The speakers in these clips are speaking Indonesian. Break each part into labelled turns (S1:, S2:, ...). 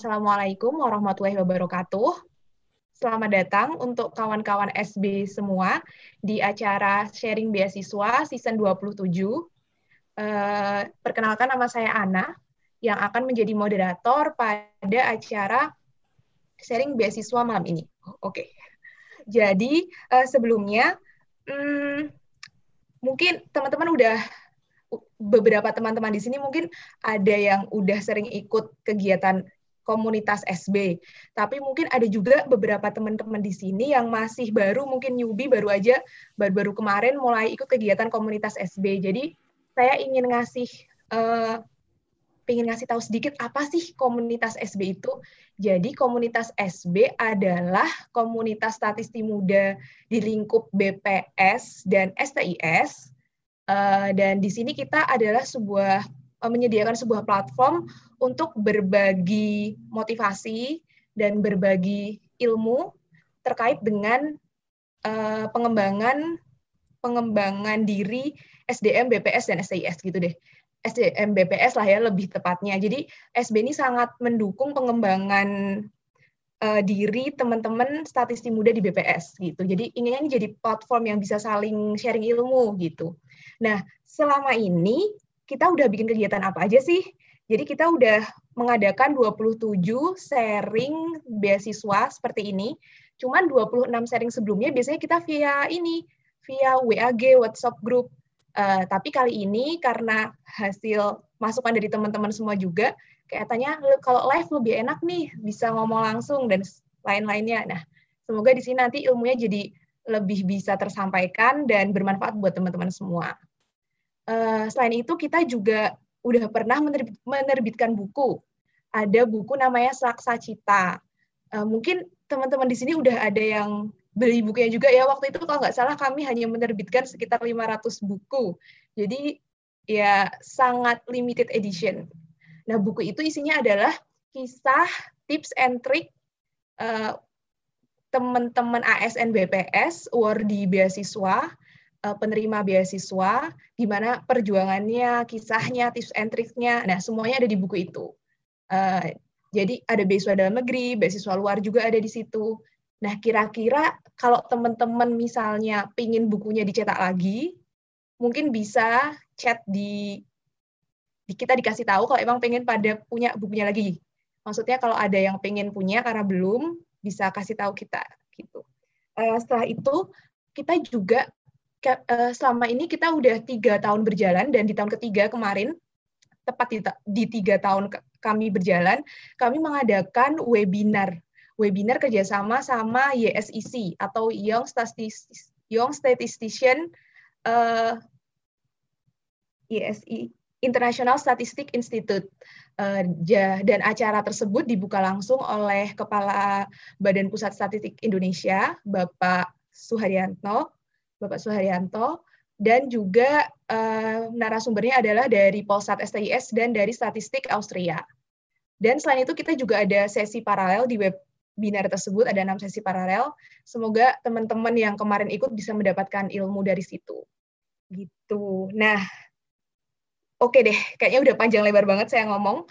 S1: Assalamualaikum warahmatullahi wabarakatuh. Selamat datang untuk kawan-kawan SB semua di acara Sharing Beasiswa Season 27. Uh, eh, perkenalkan nama saya Ana, yang akan menjadi moderator pada acara Sharing Beasiswa malam ini. Oke, jadi uh, sebelumnya, hmm, mungkin teman-teman udah beberapa teman-teman di sini mungkin ada yang udah sering ikut kegiatan komunitas SB. Tapi mungkin ada juga beberapa teman-teman di sini yang masih baru, mungkin newbie baru aja, baru-baru kemarin mulai ikut kegiatan komunitas SB. Jadi saya ingin ngasih, uh, ingin ngasih tahu sedikit apa sih komunitas SB itu. Jadi komunitas SB adalah komunitas statistik muda di lingkup BPS dan STIS. Uh, eh, dan di sini kita adalah sebuah menyediakan sebuah platform untuk berbagi motivasi dan berbagi ilmu terkait dengan uh, pengembangan pengembangan diri SDM, BPS dan STIS gitu deh. SDM BPS lah ya lebih tepatnya. Jadi SB ini sangat mendukung pengembangan uh, diri teman-teman statistik muda di BPS gitu. Jadi inginnya ini jadi platform yang bisa saling sharing ilmu gitu. Nah, selama ini kita udah bikin kegiatan apa aja sih? Jadi kita udah mengadakan 27 sharing beasiswa seperti ini. Cuman 26 sharing sebelumnya biasanya kita via ini, via WAG, WhatsApp group. Uh, tapi kali ini karena hasil masukan dari teman-teman semua juga, kayak tanya kalau live lebih enak nih, bisa ngomong langsung dan lain-lainnya. Nah, semoga di sini nanti ilmunya jadi lebih bisa tersampaikan dan bermanfaat buat teman-teman semua. Uh, selain itu kita juga udah pernah menerbit, menerbitkan buku. Ada buku namanya Saksa Cita. Uh, mungkin teman-teman di sini udah ada yang beli bukunya juga ya. Waktu itu kalau nggak salah kami hanya menerbitkan sekitar 500 buku. Jadi ya sangat limited edition. Nah buku itu isinya adalah kisah, tips and trick uh, teman-teman ASN BPS, wardi beasiswa, uh, penerima beasiswa, gimana perjuangannya, kisahnya, tips and triknya. Nah, semuanya ada di buku itu. Uh, jadi ada beasiswa dalam negeri, beasiswa luar juga ada di situ. Nah, kira-kira kalau teman-teman misalnya pingin bukunya dicetak lagi, mungkin bisa chat di, di kita dikasih tahu kalau emang pengen pada punya bukunya lagi. Maksudnya kalau ada yang pengen punya karena belum, bisa kasih tahu kita gitu. Uh, setelah itu kita juga Eh, selama ini kita udah tiga tahun berjalan dan di tahun ketiga kemarin tepat di, di tiga tahun kami berjalan kami mengadakan webinar. Webinar kerjasama sama YSEC atau Young Statistician Young Statistician uh, eh, YSI International Statistic Institute. Uh, dan acara tersebut dibuka langsung oleh Kepala Badan Pusat Statistik Indonesia Bapak Suharyanto Bapak Suharyanto, dan juga uh, narasumbernya adalah dari Polsat STIS dan dari Statistik Austria. Dan selain itu kita juga ada sesi paralel di webinar tersebut, ada enam sesi paralel. Semoga teman-teman yang kemarin ikut bisa mendapatkan ilmu dari situ. Gitu. Nah, oke okay deh, kayaknya udah panjang lebar banget saya ngomong.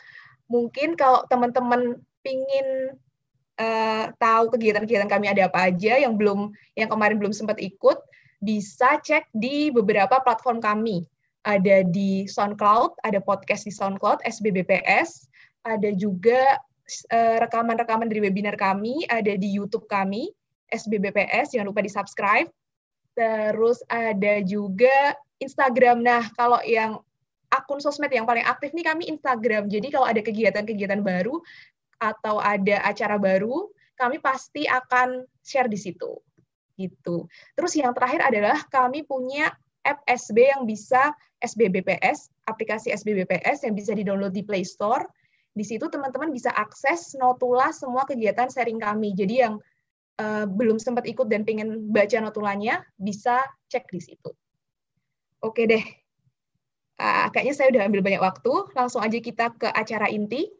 S1: Mungkin kalau teman-teman pingin uh, tahu kegiatan-kegiatan kami ada apa aja yang belum yang kemarin belum sempat ikut, bisa cek di beberapa platform kami. Ada di SoundCloud, ada podcast di SoundCloud, SBBPS, ada juga eh, rekaman-rekaman dari webinar kami, ada di YouTube kami, SBBPS, jangan lupa di-subscribe. Terus ada juga Instagram. Nah, kalau yang akun sosmed yang paling aktif nih kami Instagram. Jadi kalau ada kegiatan-kegiatan baru atau ada acara baru, kami pasti akan share di situ gitu. Terus yang terakhir adalah kami punya app SB yang bisa SBBPS, aplikasi SBBPS yang bisa di-download di Play Store. Di situ teman-teman bisa akses notula semua kegiatan sharing kami. Jadi yang uh, belum sempat ikut dan pengen baca notulanya, bisa cek di situ. Oke deh. Uh, kayaknya saya udah ambil banyak waktu. Langsung aja kita ke acara inti.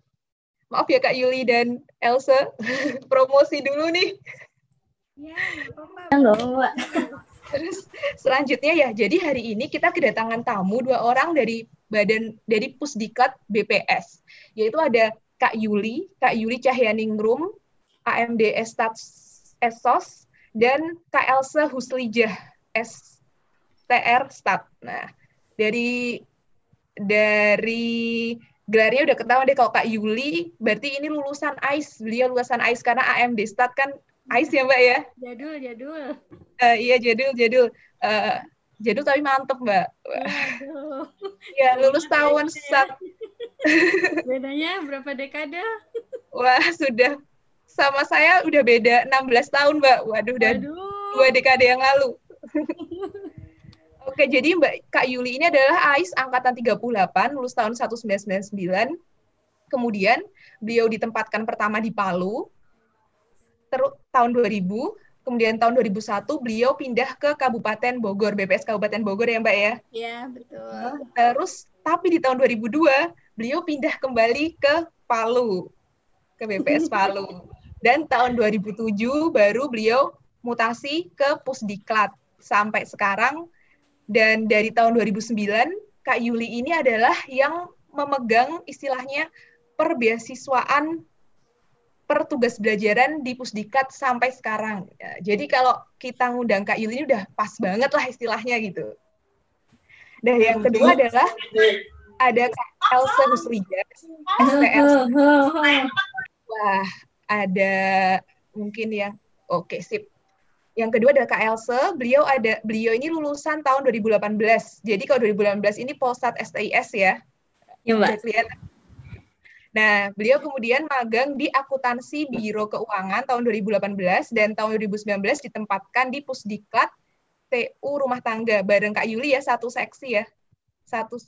S1: Maaf ya Kak Yuli dan Elsa, promosi dulu nih.
S2: Ya, apa-apa.
S1: Terus selanjutnya ya, jadi hari ini kita kedatangan tamu dua orang dari badan dari Pusdikat BPS, yaitu ada Kak Yuli, Kak Yuli Cahyaningrum, AMD Estats Esos, dan Kak Elsa Huslijah STR Stat. Nah, dari dari gelarnya udah ketahuan deh kalau Kak Yuli, berarti ini lulusan AIS. Beliau lulusan AIS karena AMD Stat kan AIS ya Mbak ya?
S2: Jadul, jadul.
S1: Uh, iya jadul, jadul. Uh, jadul tapi mantep Mbak. Iya, lulus tahun saat
S2: Bedanya berapa dekade?
S1: Wah, sudah sama saya udah beda 16 tahun, Mbak. Waduh, Waduh. dua dekade yang lalu. Oke, jadi Mbak Kak Yuli ini adalah AIS angkatan 38, lulus tahun 1999. Kemudian beliau ditempatkan pertama di Palu, terus tahun 2000, kemudian tahun 2001 beliau pindah ke Kabupaten Bogor, BPS Kabupaten Bogor ya Mbak ya?
S2: Iya, betul.
S1: Terus, tapi di tahun 2002, beliau pindah kembali ke Palu, ke BPS Palu. Dan tahun 2007 baru beliau mutasi ke Pusdiklat sampai sekarang. Dan dari tahun 2009, Kak Yuli ini adalah yang memegang istilahnya perbeasiswaan per tugas belajaran di Pusdiklat sampai sekarang. Ya, jadi kalau kita ngundang Kak Yuli ini udah pas banget lah istilahnya gitu. Dan yang kedua adalah ada Kak Elsa Husrija, STL. Wah, ada mungkin yang oke okay, sip. Yang kedua adalah Kak Elsa, beliau ada beliau ini lulusan tahun 2018. Jadi kalau 2018 ini Polsat STIS ya.
S2: Iya, Mbak.
S1: Nah, beliau kemudian magang di akuntansi Biro Keuangan tahun 2018 dan tahun 2019 ditempatkan di Pusdiklat TU Rumah Tangga bareng Kak Yuli ya satu seksi ya. Satu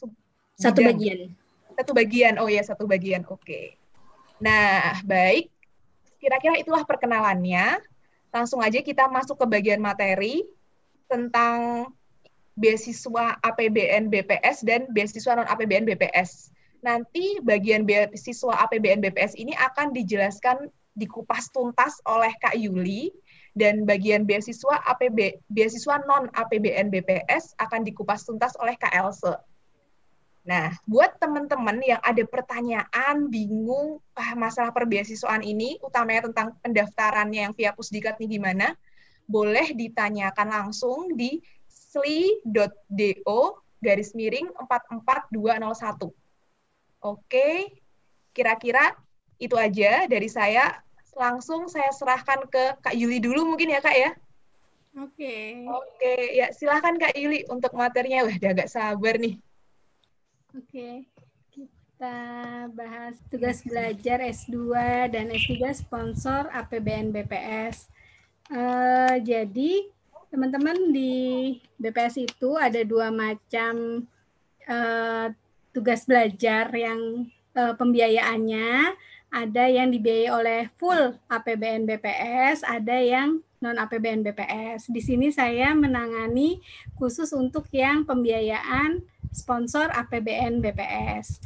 S2: satu bagian.
S1: Satu bagian. Oh ya, satu bagian. Oke. Okay. Nah, baik. Kira-kira itulah perkenalannya. Langsung aja kita masuk ke bagian materi tentang beasiswa APBN BPS dan beasiswa non APBN BPS. Nanti bagian beasiswa APBN BPS ini akan dijelaskan dikupas tuntas oleh Kak Yuli dan bagian beasiswa APB beasiswa non APBN BPS akan dikupas tuntas oleh Kak Else. Nah, buat teman-teman yang ada pertanyaan, bingung ah, masalah perbeasiswaan ini, utamanya tentang pendaftarannya yang via Pusdiklat ini gimana, boleh ditanyakan langsung di sli.do garis miring 44201. Oke, kira-kira itu aja dari saya. Langsung saya serahkan ke Kak Yuli dulu mungkin ya Kak ya.
S2: Oke.
S1: Oke, ya silahkan Kak Yuli untuk materinya. Wah, udah agak sabar nih.
S2: Oke, kita bahas tugas belajar S2 dan S3 sponsor APBN BPS. Uh, eh, jadi, teman-teman di BPS itu ada dua macam uh, tugas belajar yang uh, pembiayaannya. Ada yang dibiayai oleh full APBN BPS, ada yang non APBN BPS. Di sini saya menangani khusus untuk yang pembiayaan sponsor APBN BPS.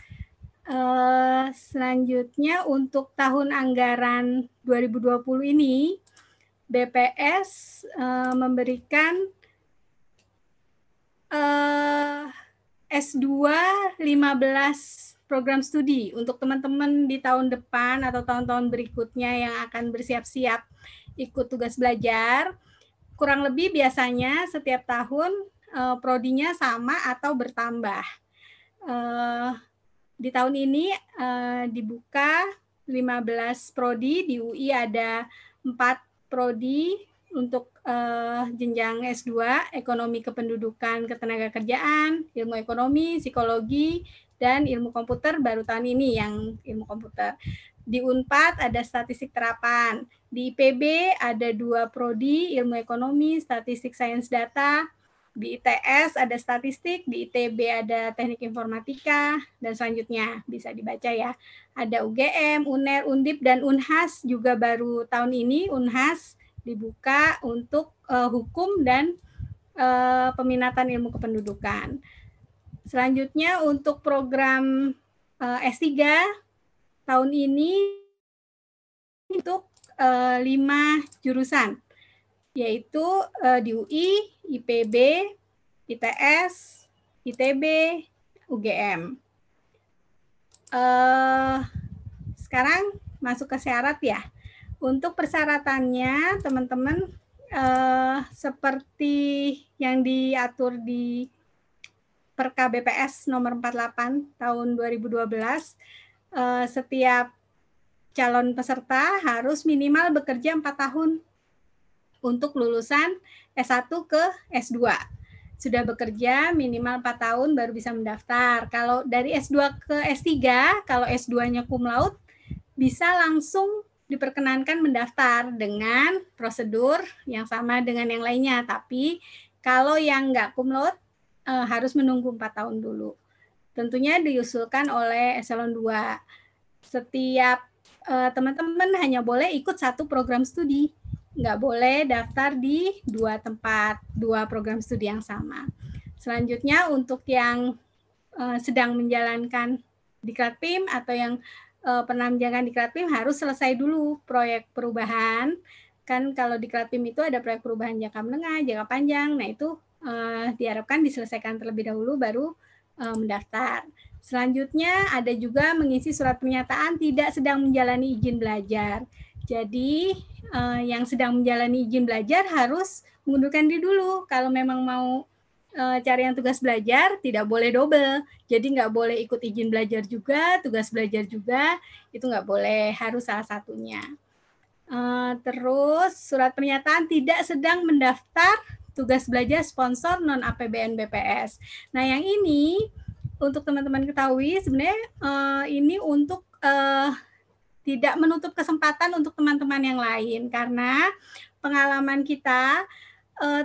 S2: Uh, selanjutnya untuk tahun anggaran 2020 ini BPS uh, memberikan uh, S2 15 program studi untuk teman-teman di tahun depan atau tahun-tahun berikutnya yang akan bersiap-siap ikut tugas belajar. Kurang lebih biasanya setiap tahun uh, prodinya sama atau bertambah. Uh, di tahun ini uh, dibuka 15 prodi, di UI ada 4 prodi untuk uh, jenjang S2, ekonomi kependudukan ketenaga kerjaan, ilmu ekonomi, psikologi, dan ilmu komputer baru tahun ini yang ilmu komputer. Di UNPAD ada statistik terapan. Di IPB ada dua prodi, ilmu ekonomi, statistik sains data, di ITS ada statistik, di ITB ada teknik informatika, dan selanjutnya bisa dibaca ya. Ada UGM, UNER, UNDIP, dan UNHAS juga baru tahun ini UNHAS dibuka untuk uh, hukum dan uh, peminatan ilmu kependudukan. Selanjutnya untuk program uh, S3 tahun ini untuk uh, lima jurusan yaitu uh, di UI, IPB, ITS, ITB, UGM. Uh, sekarang masuk ke syarat ya. Untuk persyaratannya, teman-teman eh, seperti yang diatur di Perka BPS nomor 48 tahun 2012, eh, setiap calon peserta harus minimal bekerja 4 tahun untuk lulusan S1 ke S2. Sudah bekerja minimal 4 tahun baru bisa mendaftar. Kalau dari S2 ke S3, kalau S2-nya cum laude, bisa langsung diperkenankan mendaftar dengan prosedur yang sama dengan yang lainnya. Tapi kalau yang nggak cum laude eh, harus menunggu empat tahun dulu. Tentunya diusulkan oleh eselon 2. Setiap eh, teman-teman hanya boleh ikut satu program studi. Nggak boleh daftar di dua tempat, dua program studi yang sama. Selanjutnya untuk yang eh, sedang menjalankan di PIM atau yang uh, pernah menjalankan di Klatpim harus selesai dulu proyek perubahan. Kan kalau di Klatpim itu ada proyek perubahan jangka menengah, jangka panjang. Nah, itu uh, diharapkan diselesaikan terlebih dahulu baru uh, mendaftar. Selanjutnya ada juga mengisi surat pernyataan tidak sedang menjalani izin belajar. Jadi uh, yang sedang menjalani izin belajar harus mengundurkan diri dulu kalau memang mau uh, cari yang tugas belajar tidak boleh double. Jadi nggak boleh ikut izin belajar juga, tugas belajar juga, itu nggak boleh, harus salah satunya. Uh, terus surat pernyataan tidak sedang mendaftar tugas belajar sponsor non APBN BPS. Nah yang ini untuk teman-teman ketahui sebenarnya uh, ini untuk tidak menutup kesempatan untuk teman-teman yang lain karena pengalaman kita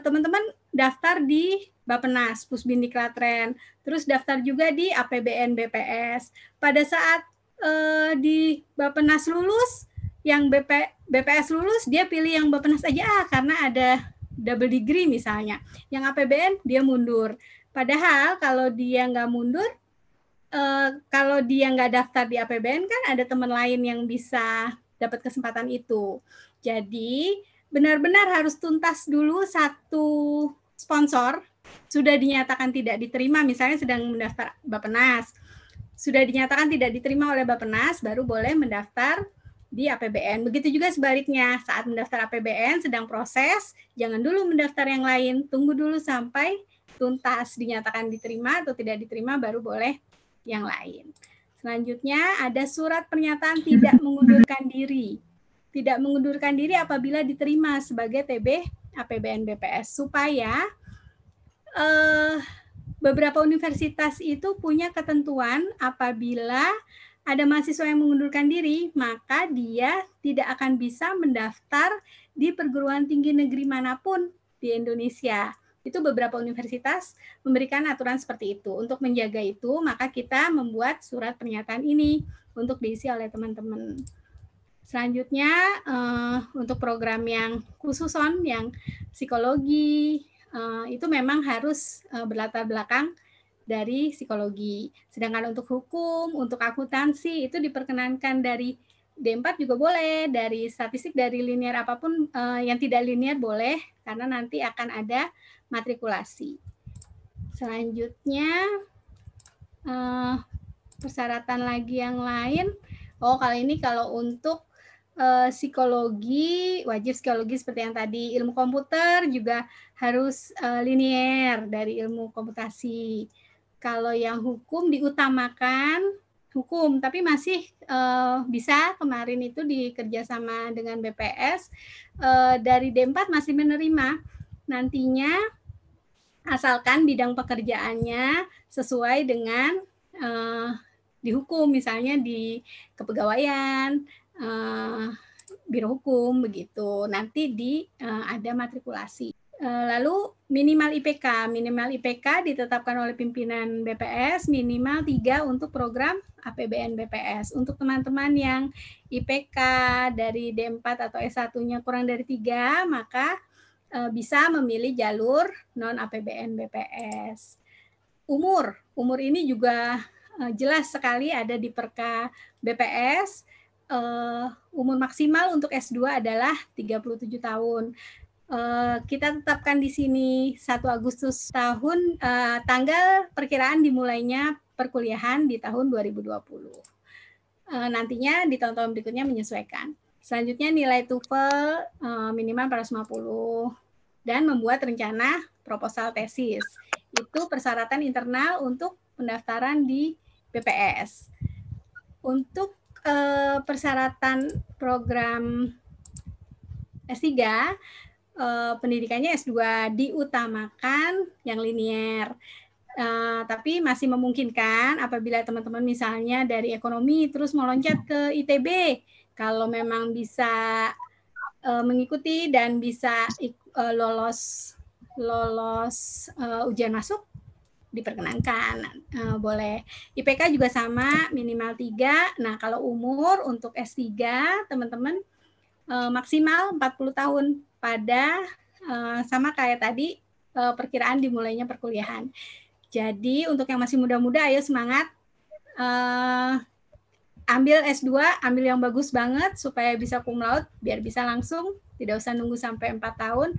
S2: teman-teman uh, daftar di Bapenas, Pusbindiklatren, terus daftar juga di APBN BPS. Pada saat uh, di Bapenas lulus, yang BP, BPS lulus, dia pilih yang Bapenas aja ah, karena ada double degree misalnya. Yang APBN dia mundur. Padahal kalau dia nggak mundur, uh, kalau dia nggak daftar di APBN kan ada teman lain yang bisa dapat kesempatan itu. Jadi benar-benar harus tuntas dulu satu sponsor sudah dinyatakan tidak diterima, misalnya sedang mendaftar Bapenas, sudah dinyatakan tidak diterima oleh Bapenas, baru boleh mendaftar di APBN. Begitu juga sebaliknya, saat mendaftar APBN sedang proses, jangan dulu mendaftar yang lain, tunggu dulu sampai tuntas dinyatakan diterima atau tidak diterima, baru boleh yang lain. Selanjutnya ada surat pernyataan tidak mengundurkan diri. Tidak mengundurkan diri apabila diterima sebagai TB APBN BPS supaya uh, beberapa universitas itu punya ketentuan apabila ada mahasiswa yang mengundurkan diri, maka dia tidak akan bisa mendaftar di perguruan tinggi negeri mana pun di Indonesia. Itu beberapa universitas memberikan aturan seperti itu. Untuk menjaga itu, maka kita membuat surat pernyataan ini untuk diisi oleh teman-teman. Selanjutnya, uh, untuk program yang khusus on, yang psikologi, uh, itu memang harus uh, berlatar belakang dari psikologi. Sedangkan untuk hukum, untuk akuntansi itu diperkenankan dari D4 juga boleh, dari statistik dari linear apa pun uh, yang tidak linear boleh karena nanti akan ada matrikulasi. Selanjutnya persyaratan lagi yang lain. Oh, kali ini kalau untuk uh, psikologi, wajib psikologi seperti yang tadi, ilmu komputer juga harus uh, linier dari ilmu komputasi. Kalau yang hukum diutamakan hukum, tapi masih uh, bisa kemarin itu dikerjasama dengan BPS dari D4 masih menerima. Nantinya asalkan bidang pekerjaannya sesuai dengan uh, di hukum misalnya di kepegawaian uh, biro hukum begitu. Nanti di uh, ada matrikulasi. Uh, lalu minimal IPK minimal IPK ditetapkan oleh pimpinan BPS minimal tiga untuk program APBN BPS untuk teman-teman yang IPK dari D4 atau S1-nya kurang dari tiga maka uh, bisa memilih jalur non APBN BPS umur. Umur ini juga jelas sekali ada di perka BPS uh, umur maksimal untuk S2 adalah 37 tahun. Uh, kita tetapkan di sini 1 Agustus tahun uh, tanggal perkiraan dimulainya perkuliahan di tahun 2020. uh, nantinya di tahun-tahun berikutnya menyesuaikan. Selanjutnya nilai TOEFL uh, minimal 450 dan membuat rencana proposal tesis. Itu persyaratan internal untuk pendaftaran di BPS. Untuk uh, persyaratan program S3 uh, pendidikannya S2 diutamakan yang linier. Uh, tapi masih memungkinkan apabila teman-teman misalnya dari ekonomi terus meloncat ke ITB kalau memang bisa uh, mengikuti dan bisa uh, lolos lolos uh, ujian masuk diperkenankan uh, boleh IPK juga sama minimal 3 nah kalau umur untuk S3 teman-teman uh, maksimal 40 tahun pada uh, sama kayak tadi uh, perkiraan dimulainya perkuliahan jadi untuk yang masih muda-muda, ayo semangat. Uh, ambil S2, ambil yang bagus banget supaya bisa cum laude, biar bisa langsung, tidak usah nunggu sampai 4 tahun,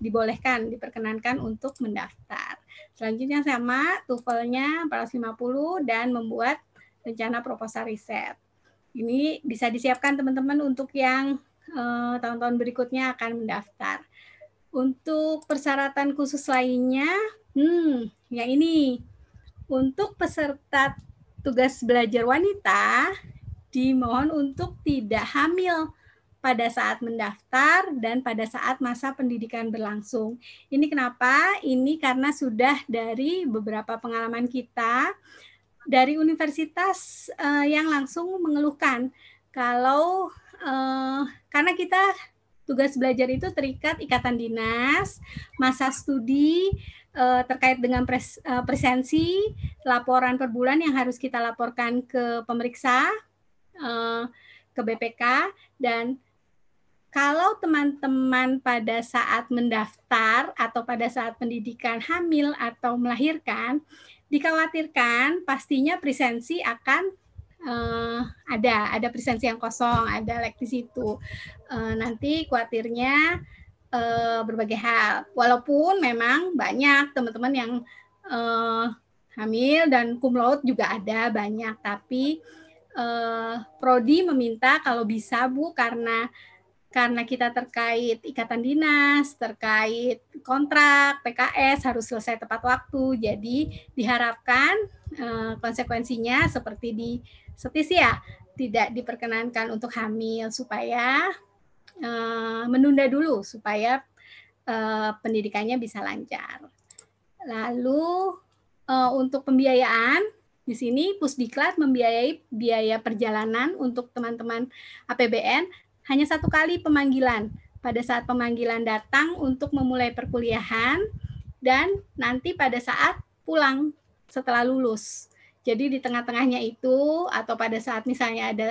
S2: dibolehkan, diperkenankan untuk mendaftar. Selanjutnya sama, TOEFL-nya 450 dan membuat rencana proposal riset. Ini bisa disiapkan teman-teman untuk yang eh, tahun-tahun uh, berikutnya akan mendaftar. Untuk persyaratan khusus lainnya, Hmm, yang ini. Untuk peserta tugas belajar wanita, dimohon untuk tidak hamil pada saat mendaftar dan pada saat masa pendidikan berlangsung. Ini kenapa? Ini karena sudah dari beberapa pengalaman kita dari universitas uh, yang langsung mengeluhkan kalau uh, karena kita tugas belajar itu terikat ikatan dinas, masa studi, uh, terkait dengan pres, uh, presensi laporan per bulan yang harus kita laporkan ke pemeriksa uh, ke BPK dan kalau teman-teman pada saat mendaftar atau pada saat pendidikan hamil atau melahirkan dikhawatirkan pastinya presensi akan uh, ada ada presensi yang kosong ada lek di situ uh, nanti khawatirnya uh, berbagai hal. Walaupun memang banyak teman-teman yang uh, hamil dan cum laude juga ada banyak, tapi uh, prodi meminta kalau bisa Bu karena karena kita terkait ikatan dinas, terkait kontrak, PKS harus selesai tepat waktu. Jadi diharapkan uh, konsekuensinya seperti di Setisia tidak diperkenankan untuk hamil supaya uh, menunda dulu supaya uh, pendidikannya bisa lancar. Lalu untuk pembiayaan di sini Pusdiklat membiayai biaya perjalanan untuk teman-teman APBN hanya satu kali pemanggilan pada saat pemanggilan datang untuk memulai perkuliahan dan nanti pada saat pulang setelah lulus. Jadi di tengah-tengahnya itu atau pada saat misalnya ada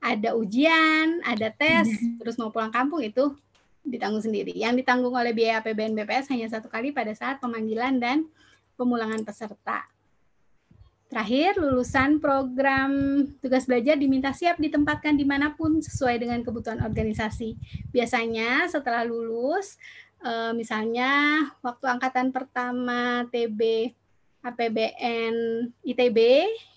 S2: ada ujian, ada tes, mm-hmm. terus mau pulang kampung itu ditanggung sendiri. Yang ditanggung oleh biaya APBN BPS hanya satu kali pada saat pemanggilan dan pemulangan peserta. Terakhir, lulusan program tugas belajar diminta siap ditempatkan di mana pun sesuai dengan kebutuhan organisasi. Biasanya setelah lulus, eh, misalnya waktu angkatan pertama TB APBN ITB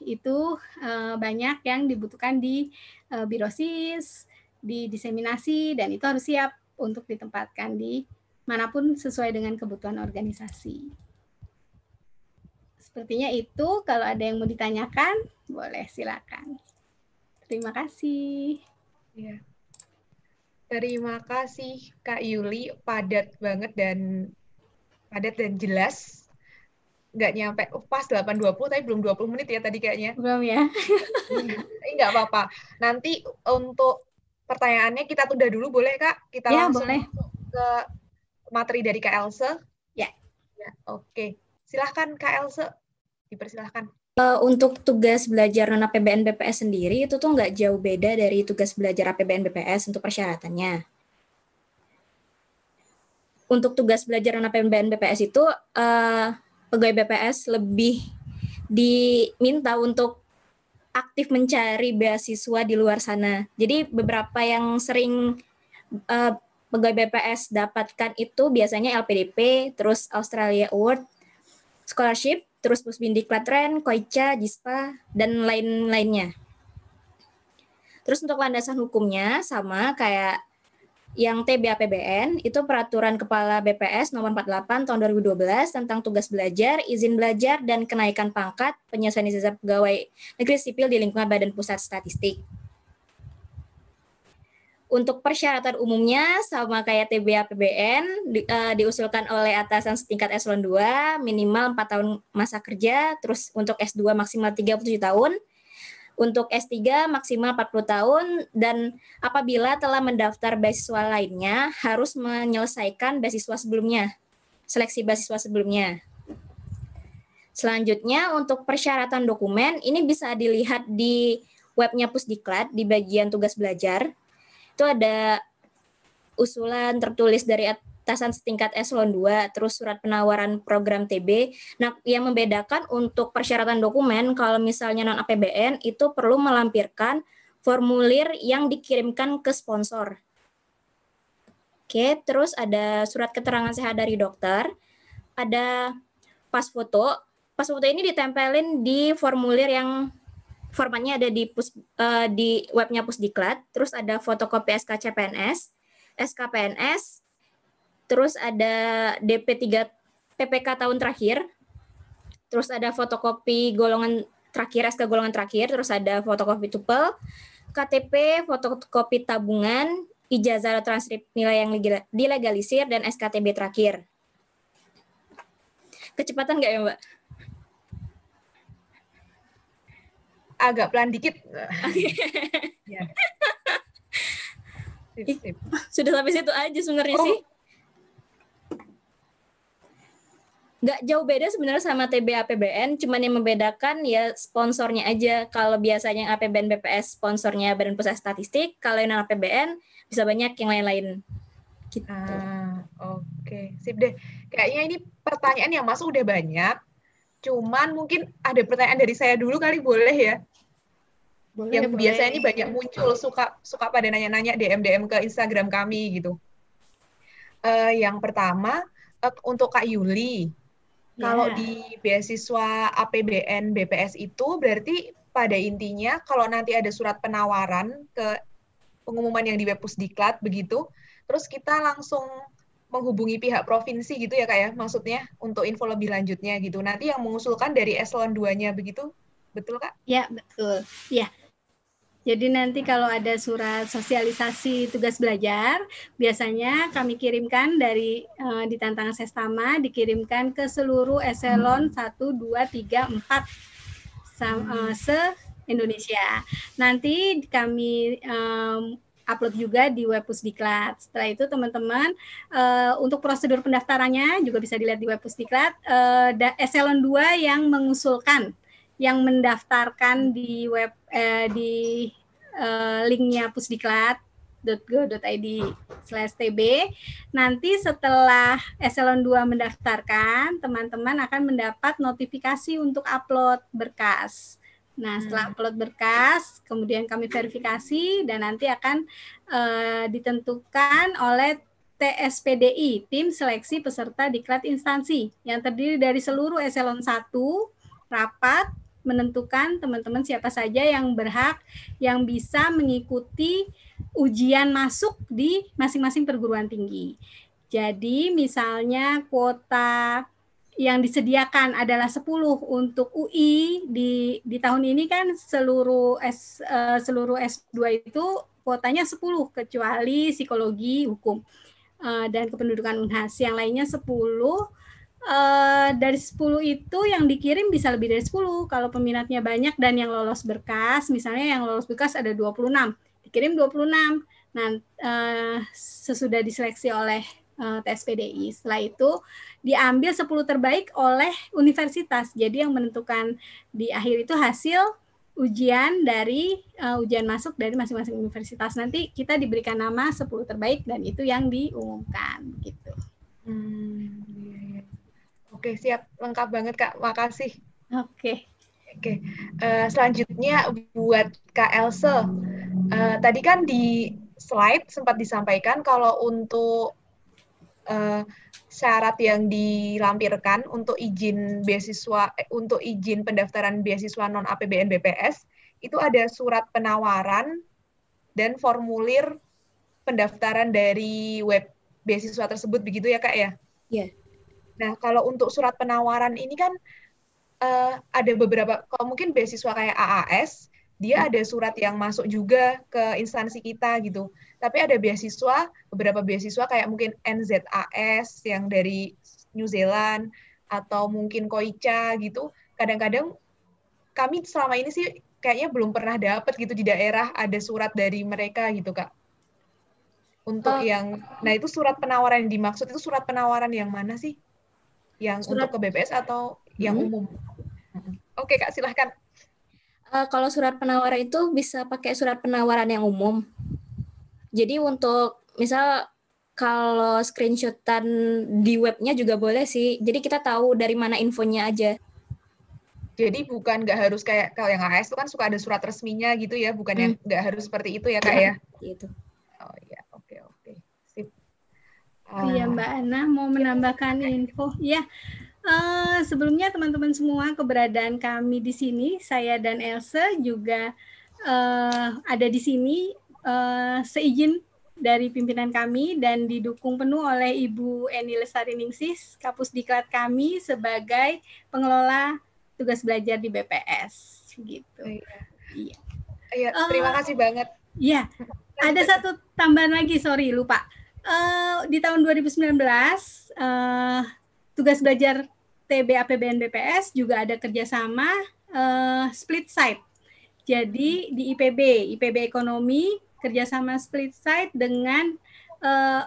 S2: itu eh, banyak yang dibutuhkan di uh, birosis, di diseminasi, dan itu harus siap untuk ditempatkan di mana pun sesuai dengan kebutuhan organisasi. Sepertinya itu, kalau ada yang mau ditanyakan, boleh silakan. Terima kasih.
S1: Ya. Terima kasih Kak Yuli, padat banget dan padat dan jelas nggak nyampe oh, pas 8.20 tapi belum 20 menit ya tadi kayaknya.
S2: Belum ya.
S1: Nggak apa-apa. Nanti untuk pertanyaannya kita tunda dulu boleh Kak? Kita
S2: ya,
S1: langsung
S2: boleh.
S1: ke materi dari Kak Else.
S2: Ya.
S1: ya Oke. Silahkan Kak Else. Dipersilahkan.
S3: Uh, untuk tugas belajar non APBN BPS sendiri itu tuh nggak jauh beda dari tugas belajar APBN BPS untuk persyaratannya. Untuk tugas belajar non APBN BPS itu uh, pegawai BPS lebih diminta untuk aktif mencari beasiswa di luar sana. Jadi beberapa yang sering uh, pegawai BPS dapatkan itu biasanya LPDP, terus Australia Award, scholarship, terus Pusbindiklat Ren, Koica, Jispa, dan lain-lainnya. Terus untuk landasan hukumnya sama kayak yang TBAPBN itu peraturan kepala BPS nomor 48 tahun 2012 tentang tugas belajar, izin belajar dan kenaikan pangkat penyelesaian ijazah pegawai negeri sipil di lingkungan Badan Pusat Statistik. Untuk persyaratan umumnya sama kayak TBA PBN di, uh, diusulkan oleh atasan setingkat eselon 2 minimal 4 tahun masa kerja, terus untuk S2 maksimal 37 tahun, untuk S3 maksimal 40 tahun dan apabila telah mendaftar beasiswa lainnya harus menyelesaikan beasiswa sebelumnya, seleksi beasiswa sebelumnya. Selanjutnya untuk persyaratan dokumen ini bisa dilihat di webnya Pusdiklat di bagian tugas belajar itu ada usulan tertulis dari atasan setingkat eselon 2, terus surat penawaran program TB. Nah, yang membedakan untuk persyaratan dokumen kalau misalnya non APBN itu perlu melampirkan formulir yang dikirimkan ke sponsor. Oke, terus ada surat keterangan sehat dari dokter, ada pas foto. Pas foto ini ditempelin di formulir yang formatnya ada di pus, uh, di webnya Pusdiklat, terus ada fotokopi SK CPNS, SK PNS, terus ada DP3 PPK tahun terakhir, terus ada fotokopi golongan terakhir SK golongan terakhir, terus ada fotokopi tupel, KTP, fotokopi tabungan, ijazah transkrip nilai yang dilegalisir dan SKTB terakhir. Kecepatan nggak ya Mbak?
S1: Agak pelan dikit.
S3: ya. Sudah sampai situ aja sebenarnya oh. sih. Nggak jauh beda sebenarnya sama TB APBN, cuman yang membedakan ya sponsornya aja. Kalau biasanya APBN BPS sponsornya Badan Pusat Statistik, kalau yang APBN bisa banyak yang lain-lain.
S1: Gitu. Ah, oke, okay. sip deh. Kayaknya ini pertanyaan yang masuk udah banyak. Cuman mungkin ada pertanyaan dari saya dulu kali boleh ya? Boleh, yang boleh. biasanya ini banyak muncul suka suka pada nanya-nanya DM DM ke Instagram kami gitu. Uh, yang pertama uh, untuk Kak Yuli, yeah. kalau di beasiswa APBN BPS itu berarti pada intinya kalau nanti ada surat penawaran ke pengumuman yang di web Pusdiklat begitu, terus kita langsung menghubungi pihak provinsi gitu ya kak ya maksudnya untuk info lebih lanjutnya gitu. Nanti yang mengusulkan dari eselon 2-nya begitu, betul kak?
S2: Ya betul. Ya jadi nanti kalau ada surat sosialisasi tugas belajar, biasanya kami kirimkan dari uh, di tantangan sestama dikirimkan ke seluruh eselon 1 2 3 4 uh, se Indonesia. Nanti kami um, upload juga di web Pusdiklat. Setelah itu teman-teman uh, untuk prosedur pendaftarannya juga bisa dilihat di web Pusdiklat. Uh, eselon 2 yang mengusulkan yang mendaftarkan di web eh, di eh, linknya pusdiklat.go.id slash tb nanti setelah eselon 2 mendaftarkan teman-teman akan mendapat notifikasi untuk upload berkas Nah, setelah hmm. upload berkas, kemudian kami verifikasi dan nanti akan uh, ditentukan oleh TSPDI, Tim Seleksi Peserta Diklat Instansi, yang terdiri dari seluruh eselon 1, rapat, menentukan teman-teman siapa saja yang berhak yang bisa mengikuti ujian masuk di masing-masing perguruan tinggi. Jadi misalnya kuota yang disediakan adalah 10 untuk UI di di tahun ini kan seluruh S uh, seluruh S2 itu kuotanya 10 kecuali psikologi, hukum uh, dan kependudukan Unhas. Yang lainnya 10 uh, dari 10 itu yang dikirim bisa lebih dari 10 kalau peminatnya banyak dan yang lolos berkas misalnya yang lolos berkas ada 26 dikirim 26 nah uh, sesudah diseleksi oleh uh, eh, TSPDI setelah itu diambil 10 terbaik oleh universitas jadi yang menentukan di akhir itu hasil ujian dari uh, ujian masuk dari masing-masing universitas nanti kita diberikan nama 10 terbaik dan itu yang diumumkan gitu. Hmm,
S1: iya, iya. Oke, siap. Lengkap banget, Kak. Makasih.
S2: Oke.
S1: Oke. Uh, selanjutnya buat Kak Else. Uh, tadi kan di slide sempat disampaikan kalau untuk uh, syarat yang dilampirkan untuk izin beasiswa eh, untuk izin pendaftaran beasiswa non APBN BPS itu ada surat penawaran dan formulir pendaftaran dari web beasiswa tersebut begitu ya kak ya?
S3: Iya. Yeah.
S1: Nah kalau untuk surat penawaran ini kan uh, ada beberapa, kalau mungkin beasiswa kayak AAS, dia ada surat yang masuk juga ke instansi kita gitu. Tapi ada beasiswa, beberapa beasiswa kayak mungkin NZAS yang dari New Zealand atau mungkin Koicha gitu. Kadang-kadang kami selama ini sih kayaknya belum pernah dapat gitu di daerah ada surat dari mereka gitu kak. Untuk oh. yang, nah itu surat penawaran yang dimaksud itu surat penawaran yang mana sih? Yang surat... untuk ke BPS atau yang hmm. umum? Oke kak silahkan.
S3: Uh, kalau surat penawaran itu bisa pakai surat penawaran yang umum. Jadi untuk misal kalau screenshotan di webnya juga boleh sih. Jadi kita tahu dari mana infonya aja.
S1: Jadi bukan nggak harus kayak kalau yang AS itu kan suka ada surat resminya gitu ya, bukan hmm. yang nggak harus seperti itu ya kak ya?
S3: Itu.
S1: Oh iya, oke oke, sip.
S2: Uh, iya Mbak Ana mau menambahkan info, ya. Uh, sebelumnya teman-teman semua keberadaan kami di sini, saya dan Elsa juga uh, ada di sini uh, seizin dari pimpinan kami dan didukung penuh oleh Ibu Eni Lestari Ningsis, Kapus Diklat kami sebagai pengelola tugas belajar di BPS gitu. Iya.
S1: Iya. Iya, terima uh, kasih banget.
S2: Iya. Ada satu tambahan lagi, sorry lupa. Uh, di tahun 2019 uh, tugas belajar TB APBN BPS juga ada kerjasama uh, split site. Jadi di IPB, IPB Ekonomi kerjasama split site dengan uh,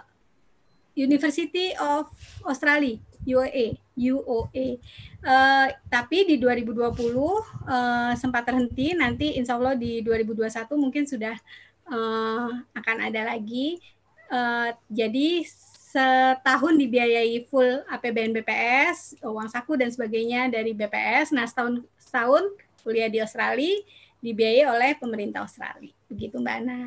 S2: University of Australia UAE UOA. Uh, tapi di 2020 uh, eh, sempat terhenti. Nanti Insya Allah di 2021 mungkin sudah uh, akan ada lagi. Uh, jadi setahun dibiayai full APBN BPS, uang saku dan sebagainya dari BPS. Nah setahun setahun kuliah di Australia dibiayai oleh pemerintah Australia. Begitu Mbak Ana.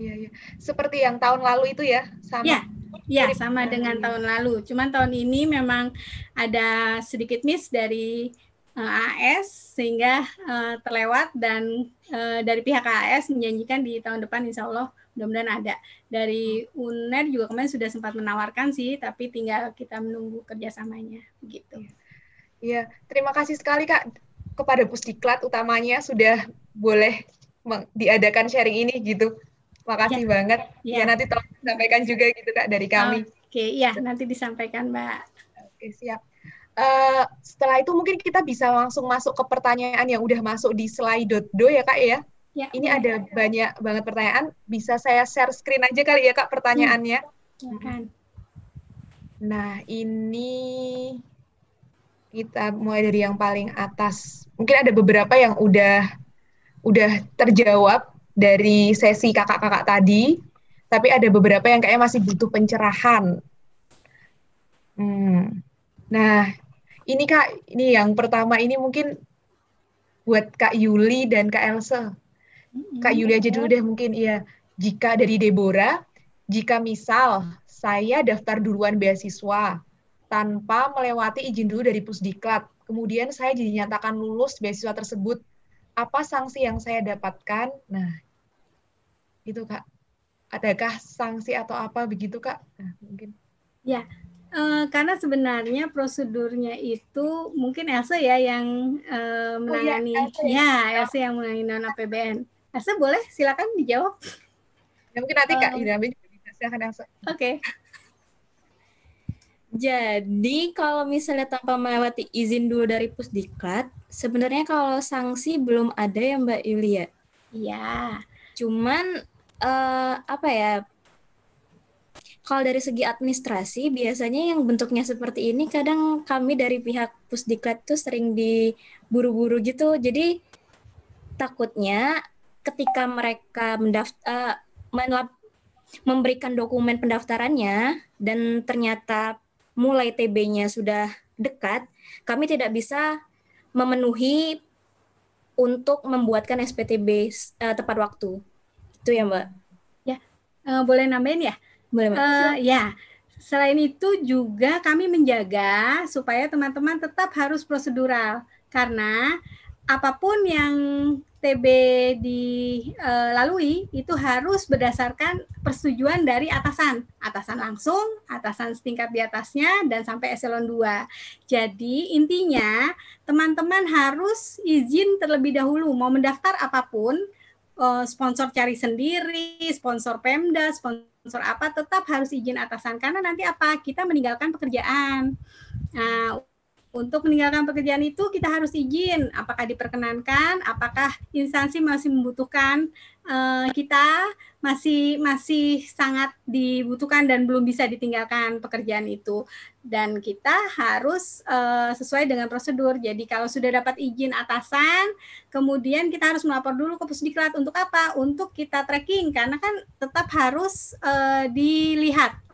S1: Iya, iya. Seperti yang tahun lalu itu ya,
S2: sama. Ya, ya sama dengan tahun lalu. Cuman tahun ini memang ada sedikit miss dari uh, eh, AS sehingga uh, terlewat dan uh, dari pihak AS menjanjikan di tahun depan insya Allah mudah-mudahan ada. Dari UNER juga kemarin sudah sempat menawarkan sih, tapi tinggal kita menunggu kerjasamanya begitu.
S1: Iya, terima kasih sekali Kak kepada Pusdiklat utamanya sudah boleh diadakan sharing ini gitu. Makasih ya. banget. Ya. ya nanti tolong sampaikan juga gitu Kak dari kami.
S2: Oke, iya nanti disampaikan Mbak.
S1: Oke, siap. Uh, setelah itu mungkin kita bisa langsung masuk ke pertanyaan yang udah masuk di slide.do ya Kak ya. Ya, Ini ya. ada banyak banget pertanyaan. Bisa saya share screen aja kali ya Kak pertanyaannya. Ya, kan. Nah, ini kita mulai dari yang paling atas. Mungkin ada beberapa yang udah udah terjawab dari sesi kakak-kakak tadi, tapi ada beberapa yang kayaknya masih butuh pencerahan. Hmm. Nah, ini Kak, ini yang pertama ini mungkin buat Kak Yuli dan Kak Elsa. Kak Yuli aja dulu deh mungkin iya. Jika dari Deborah, jika misal saya daftar duluan beasiswa tanpa melewati izin dulu dari Pusdiklat, kemudian saya dinyatakan lulus beasiswa tersebut, apa sanksi yang saya dapatkan? Nah, gitu kak. Adakah sanksi atau apa begitu kak? Nah, mungkin.
S2: Ya uh, karena sebenarnya prosedurnya itu mungkin Elsa ya yang uh, menangani oh, ya, Elsa, ya. Elsa yang menangani non APBN Elsa boleh silakan dijawab.
S1: Ya, mungkin nanti kak uh, Ida silakan Elsa. Oke.
S3: okay. Jadi kalau misalnya tanpa melewati izin dulu dari Pusdiklat, sebenarnya kalau sanksi belum ada ya Mbak Yulia.
S2: Iya.
S3: Cuman uh, apa ya? Kalau dari segi administrasi, biasanya yang bentuknya seperti ini kadang kami dari pihak Pusdiklat tuh sering diburu-buru gitu. Jadi takutnya ketika mereka mendaftar uh, memberikan dokumen pendaftarannya dan ternyata mulai TB-nya sudah dekat, kami tidak bisa memenuhi untuk membuatkan SPTB uh, tepat waktu. Itu ya Mbak.
S2: Ya, uh, boleh nambahin ya?
S3: Boleh Mbak.
S2: Uh, ya, selain itu juga kami menjaga supaya teman-teman tetap harus prosedural karena apa pun yang TB dilalui itu harus berdasarkan persetujuan dari atasan, atasan langsung, atasan setingkat di atasnya dan sampai eselon 2. Jadi intinya teman-teman harus izin terlebih dahulu mau mendaftar apa pun, eh, sponsor cari sendiri, sponsor Pemda, sponsor apa tetap harus izin atasan karena nanti apa? Kita meninggalkan pekerjaan. Nah, untuk meninggalkan pekerjaan itu kita harus izin. Apakah diperkenankan, apakah instansi masih membutuhkan uh, kita? Masih masih sangat dibutuhkan dan belum bisa ditinggalkan pekerjaan itu. Dan kita harus uh, sesuai dengan prosedur. Jadi kalau sudah dapat izin atasan, kemudian kita harus melapor dulu ke Pusdiklat untuk apa? Untuk kita tracking. Karena kan tetap harus uh, dilihat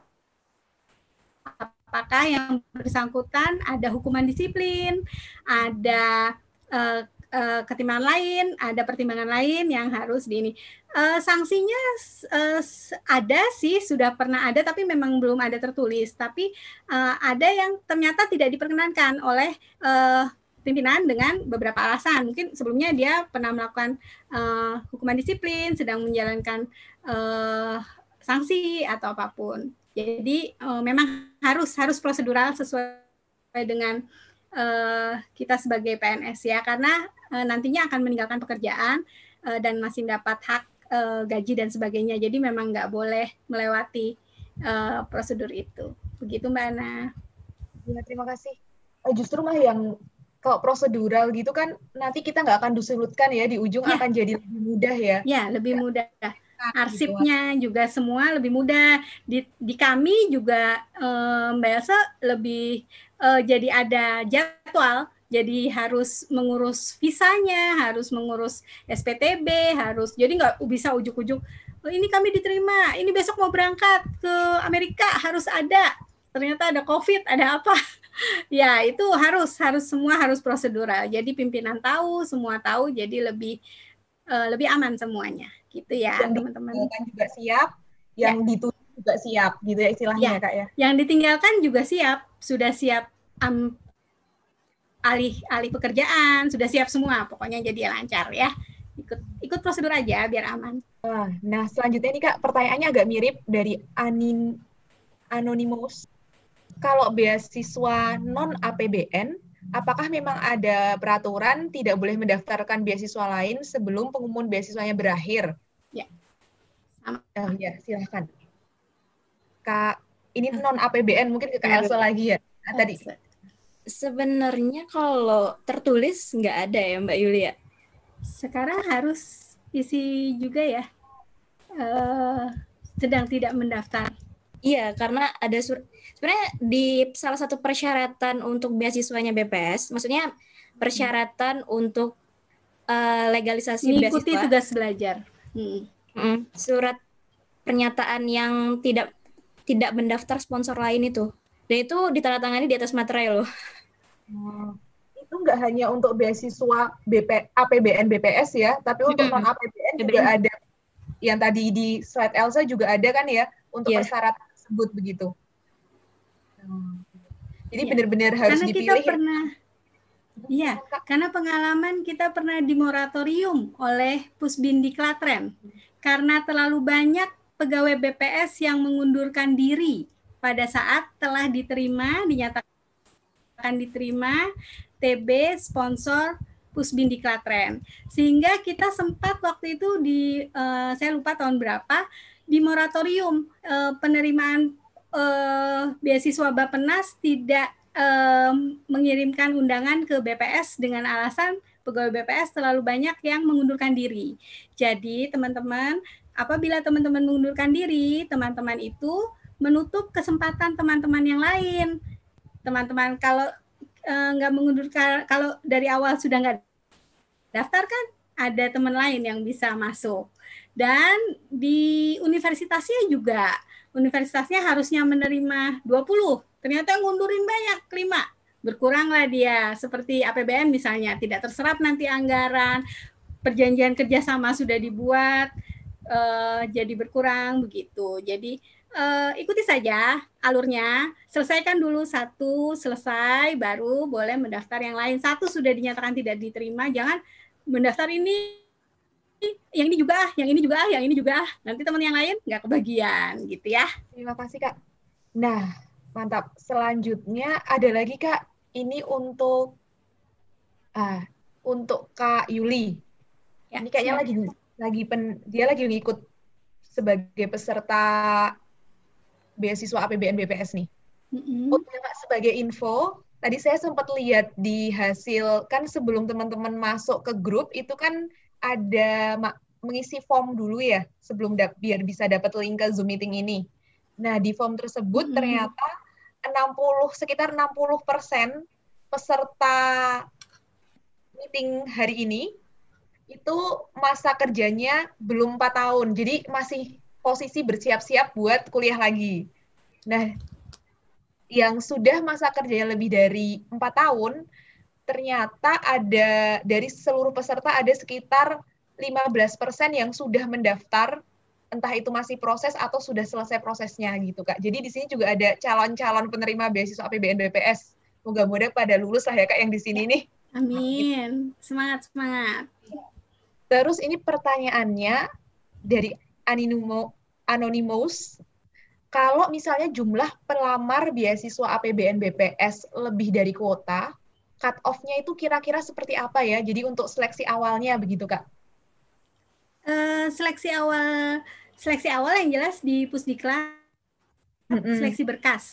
S2: apakah yang bersangkutan ada hukuman disiplin, ada uh, uh, ketimbangan lain, ada pertimbangan lain yang harus di ini. Uh, sanksinya uh, ada sih, sudah pernah ada, tapi memang belum ada tertulis. Tapi uh, ada yang ternyata tidak diperkenankan oleh uh, pimpinan dengan beberapa alasan. Mungkin sebelumnya dia pernah melakukan uh, hukuman disiplin, sedang menjalankan uh, sanksi atau apa pun. Jadi uh, memang harus harus prosedural sesuai dengan uh, kita sebagai PNS ya karena uh, nantinya akan meninggalkan pekerjaan uh, dan masih dapat hak uh, gaji dan sebagainya. Jadi memang nggak boleh melewati uh, prosedur itu. Begitu Mbak Ana.
S1: Ya, terima kasih. justru mah yang kalau prosedural gitu kan nanti kita nggak akan disulutkan ya di ujung ya. akan jadi lebih mudah ya.
S2: Ya, lebih ya. mudah arsipnya gitu. juga semua lebih mudah di di kami juga um, Mbak Elsa lebih uh, jadi ada jadwal. Jadi harus mengurus visanya harus mengurus SPTB harus jadi nggak bisa ujuk-ujuk oh, ini kami diterima ini besok mau berangkat ke Amerika harus ada. Ternyata ada COVID ada apa? Ya itu harus harus semua harus prosedural. Jadi pimpinan tahu semua tahu jadi lebih uh, lebih aman semuanya gitu ya teman-teman.
S1: Yang juga siap, yang ya. ditutup juga siap gitu ya istilahnya ya, kak ya.
S2: Yang ditinggalkan juga siap, sudah siap um, alih alih pekerjaan, sudah siap semua, pokoknya jadi lancar ya. Ikut ikut prosedur aja biar aman.
S1: Nah selanjutnya nih kak pertanyaannya agak mirip dari Anin Anonymous. Kalau beasiswa non APBN apakah memang ada peraturan tidak boleh mendaftarkan beasiswa lain sebelum pengumuman beasiswanya berakhir?
S2: Ya.
S1: Oh, ya, silahkan. Kak, ini non APBN mungkin ke Kak Elsa lagi ya. Nah, tadi.
S3: Sebenarnya kalau tertulis nggak ada ya Mbak Yulia.
S2: Sekarang harus isi juga ya. Uh, sedang tidak mendaftar.
S3: Iya, karena ada sur sebenarnya di salah satu persyaratan untuk beasiswanya BPS, maksudnya persyaratan hmm. untuk uh, legalisasi
S2: Mengikuti beasiswa. tugas belajar. Hmm.
S3: Surat pernyataan yang tidak tidak mendaftar sponsor lain itu. Dan itu ditandatangani di atas materai loh.
S1: Hmm. Itu nggak hanya untuk beasiswa BP, APBN BPS ya, tapi untuk non APBN juga ada. Yang tadi di slide Elsa juga ada kan ya untuk yeah. persyaratan tersebut begitu. Jadi ya. benar-benar harus
S2: karena
S1: dipilih.
S2: Kita pernah, iya, karena pengalaman kita pernah di moratorium oleh Pusbindi Klatren karena terlalu banyak pegawai BPS yang mengundurkan diri pada saat telah diterima dinyatakan diterima TB sponsor Pusbindi Klatren. Sehingga kita sempat waktu itu di uh, saya lupa tahun berapa di moratorium uh, penerimaan uh, beasiswa Bapenas tidak uh, mengirimkan undangan ke BPS dengan alasan pegawai BPS terlalu banyak yang mengundurkan diri. Jadi teman-teman, apabila teman-teman mengundurkan diri, teman-teman itu menutup kesempatan teman-teman yang lain. Teman-teman kalau nggak uh, mengundurkan, kalau dari awal sudah nggak daftar kan, ada teman lain yang bisa masuk. Dan di universitasnya juga, universitasnya harusnya menerima 20, ternyata ngundurin banyak, 5. Berkuranglah dia, seperti APBN misalnya, tidak terserap nanti anggaran, perjanjian kerjasama sudah dibuat, uh, jadi berkurang begitu. Jadi uh, ikuti saja alurnya, selesaikan dulu satu, selesai, baru boleh mendaftar yang lain. Satu sudah dinyatakan tidak diterima, jangan mendaftar ini yang ini juga ah, yang ini juga ah, yang ini juga ah. Nanti teman yang lain nggak kebagian gitu ya.
S1: Terima kasih Kak. Nah, mantap. Selanjutnya ada lagi Kak. Ini untuk ah untuk Kak Yuli. Ya, ini kayaknya lagi lagi pen, dia lagi ngikut sebagai peserta beasiswa APBN BPS nih. Mm-hmm. Oh, Kak, sebagai info, tadi saya sempat lihat di hasil kan sebelum teman-teman masuk ke grup itu kan ada mengisi form dulu ya sebelum biar bisa dapat link ke Zoom meeting ini. Nah, di form tersebut hmm. ternyata 60 sekitar 60% peserta meeting hari ini itu masa kerjanya belum 4 tahun. Jadi masih posisi bersiap-siap buat kuliah lagi. Nah, yang sudah masa kerjanya lebih dari empat tahun, ternyata ada dari seluruh peserta ada sekitar 15% yang sudah mendaftar entah itu masih proses atau sudah selesai prosesnya gitu Kak. Jadi di sini juga ada calon-calon penerima beasiswa APBN BPS. Moga-moga pada lulus lah ya Kak yang di sini nih.
S2: Amin. Semangat semangat.
S1: Terus ini pertanyaannya dari Anonymous, Anonymous kalau misalnya jumlah pelamar beasiswa APBN BPS lebih dari kuota, cut off-nya itu kira-kira seperti apa ya? Jadi untuk seleksi awalnya begitu, Kak?
S2: Uh, seleksi awal seleksi awal yang jelas di Pusdiklat mm -hmm. seleksi berkas.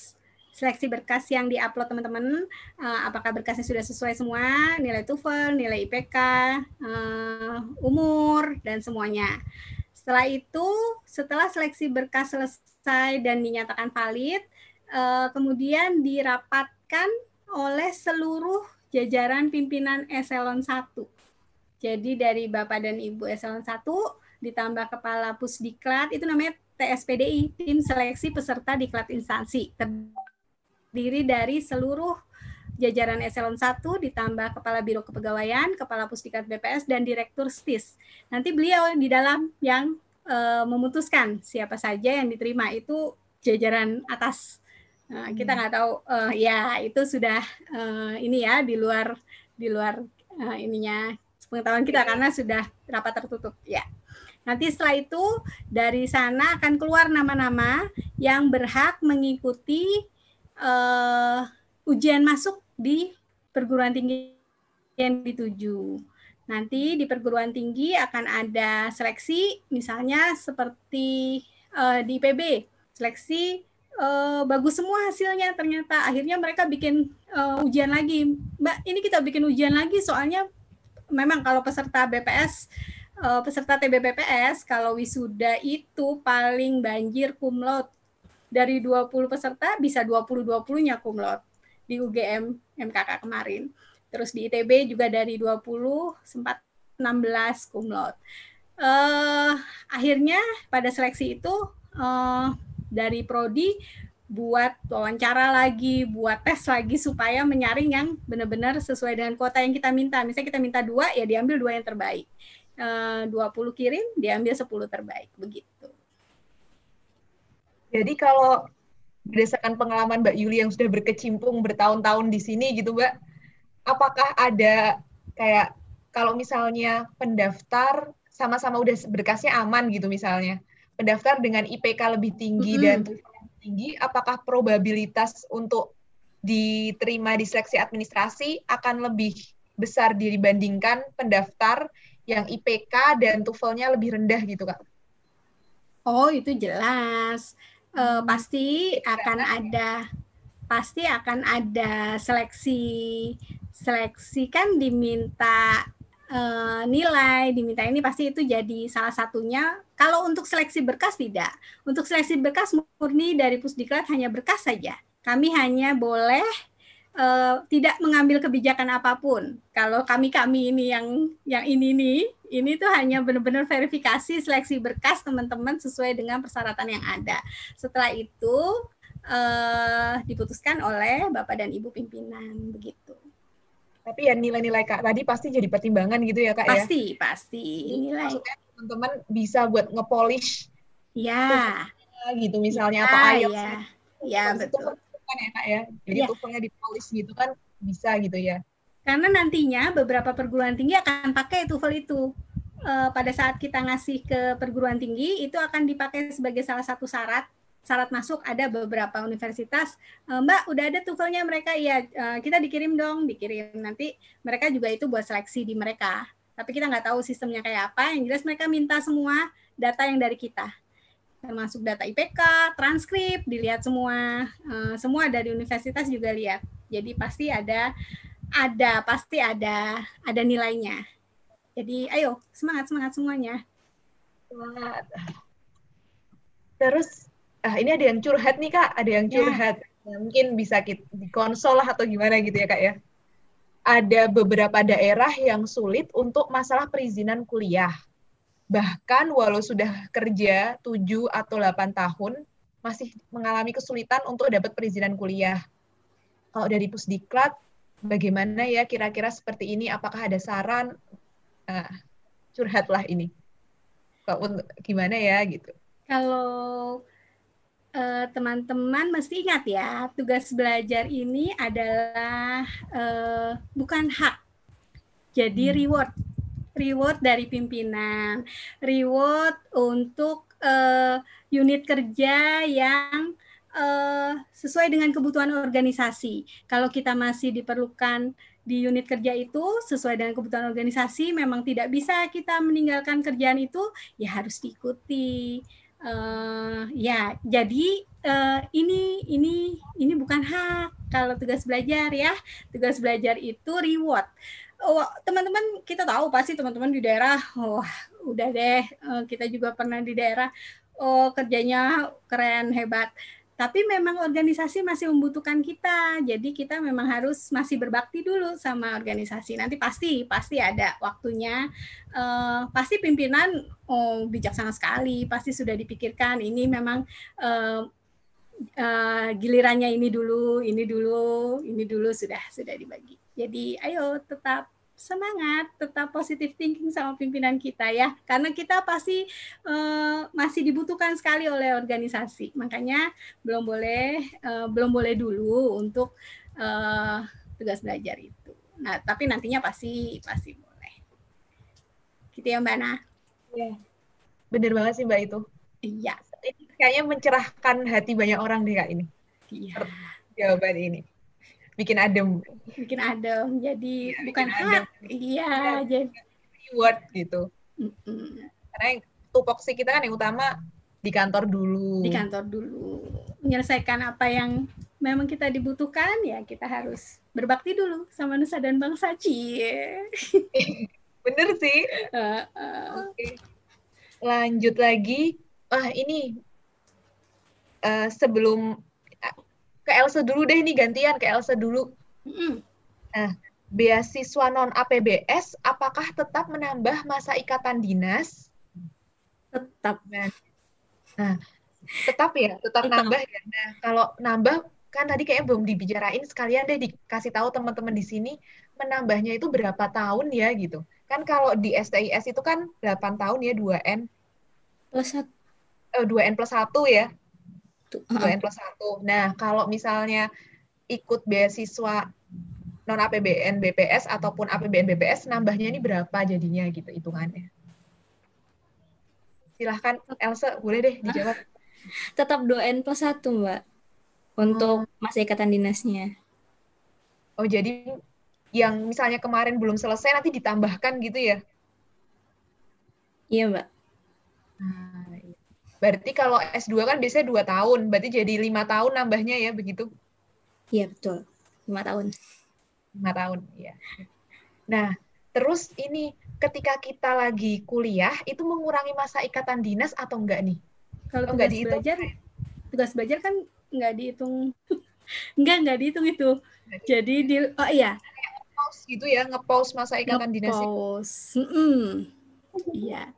S2: Seleksi berkas yang diupload teman-teman, uh, apakah berkasnya sudah sesuai semua, nilai TOEFL, nilai IPK, uh, eh, umur, dan semuanya. Setelah itu, setelah seleksi berkas selesai dan dinyatakan valid, uh, kemudian dirapatkan oleh seluruh jajaran pimpinan eselon 1. Jadi dari Bapak dan Ibu eselon 1 ditambah kepala Pusdiklat itu namanya TSPDI, tim seleksi peserta diklat instansi. Terdiri dari seluruh jajaran eselon 1 ditambah kepala biro kepegawaian, kepala Pusdiklat BPS dan direktur STIS. Nanti beliau di dalam yang e, memutuskan siapa saja yang diterima itu jajaran atas Nah, kita hmm. nggak tahu uh, ya itu sudah uh, ini ya di luar di luar uh, ininya pengetahuan kita karena sudah rapat tertutup ya. Nanti setelah itu dari sana akan keluar nama-nama yang berhak mengikuti uh, ujian masuk di perguruan tinggi yang dituju. Nanti di perguruan tinggi akan ada seleksi, misalnya seperti uh, di IPB, seleksi uh, bagus semua hasilnya ternyata. Akhirnya mereka bikin uh, ujian lagi. Mbak ini kita bikin ujian lagi soalnya memang kalau peserta BPS uh, peserta TBBPS kalau wisuda itu paling banjir kumlot dari 20 peserta bisa 20 20-nya kumlot di UGM MKK kemarin terus di ITB juga dari 20 sempat 16 kumlot uh, akhirnya pada seleksi itu uh, dari prodi buat wawancara lagi, buat tes lagi supaya menyaring yang benar-benar sesuai dengan kuota yang kita minta. Misalnya kita minta dua, ya diambil dua yang terbaik. Eh, dua puluh kirim, diambil sepuluh terbaik. Begitu.
S1: Jadi kalau berdasarkan pengalaman Mbak Yuli yang sudah berkecimpung bertahun-tahun di sini gitu Mbak, apakah ada kayak kalau misalnya pendaftar sama-sama udah berkasnya aman gitu misalnya, pendaftar dengan IPK lebih tinggi mm -hmm. dan lebih tinggi, apakah probabilitas untuk diterima di seleksi administrasi akan lebih besar dibandingkan pendaftar yang IPK dan TOEFL-nya lebih rendah gitu, Kak?
S2: Oh, itu jelas. Uh, pasti akan ada pasti akan ada seleksi seleksi kan diminta uh, nilai diminta ini pasti itu jadi salah satunya. Kalau untuk seleksi berkas tidak. Untuk seleksi berkas murni dari Pusdiklat hanya berkas saja. Kami hanya boleh uh, tidak mengambil kebijakan apa pun. Kalau kami-kami ini yang yang ini nih, ini tuh hanya benar-benar verifikasi seleksi berkas teman-teman sesuai dengan persyaratan yang ada. Setelah itu uh, diputuskan oleh Bapak dan Ibu pimpinan begitu.
S1: Tapi ya nilai-nilai Kak tadi pasti jadi pertimbangan gitu ya Kak
S2: pasti,
S1: ya?
S2: Pasti, pasti. Nilai.
S1: teman-teman bisa buat ngepolish.
S2: Ya.
S1: Gitu misalnya ya, apa
S2: ayo. Ya, ya betul.
S1: Kan ya Kak ya. Jadi ya. tulisannya dipolish gitu kan bisa gitu ya.
S2: Karena nantinya beberapa perguruan tinggi akan pakai TOEFL itu. uh, pada saat kita ngasih ke perguruan tinggi itu akan dipakai sebagai salah satu syarat syarat masuk ada beberapa universitas uh, Mbak udah ada tuvelnya mereka uh, kita dikirim dong dikirim nanti mereka juga itu buat seleksi di mereka tapi kita nggak tahu sistemnya kayak apa yang jelas mereka minta semua data yang dari kita termasuk data IPK, transkrip, dilihat semua, uh, semua dari universitas juga lihat. Jadi pasti ada, ada pasti ada, ada nilainya. Jadi ayo semangat semangat semuanya. Semangat.
S1: Terus ah ini ada yang curhat nih kak, ada yang ya. curhat. Ya. Mungkin bisa kita di konsol lah atau gimana gitu ya kak ya. Ada beberapa daerah yang sulit untuk masalah perizinan kuliah. Bahkan walau sudah kerja 7 atau 8 tahun, masih mengalami kesulitan untuk dapat perizinan kuliah. Kalau dari Pusdiklat, bagaimana ya kira-kira seperti ini? Apakah ada saran uh, curhatlah ini kok gimana ya gitu
S2: kalau uh, teman-teman mesti ingat ya tugas belajar ini adalah uh, bukan hak jadi hmm. reward reward dari pimpinan reward untuk uh, unit kerja yang uh, sesuai dengan kebutuhan organisasi. Kalau kita masih diperlukan di unit kerja itu sesuai dengan kebutuhan organisasi, memang tidak bisa kita meninggalkan kerjaan itu, ya harus diikuti. Uh, ya, jadi uh, ini ini ini bukan hak kalau tugas belajar ya. Tugas belajar itu reward. Oh, teman-teman kita tahu pasti teman-teman di daerah, oh, udah deh uh, kita juga pernah di daerah, oh kerjanya keren hebat tapi memang organisasi masih membutuhkan kita. Jadi kita memang harus masih berbakti dulu sama organisasi. Nanti pasti pasti ada waktunya. Uh, pasti pimpinan oh bijaksana sekali. Pasti sudah dipikirkan ini memang uh, uh, gilirannya ini dulu ini dulu ini dulu sudah sudah dibagi. Jadi ayo tetap semangat, tetap positif thinking sama pimpinan kita ya, karena kita pasti uh, masih dibutuhkan sekali oleh organisasi. Makanya belum boleh uh, belum boleh dulu untuk uh, tugas belajar itu. Nah, tapi nantinya pasti pasti boleh. Gitu ya Mbak Nah.
S1: Iya. Bener banget sih Mbak itu.
S2: Iya.
S1: Ini kayaknya mencerahkan hati banyak orang deh Kak ini.
S2: Iya.
S1: Jawaban ini bikin adem.
S2: Bikin adem jadi ya, bukan hak. Iya ya, jadi
S1: reward gitu. Mm karena yang tupoksi kita kan yang utama di kantor dulu.
S2: Di kantor dulu. Menyelesaikan apa yang memang kita dibutuhkan ya kita harus berbakti dulu sama nusa dan bangsa. Cie.
S1: Bener sih. Uh, uh. Okay. lanjut lagi. Ah ini uh, sebelum ke Elsa dulu deh nih gantian ke Elsa dulu. Mm. Nah, beasiswa non APBS apakah tetap menambah masa ikatan dinas?
S2: Tetap. Nah,
S1: nah tetap ya, tetap, tetap. nambah ya. Nah, kalau nambah kan tadi kayaknya belum dibicarain sekalian deh dikasih tahu teman-teman di sini menambahnya itu berapa tahun ya gitu. Kan kalau di STIS itu kan 8 tahun ya 2N
S3: plus 1
S1: eh, 2N plus 1 ya. 2N plus 1. Nah, kalau misalnya ikut beasiswa non APBN BPS ataupun APBN BPS nambahnya ini berapa jadinya gitu hitungannya. Silahkan Elsa, boleh deh dijawab.
S3: Tetap 2N plus 1, Mbak. Untuk hmm. masa ikatan dinasnya.
S1: Oh, jadi yang misalnya kemarin belum selesai nanti ditambahkan gitu ya?
S3: Iya, Mbak.
S1: Nah, Berarti kalau S2 kan biasanya dua tahun, berarti jadi lima tahun nambahnya ya begitu?
S3: Iya betul, lima tahun.
S1: Lima tahun, ya. Nah, terus ini ketika kita lagi kuliah itu mengurangi masa ikatan dinas atau enggak nih?
S2: Kalau tugas dihitung? belajar, tugas belajar kan enggak dihitung, enggak enggak dihitung itu. Jadi di, oh iya.
S1: Nge-pause gitu ya, nge-pause masa ikatan dinas.
S2: Nge-pause, mm -mm. iya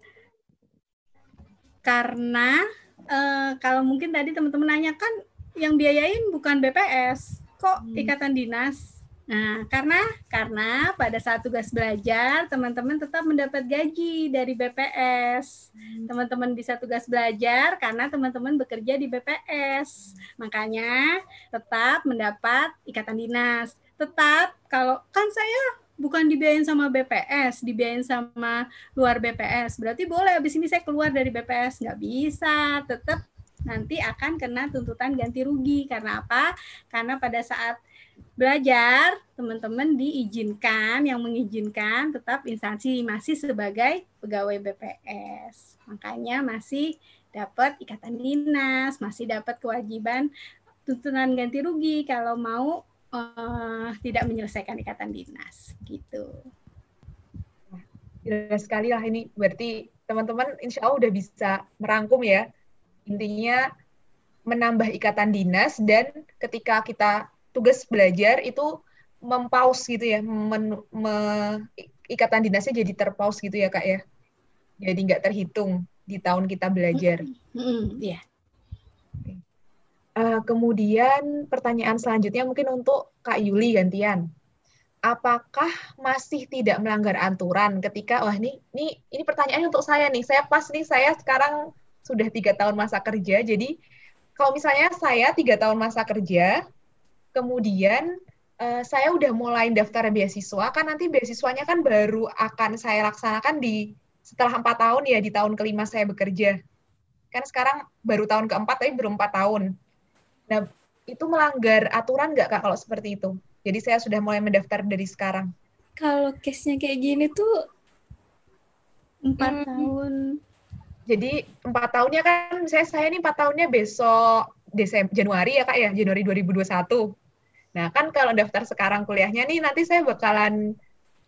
S2: karena uh, kalau mungkin tadi teman-teman nanya kan yang biayain bukan BPS kok hmm. ikatan dinas Nah, karena karena pada saat tugas belajar teman-teman tetap mendapat gaji dari BPS. Hmm. Teman-teman bisa tugas belajar karena teman-teman bekerja di BPS. Makanya tetap mendapat ikatan dinas. Tetap kalau kan saya bukan dibiayain sama BPS, dibiayain sama luar BPS. Berarti boleh habis ini saya keluar dari BPS. Nggak bisa, tetap nanti akan kena tuntutan ganti rugi. Karena apa? Karena pada saat belajar, teman-teman diizinkan, yang mengizinkan tetap instansi masih sebagai pegawai BPS. Makanya masih dapat ikatan dinas, masih dapat kewajiban tuntutan ganti rugi kalau mau uh, tidak menyelesaikan ikatan dinas gitu.
S1: Jelas sekali lah ini berarti teman-teman insya Allah udah bisa merangkum ya intinya menambah ikatan dinas dan ketika kita tugas belajar itu mempaus gitu ya men, me, ikatan dinasnya jadi terpaus gitu ya kak ya jadi nggak terhitung di tahun kita belajar.
S2: Iya. Mm -hmm. yeah.
S1: Uh, kemudian pertanyaan selanjutnya mungkin untuk Kak Yuli gantian. Apakah masih tidak melanggar aturan ketika wah ini ini ini pertanyaannya untuk saya nih. Saya pas nih saya sekarang sudah tiga tahun masa kerja. Jadi kalau misalnya saya tiga tahun masa kerja, kemudian uh, saya udah mulai daftar beasiswa, kan nanti beasiswanya kan baru akan saya laksanakan di setelah empat tahun ya di tahun kelima saya bekerja. Kan sekarang baru tahun keempat tapi belum empat tahun. Nah, itu melanggar aturan nggak Kak kalau seperti itu? Jadi saya sudah mulai mendaftar dari sekarang.
S3: Kalau case-nya kayak gini tuh
S2: empat hmm, tahun.
S1: Jadi empat tahunnya kan saya saya ini empat tahunnya besok Desember Januari ya Kak ya Januari 2021. Nah kan kalau daftar sekarang kuliahnya nih nanti saya bakalan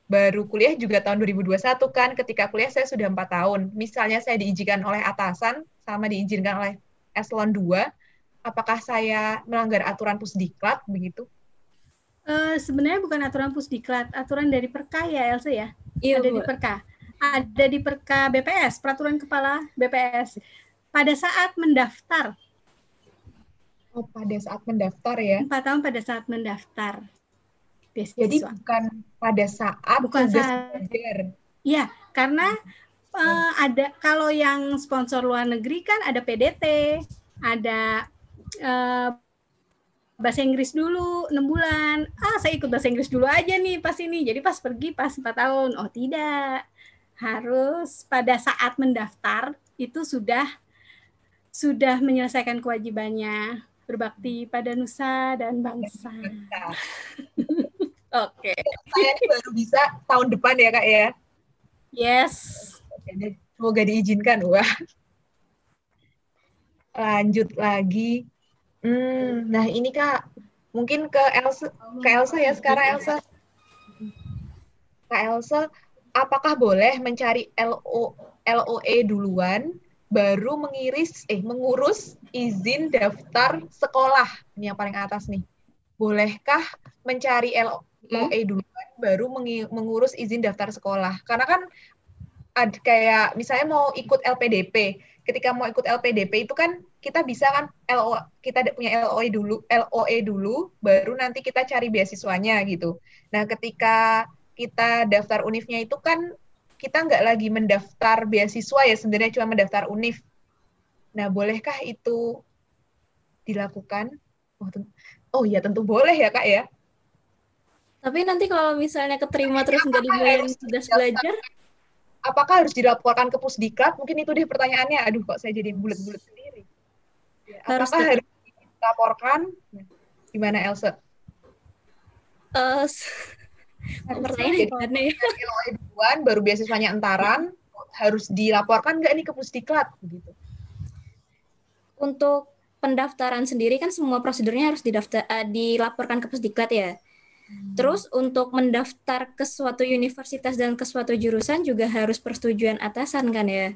S1: baru kuliah juga tahun 2021 kan ketika kuliah saya sudah empat tahun. Misalnya saya diizinkan oleh atasan sama diizinkan oleh eselon 2 apakah saya melanggar aturan pusdiklat begitu?
S2: Uh, sebenarnya bukan aturan pusdiklat, aturan dari Perka ya Elsa ya.
S3: Iya,
S2: ada Bu. di Perka. Ada di Perka BPS, peraturan kepala BPS. Pada saat mendaftar.
S1: Oh, pada saat mendaftar ya.
S2: Empat tahun pada saat mendaftar.
S1: Beasiswa. Jadi bukan pada saat
S2: bukan saat
S1: belajar.
S2: Iya, karena uh, ada kalau yang sponsor luar negeri kan ada PDT, ada uh, bahasa Inggris dulu enam bulan ah saya ikut bahasa Inggris dulu aja nih pas ini jadi pas pergi pas empat tahun oh tidak harus pada saat mendaftar itu sudah sudah menyelesaikan kewajibannya berbakti pada nusa dan bangsa.
S1: Oke. Okay. Saya ini baru bisa tahun depan ya kak ya.
S2: Yes.
S1: Semoga diizinkan wah. Lanjut lagi Hmm, nah ini Kak, mungkin ke Elsa, ke Elsa ya sekarang Elsa. Kak Elsa, apakah boleh mencari LO, LOE duluan, baru mengiris, eh mengurus izin daftar sekolah? Ini yang paling atas nih. Bolehkah mencari LOE hmm? duluan, baru mengurus izin daftar sekolah? Karena kan ada kayak misalnya mau ikut LPDP, ketika mau ikut LPDP itu kan kita bisa kan LO kita punya LOE dulu LOE dulu baru nanti kita cari beasiswanya gitu. Nah, ketika kita daftar unifnya itu kan kita nggak lagi mendaftar beasiswa ya sebenarnya cuma mendaftar unif. Nah, bolehkah itu dilakukan? Oh, oh ya tentu boleh ya kak ya.
S3: Tapi nanti kalau misalnya keterima terus nggak dibayarin tugas belajar,
S1: apakah harus dilaporkan ke pusdiklat? Mungkin itu deh pertanyaannya. Aduh, kok saya jadi bulat-bulat sendiri. Harus apakah harus dilaporkan? Gimana Elsa?
S3: Uh, pertanyaan
S1: ya. duluan, baru beasiswanya entaran, harus dilaporkan nggak nih ke pusdiklat? Begitu.
S3: Untuk pendaftaran sendiri kan semua prosedurnya harus didaftar, uh, dilaporkan ke pusdiklat ya. Hmm. Terus untuk mendaftar ke suatu universitas dan ke suatu jurusan juga harus persetujuan atasan kan ya.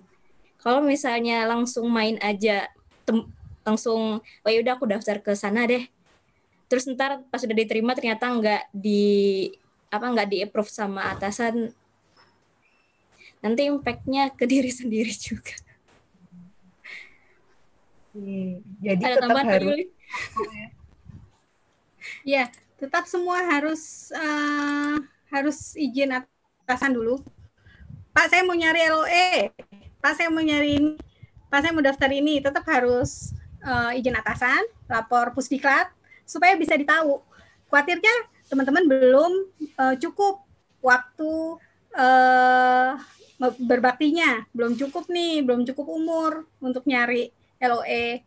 S3: Kalau misalnya langsung main aja langsung oh ya udah aku daftar ke sana deh. Terus ntar pas sudah diterima ternyata nggak di apa nggak di approve sama atasan. Nanti impactnya ke diri sendiri juga.
S1: Hmm, jadi Ada tetap harus
S2: ya tetap semua harus uh, harus izin atasan dulu. Pak saya mau nyari LOE Pak saya mau nyari ini. Pak saya mau daftar ini. Tetap harus uh, izin atasan, lapor pusdiklat supaya bisa ditahu. Khawatirnya teman-teman belum uh, cukup waktu uh, berbaktinya belum cukup nih, belum cukup umur untuk nyari LOE.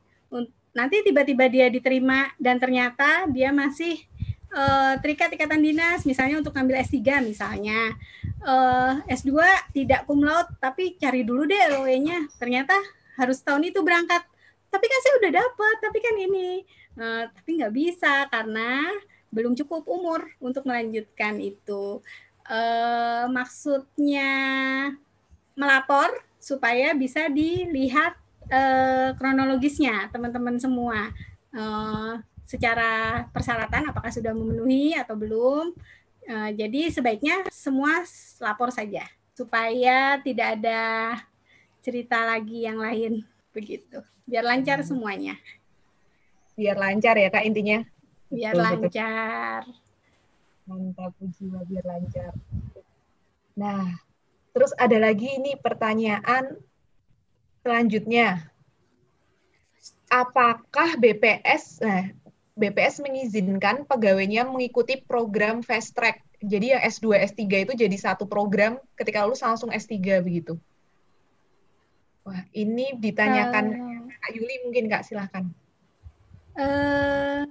S2: Nanti tiba-tiba dia diterima dan ternyata dia masih uh, terikat ikatan dinas, misalnya untuk ngambil S3 misalnya. Uh, S2 tidak cum laude, tapi cari dulu deh LOE-nya. Ternyata harus tahun itu berangkat. Tapi kan saya udah dapat, tapi kan ini. Uh, tapi nggak bisa karena belum cukup umur untuk melanjutkan itu. Uh, maksudnya melapor supaya bisa dilihat uh, kronologisnya teman-teman semua uh, secara persyaratan apakah sudah memenuhi atau belum. Uh, jadi sebaiknya semua lapor saja supaya tidak ada cerita lagi yang lain begitu. Biar lancar semuanya.
S1: Biar lancar ya Kak intinya.
S2: Biar betul, lancar.
S1: Mantap jiwa biar lancar. Nah, Terus ada lagi ini pertanyaan selanjutnya. Apakah BPS nah, BPS mengizinkan pegawainya mengikuti program fast track? Jadi yang S2, S3 itu jadi satu program ketika lulus langsung S3 begitu. Wah, ini ditanyakan uh, Kak Yuli mungkin Kak, silahkan.
S2: Uh,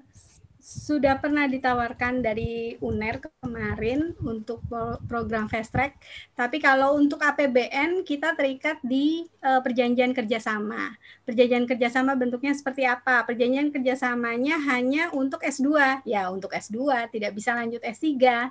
S2: sudah pernah ditawarkan dari UNER kemarin untuk program fast track, tapi kalau untuk APBN kita terikat di uh, perjanjian kerjasama. Perjanjian kerjasama bentuknya seperti apa? Perjanjian kerjasamanya hanya untuk S2, ya untuk S2 tidak bisa lanjut S3.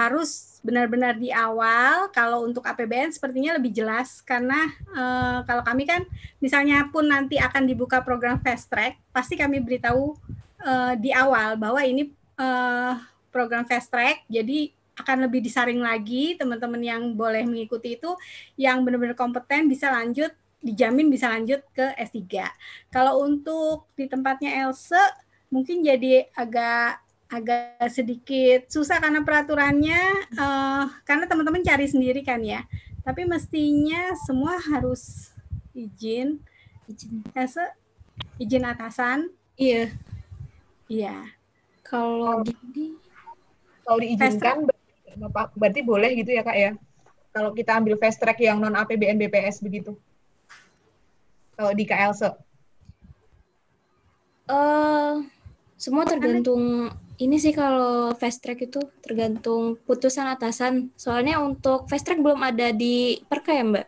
S2: Harus benar-benar di awal. Kalau untuk APBN sepertinya lebih jelas karena uh, kalau kami kan misalnya pun nanti akan dibuka program fast track, pasti kami beritahu uh, di awal bahwa ini uh, program fast track, jadi akan lebih disaring lagi teman-teman yang boleh mengikuti itu yang benar-benar kompeten bisa lanjut dijamin bisa lanjut ke S3. Kalau untuk di tempatnya Else mungkin jadi agak agak sedikit susah karena peraturannya uh, karena teman-teman cari sendiri kan ya. Tapi mestinya semua harus izin izin Else izin atasan.
S3: Iya.
S2: Iya.
S3: Kalau di
S1: kalau diizinkan berarti, berarti boleh gitu ya kak ya? Kalau kita ambil fast track yang non APBN BPS begitu? Kalau di KLSE?
S3: Uh, semua tergantung ini sih kalau fast track itu tergantung putusan atasan. Soalnya untuk fast track belum ada di Perka ya Mbak?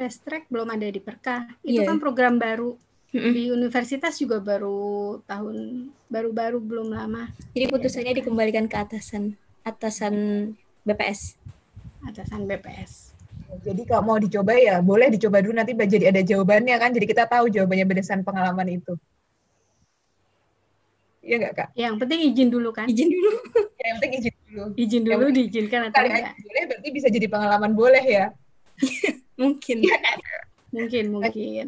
S2: Fast track belum ada di Perka. Itu yeah. kan program baru di universitas juga baru tahun baru-baru belum lama.
S3: Jadi putusannya dikembalikan ke atasan atasan BPS.
S2: Atasan BPS.
S1: Jadi kalau mau dicoba ya boleh dicoba dulu nanti jadi ada jawabannya kan. Jadi kita tahu jawabannya berdasarkan pengalaman itu. Iya nggak kak?
S2: Yang penting izin dulu kan?
S3: Izin dulu.
S1: ya, yang penting izin dulu.
S2: Izin dulu yang diizinkan atau
S1: enggak? Boleh berarti bisa jadi pengalaman boleh ya?
S3: mungkin.
S2: Ya, mungkin mungkin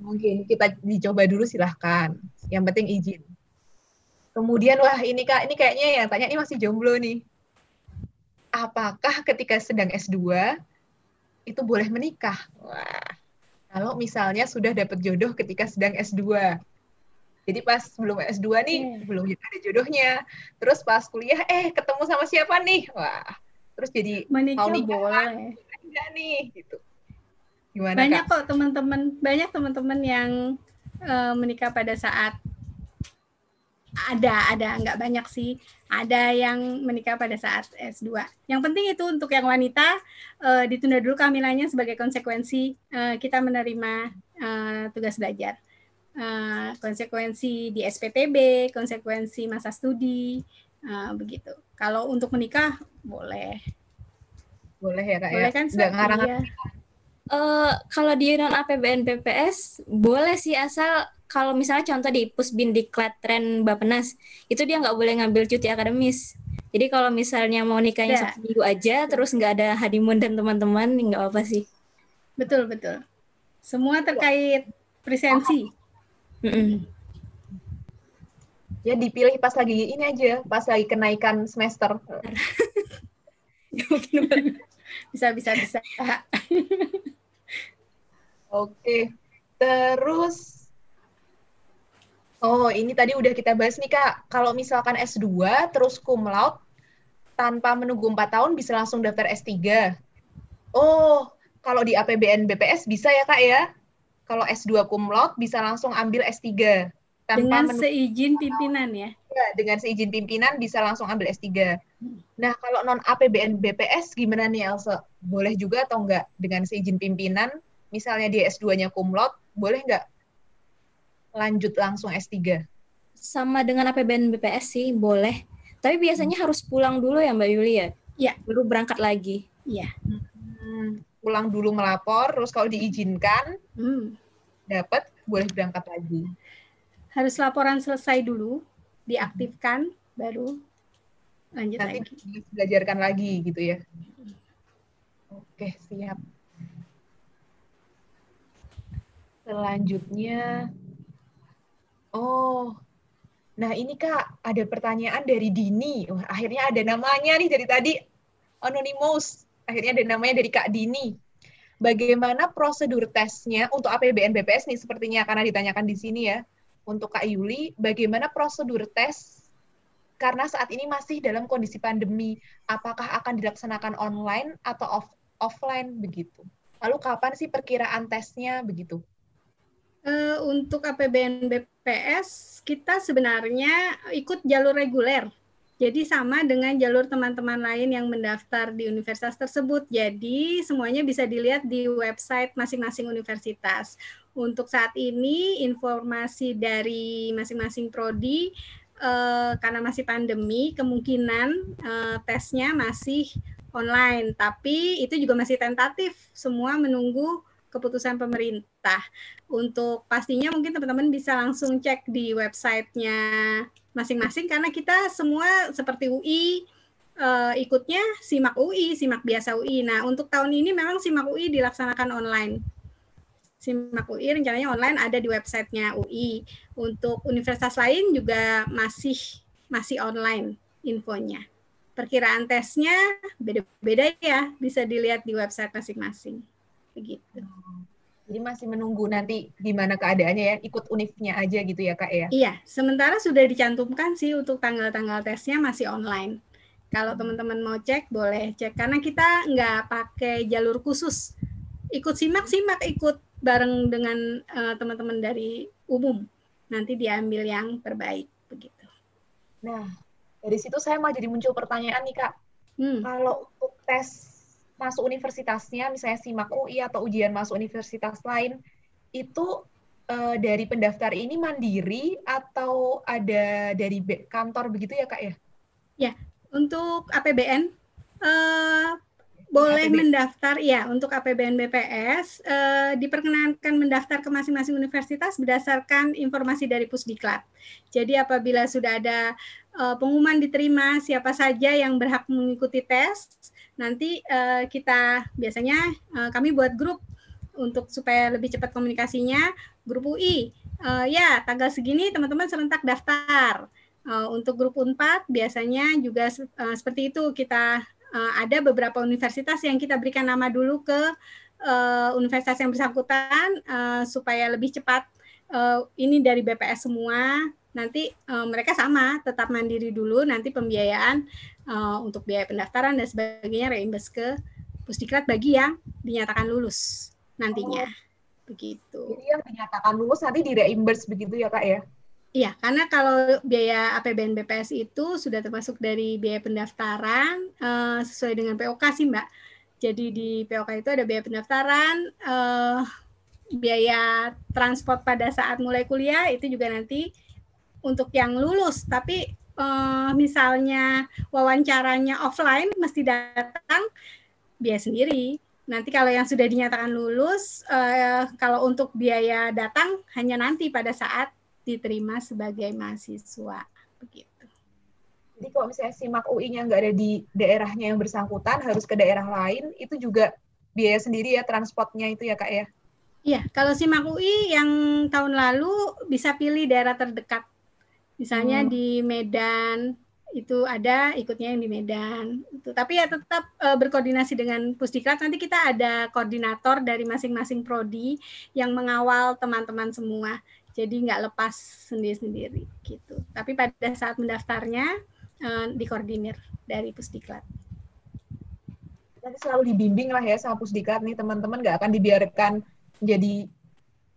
S1: mungkin kita dicoba dulu silahkan. Yang penting izin. Kemudian wah ini kak, ini kayaknya yang tanya ini masih jomblo nih. Apakah ketika sedang S2 itu boleh menikah? Wah, kalau misalnya sudah dapat jodoh ketika sedang S2. Jadi pas belum S2 nih, hmm. belum ada jodohnya. Terus pas kuliah, eh ketemu sama siapa nih? Wah, terus jadi
S2: menikah mau nikah boleh.
S1: Enggak nih, gitu.
S2: Gimana, banyak Kak? kok teman-teman banyak teman-teman yang uh, menikah pada saat ada ada nggak banyak sih ada yang menikah pada saat S2 yang penting itu untuk yang wanita uh, ditunda dulu kehamilannya sebagai konsekuensi uh, kita menerima uh, tugas belajar uh, konsekuensi di SPPB konsekuensi masa studi uh, begitu kalau untuk menikah boleh
S1: boleh ya kak boleh ya? kan nggak ngarang iya.
S3: Uh, kalau di non APBN BPS boleh sih asal kalau misalnya contoh di Pusbin di Klatren Bapenas itu dia nggak boleh ngambil cuti akademis. Jadi kalau misalnya mau nikahnya ya. satu minggu aja terus nggak ada honeymoon dan teman-teman nggak apa sih.
S2: Betul betul. Semua terkait presensi.
S1: Mm -mm. Ya dipilih pas lagi ini aja, pas lagi kenaikan semester.
S2: bisa bisa bisa.
S1: Oke. Terus Oh, ini tadi udah kita bahas nih Kak. Kalau misalkan S2 terus cum laude tanpa menunggu empat tahun bisa langsung daftar S3. Oh, kalau di APBN BPS bisa ya Kak ya? Kalau S2 kumlot bisa langsung ambil S3.
S2: Tanpa dengan seizin pimpinan ya?
S1: Ya, dengan seizin pimpinan bisa langsung ambil S3. Nah, kalau non APBN BPS gimana nih Elsa? Boleh juga atau enggak dengan seizin pimpinan? Misalnya dia S2-nya kumlot, boleh enggak lanjut langsung S3?
S3: Sama dengan APBN BPS sih, boleh tapi biasanya harus pulang dulu ya Mbak Yuli ya?
S2: Iya.
S3: Baru berangkat lagi.
S2: Iya.
S1: Hmm, pulang dulu melapor, terus kalau diizinkan, hmm. dapat boleh berangkat lagi.
S2: Harus laporan selesai dulu, diaktifkan, baru lanjut
S1: Nanti lagi. belajarkan lagi gitu ya. Oke, siap. Selanjutnya, oh Nah, ini Kak, ada pertanyaan dari Dini. Wah, akhirnya ada namanya nih dari tadi anonymous. Akhirnya ada namanya dari Kak Dini. Bagaimana prosedur tesnya untuk APBN BPS nih sepertinya karena ditanyakan di sini ya. Untuk Kak Yuli, bagaimana prosedur tes karena saat ini masih dalam kondisi pandemi, apakah akan dilaksanakan online atau off offline begitu? Lalu kapan sih perkiraan tesnya begitu?
S2: Uh, untuk APBN BPS kita sebenarnya ikut jalur reguler. Jadi sama dengan jalur teman-teman lain yang mendaftar di universitas tersebut. Jadi semuanya bisa dilihat di website masing-masing universitas. Untuk saat ini informasi dari masing-masing prodi uh, karena masih pandemi kemungkinan uh, tesnya masih online, tapi itu juga masih tentatif. Semua menunggu keputusan pemerintah. Untuk pastinya mungkin teman-teman bisa langsung cek di websitenya masing-masing karena kita semua seperti UI uh, eh, ikutnya simak UI, simak biasa UI. Nah untuk tahun ini memang simak UI dilaksanakan online. Simak UI rencananya online ada di websitenya UI. Untuk universitas lain juga masih masih online infonya. Perkiraan tesnya beda-beda ya, bisa dilihat di website masing-masing begitu.
S1: Jadi masih menunggu nanti gimana keadaannya ya, ikut unifnya aja gitu ya kak ya?
S2: Iya, sementara sudah dicantumkan sih untuk tanggal-tanggal tesnya masih online. Kalau teman-teman mau cek boleh cek karena kita nggak pakai jalur khusus. Ikut simak-simak, ikut bareng dengan uh, teman-teman dari umum. Nanti diambil yang terbaik begitu.
S1: Nah, dari situ saya mau jadi muncul pertanyaan nih kak. Hmm. Kalau untuk tes masuk universitasnya, misalnya SIMAK UI atau ujian masuk universitas lain, itu uh, dari pendaftar ini mandiri atau ada dari kantor begitu ya kak ya?
S2: Ya, untuk APBN uh, eh, boleh APBN. mendaftar ya untuk APBN BPS uh, diperkenankan mendaftar ke masing-masing universitas berdasarkan informasi dari Pusdiklat. Jadi apabila sudah ada uh, pengumuman diterima siapa saja yang berhak mengikuti tes nanti uh, kita biasanya uh, kami buat grup untuk supaya lebih cepat komunikasinya. Grup UI uh, eh, ya tanggal segini teman-teman serentak daftar. Uh, untuk grup Unpad biasanya juga uh, seperti itu. Kita uh, ada beberapa universitas yang kita berikan nama dulu ke uh, universitas yang bersangkutan uh, supaya lebih cepat uh, ini dari BPS semua. Nanti uh, mereka sama tetap mandiri dulu. Nanti pembiayaan uh, untuk biaya pendaftaran dan sebagainya reimburse ke Pusdiklat bagi yang dinyatakan lulus nantinya oh. begitu.
S1: Jadi yang dinyatakan lulus nanti di reimburse begitu ya kak ya?
S2: Iya, karena kalau biaya APBN BPS itu sudah termasuk dari biaya pendaftaran uh, sesuai dengan POK sih Mbak. Jadi di POK itu ada biaya pendaftaran, uh, biaya transport pada saat mulai kuliah itu juga nanti untuk yang lulus tapi uh, misalnya wawancaranya offline mesti datang biaya sendiri. Nanti kalau yang sudah dinyatakan lulus uh, kalau untuk biaya datang hanya nanti pada saat diterima sebagai mahasiswa. Begitu.
S1: Jadi kalau misalnya simak UI-nya nggak ada di daerahnya yang bersangkutan harus ke daerah lain itu juga biaya sendiri ya transportnya itu ya kak ya?
S2: Iya, kalau simak UI yang tahun lalu bisa pilih daerah terdekat Misalnya hmm. di Medan itu ada ikutnya yang di Medan. Itu. Tapi ya tetap e, berkoordinasi dengan Pusdiklat. Nanti kita ada koordinator dari masing-masing prodi yang mengawal teman-teman semua. Jadi nggak lepas sendiri-sendiri gitu. Tapi pada saat mendaftarnya uh, dikoordinir dari Pusdiklat.
S1: Nanti selalu dibimbing lah ya sama Pusdiklat nih teman-teman nggak akan dibiarkan jadi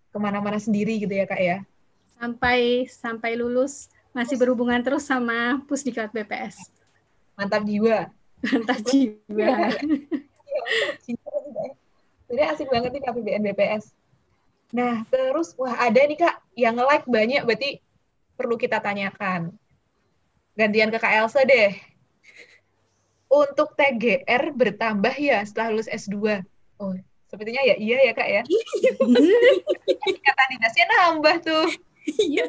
S1: ke mana-mana sendiri gitu ya kak ya.
S2: Sampai sampai lulus masih berhubungan terus sama Pusdiklat BPS.
S1: Mantap jiwa.
S2: Mantap jiwa.
S1: Jadi asik banget nih KPBN BPS. Nah, terus wah ada nih Kak yang like banyak berarti perlu kita tanyakan. Gantian ke Kak Elsa deh. Untuk TGR bertambah ya setelah lulus S2. Oh, sepertinya ya iya ya Kak ya. Kata nambah tuh. Iya.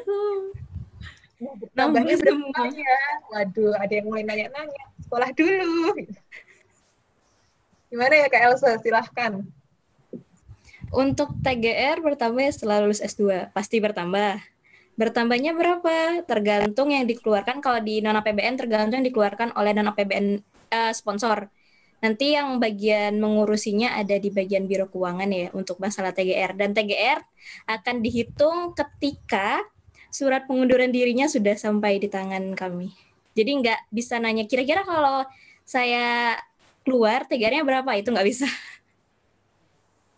S1: Berapa ya? Waduh, ada yang mulai nanya-nanya. Sekolah dulu. Gimana ya Kak Elsa? Silahkan.
S3: Untuk TGR bertambah ya setelah lulus S2, pasti bertambah. Bertambahnya berapa? Tergantung yang dikeluarkan. Kalau di non APBN tergantung yang dikeluarkan oleh non APBN uh, eh, sponsor. Nanti yang bagian mengurusinya ada di bagian biro keuangan ya untuk masalah TGR. Dan TGR akan dihitung ketika surat pengunduran dirinya sudah sampai di tangan kami. Jadi nggak bisa nanya kira-kira kalau saya keluar TGR-nya berapa itu nggak bisa.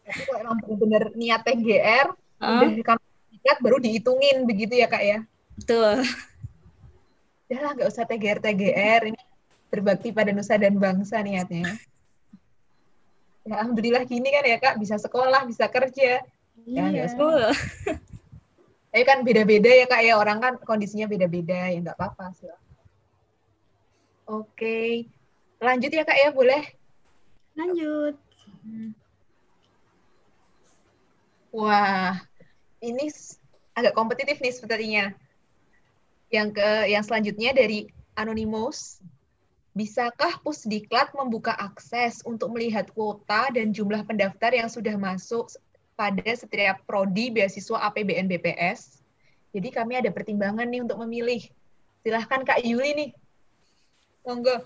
S1: Kalau emang benar-benar niat TGR, uh. niat baru dihitungin begitu ya kak ya?
S3: Betul.
S1: Ya lah nggak usah TGR TGR ini berbakti pada nusa dan bangsa niatnya. Ya alhamdulillah gini kan ya kak bisa sekolah bisa kerja. Ya, iya. Ya, Tapi kan beda-beda ya kak ya orang kan kondisinya beda-beda ya nggak apa-apa sih. Oke, lanjut ya kak ya boleh?
S2: Lanjut.
S1: Hmm. Wah, ini agak kompetitif nih sepertinya. Yang ke yang selanjutnya dari Anonymous, bisakah Pusdiklat membuka akses untuk melihat kuota dan jumlah pendaftar yang sudah masuk pada setiap prodi beasiswa APBN BPS? Jadi kami ada pertimbangan nih untuk memilih. Silahkan Kak Yuli nih. Monggo.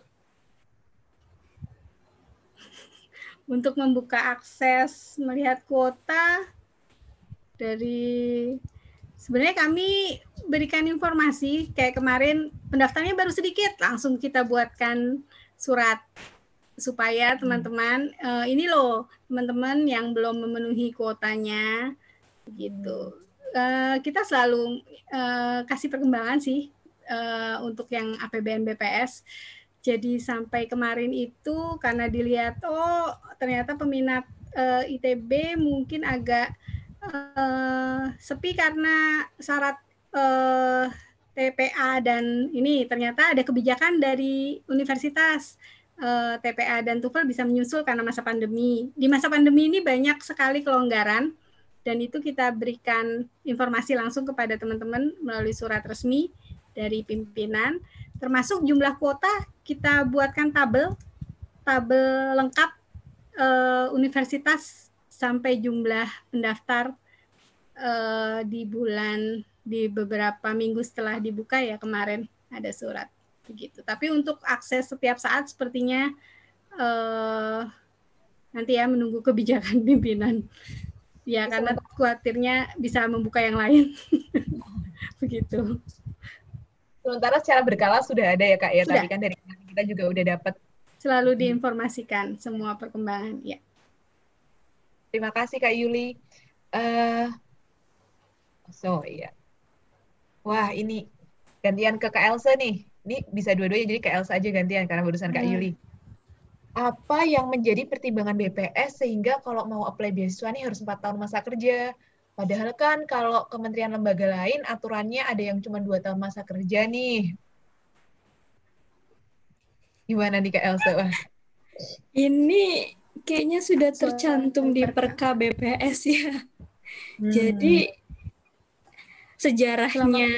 S2: Untuk membuka akses melihat kuota, dari sebenarnya kami berikan informasi kayak kemarin pendaftarnya baru sedikit langsung kita buatkan surat supaya hmm. teman-teman uh, ini loh teman-teman yang belum memenuhi kuotanya gitu. Uh, kita selalu uh, kasih perkembangan sih uh, untuk yang APBN BPS jadi sampai kemarin itu karena dilihat oh ternyata peminat uh, ITB mungkin agak uh, sepi karena syarat uh, eh, TPA dan ini ternyata ada kebijakan dari universitas uh, eh, TPA dan TOEFL bisa menyusul karena masa pandemi. Di masa pandemi ini banyak sekali kelonggaran dan itu kita berikan informasi langsung kepada teman-teman melalui surat resmi dari pimpinan termasuk jumlah kuota kita buatkan tabel tabel lengkap uh, universitas sampai jumlah pendaftar uh, di bulan di beberapa minggu setelah dibuka ya kemarin ada surat begitu. Tapi untuk akses setiap saat sepertinya uh, nanti ya menunggu kebijakan pimpinan. Ya karena khawatirnya bisa membuka yang lain. begitu.
S1: Sementara secara berkala sudah ada ya kak ya, sudah. tapi kan dari kita juga udah dapat.
S2: Selalu diinformasikan semua perkembangan ya.
S1: Terima kasih Kak Yuli. Uh, so iya. Wah ini gantian ke Kak Elsa nih. Ini bisa dua-duanya jadi Kak Elsa aja gantian karena barusan Kak hmm. Yuli. Apa yang menjadi pertimbangan BPS sehingga kalau mau apply beasiswa nih harus empat tahun masa kerja? Padahal kan kalau kementerian lembaga lain aturannya ada yang cuma dua tahun masa kerja nih. Gimana nih Kak Elsa? Wah.
S3: Ini kayaknya sudah tercantum di Perka BPS ya. Hmm. Jadi sejarahnya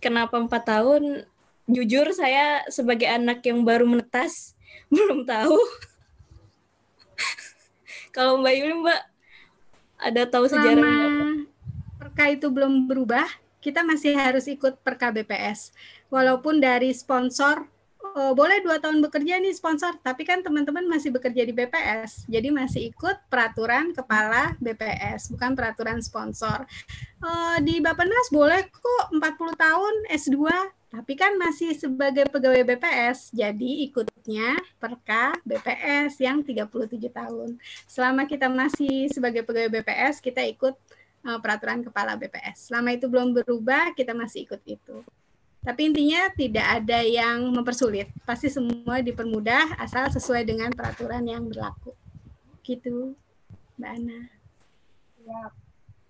S3: kenapa empat tahun? Jujur saya sebagai anak yang baru menetas belum tahu. Kalau Mbak Yuli Mbak ada tahu sejarahnya?
S2: Perka itu belum berubah, kita masih harus ikut Perka BPS. Walaupun dari sponsor oh, boleh dua tahun bekerja nih sponsor, tapi kan teman-teman masih bekerja di BPS, jadi masih ikut peraturan kepala BPS, bukan peraturan sponsor. Uh, di Bapenas boleh kok 40 tahun S2, Tapi kan masih sebagai pegawai BPS, jadi ikutnya perka BPS yang 37 tahun. Selama kita masih sebagai pegawai BPS, kita ikut uh, peraturan kepala BPS. Selama itu belum berubah, kita masih ikut itu. Tapi intinya tidak ada yang mempersulit. Pasti semua dipermudah asal sesuai dengan peraturan yang berlaku. Gitu, Mbak Ana.
S1: Ya.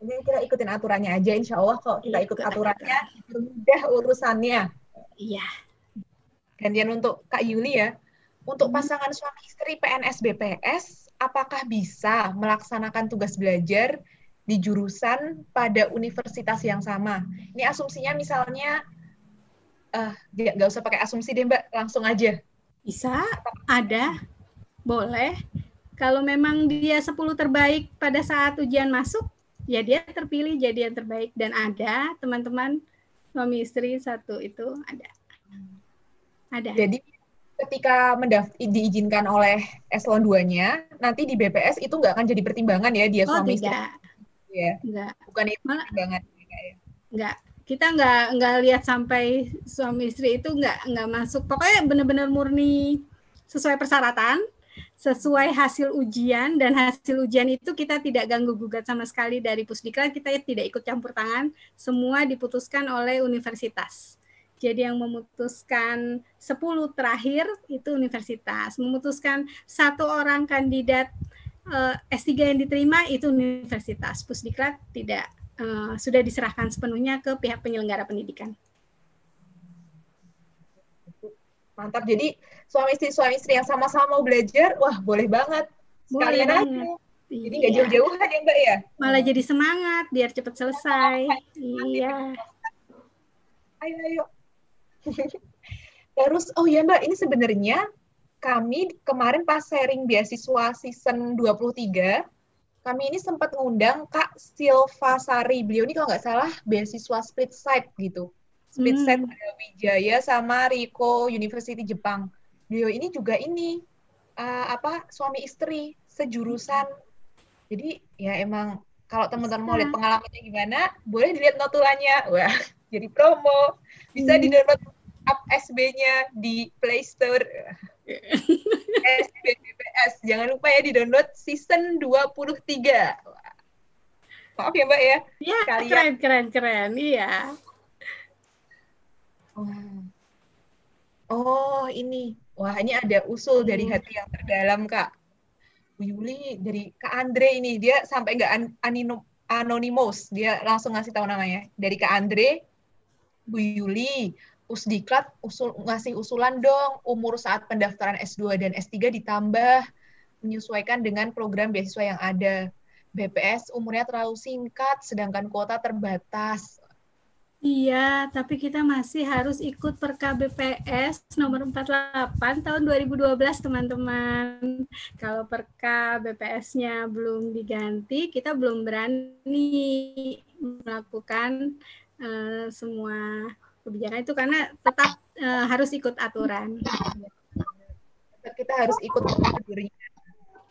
S1: Jadi kita ikutin aturannya aja, insya Allah kalau kita ikut aturannya, mudah urusannya.
S2: Iya.
S1: Gantian untuk Kak Yuli ya, untuk hmm. pasangan suami istri PNS BPS, apakah bisa melaksanakan tugas belajar di jurusan pada universitas yang sama? Ini asumsinya misalnya uh, nggak usah pakai asumsi deh Mbak, langsung aja.
S2: Bisa, ada, boleh. Kalau memang dia 10 terbaik pada saat ujian masuk, ya dia terpilih jadi yang terbaik. Dan ada teman-teman suami istri satu itu ada. Ada.
S1: Jadi ketika mendaft diizinkan oleh eselon 2-nya, nanti di BPS itu nggak akan jadi pertimbangan ya dia
S2: oh,
S1: suami
S2: tidak.
S1: istri. Ya.
S2: Enggak.
S1: Bukan itu Malah, pertimbangan.
S2: Ya. Kita nggak nggak lihat sampai suami istri itu nggak nggak masuk. Pokoknya benar-benar murni sesuai persyaratan sesuai hasil ujian dan hasil ujian itu kita tidak ganggu gugat sama sekali dari pusdiklat. Kita tidak ikut campur tangan. Semua diputuskan oleh universitas. Jadi yang memutuskan 10 terakhir itu universitas. Memutuskan satu orang kandidat eh, S3 yang diterima itu universitas. Pusdiklat tidak uh, sudah diserahkan sepenuhnya ke pihak penyelenggara pendidikan.
S1: Mantap. Jadi suami istri suami istri yang sama-sama mau belajar, wah boleh banget. Sekalian boleh aja. Jadi nggak iya. jauh-jauhan ya Mbak ya?
S2: Malah jadi semangat biar cepat selesai. iya.
S1: Ayo ayo. Terus oh ya Mbak, ini sebenarnya kami kemarin pas sharing beasiswa season 23 kami ini sempat ngundang Kak Silva Sari. Beliau ini kalau nggak salah beasiswa split side gitu. Split hmm. side ada Wijaya sama Riko University Jepang. Beliau ini juga ini uh, apa suami istri sejurusan. Jadi ya emang kalau teman-teman mau lihat pengalamannya gimana, boleh dilihat notulannya. Wah, jadi promo. Bisa hmm. di download app SB-nya di Play Store. SBBPS. Jangan lupa ya di-download season 23. Maaf ya Mbak ya.
S2: Iya, keren, keren, keren. Iya.
S1: Oh. oh, ini. Wah, ini ada usul dari hmm. hati yang terdalam, Kak. Bu Yuli, dari Kak Andre ini. Dia sampai nggak an anonymous. Dia langsung ngasih tahu namanya. Dari Kak Andre, Bu Yuli, Usdiklat usul ngasih usulan dong umur saat pendaftaran S2 dan S3 ditambah menyesuaikan dengan program beasiswa yang ada. BPS umurnya terlalu singkat sedangkan kuota terbatas.
S2: Iya, tapi kita masih harus ikut Perka BPS nomor 48 tahun 2012, teman-teman. Kalau Perka BPS-nya belum diganti, kita belum berani melakukan uh, semua kebijakan itu karena tetap uh, harus ikut aturan.
S1: Kita harus ikut prosedurnya.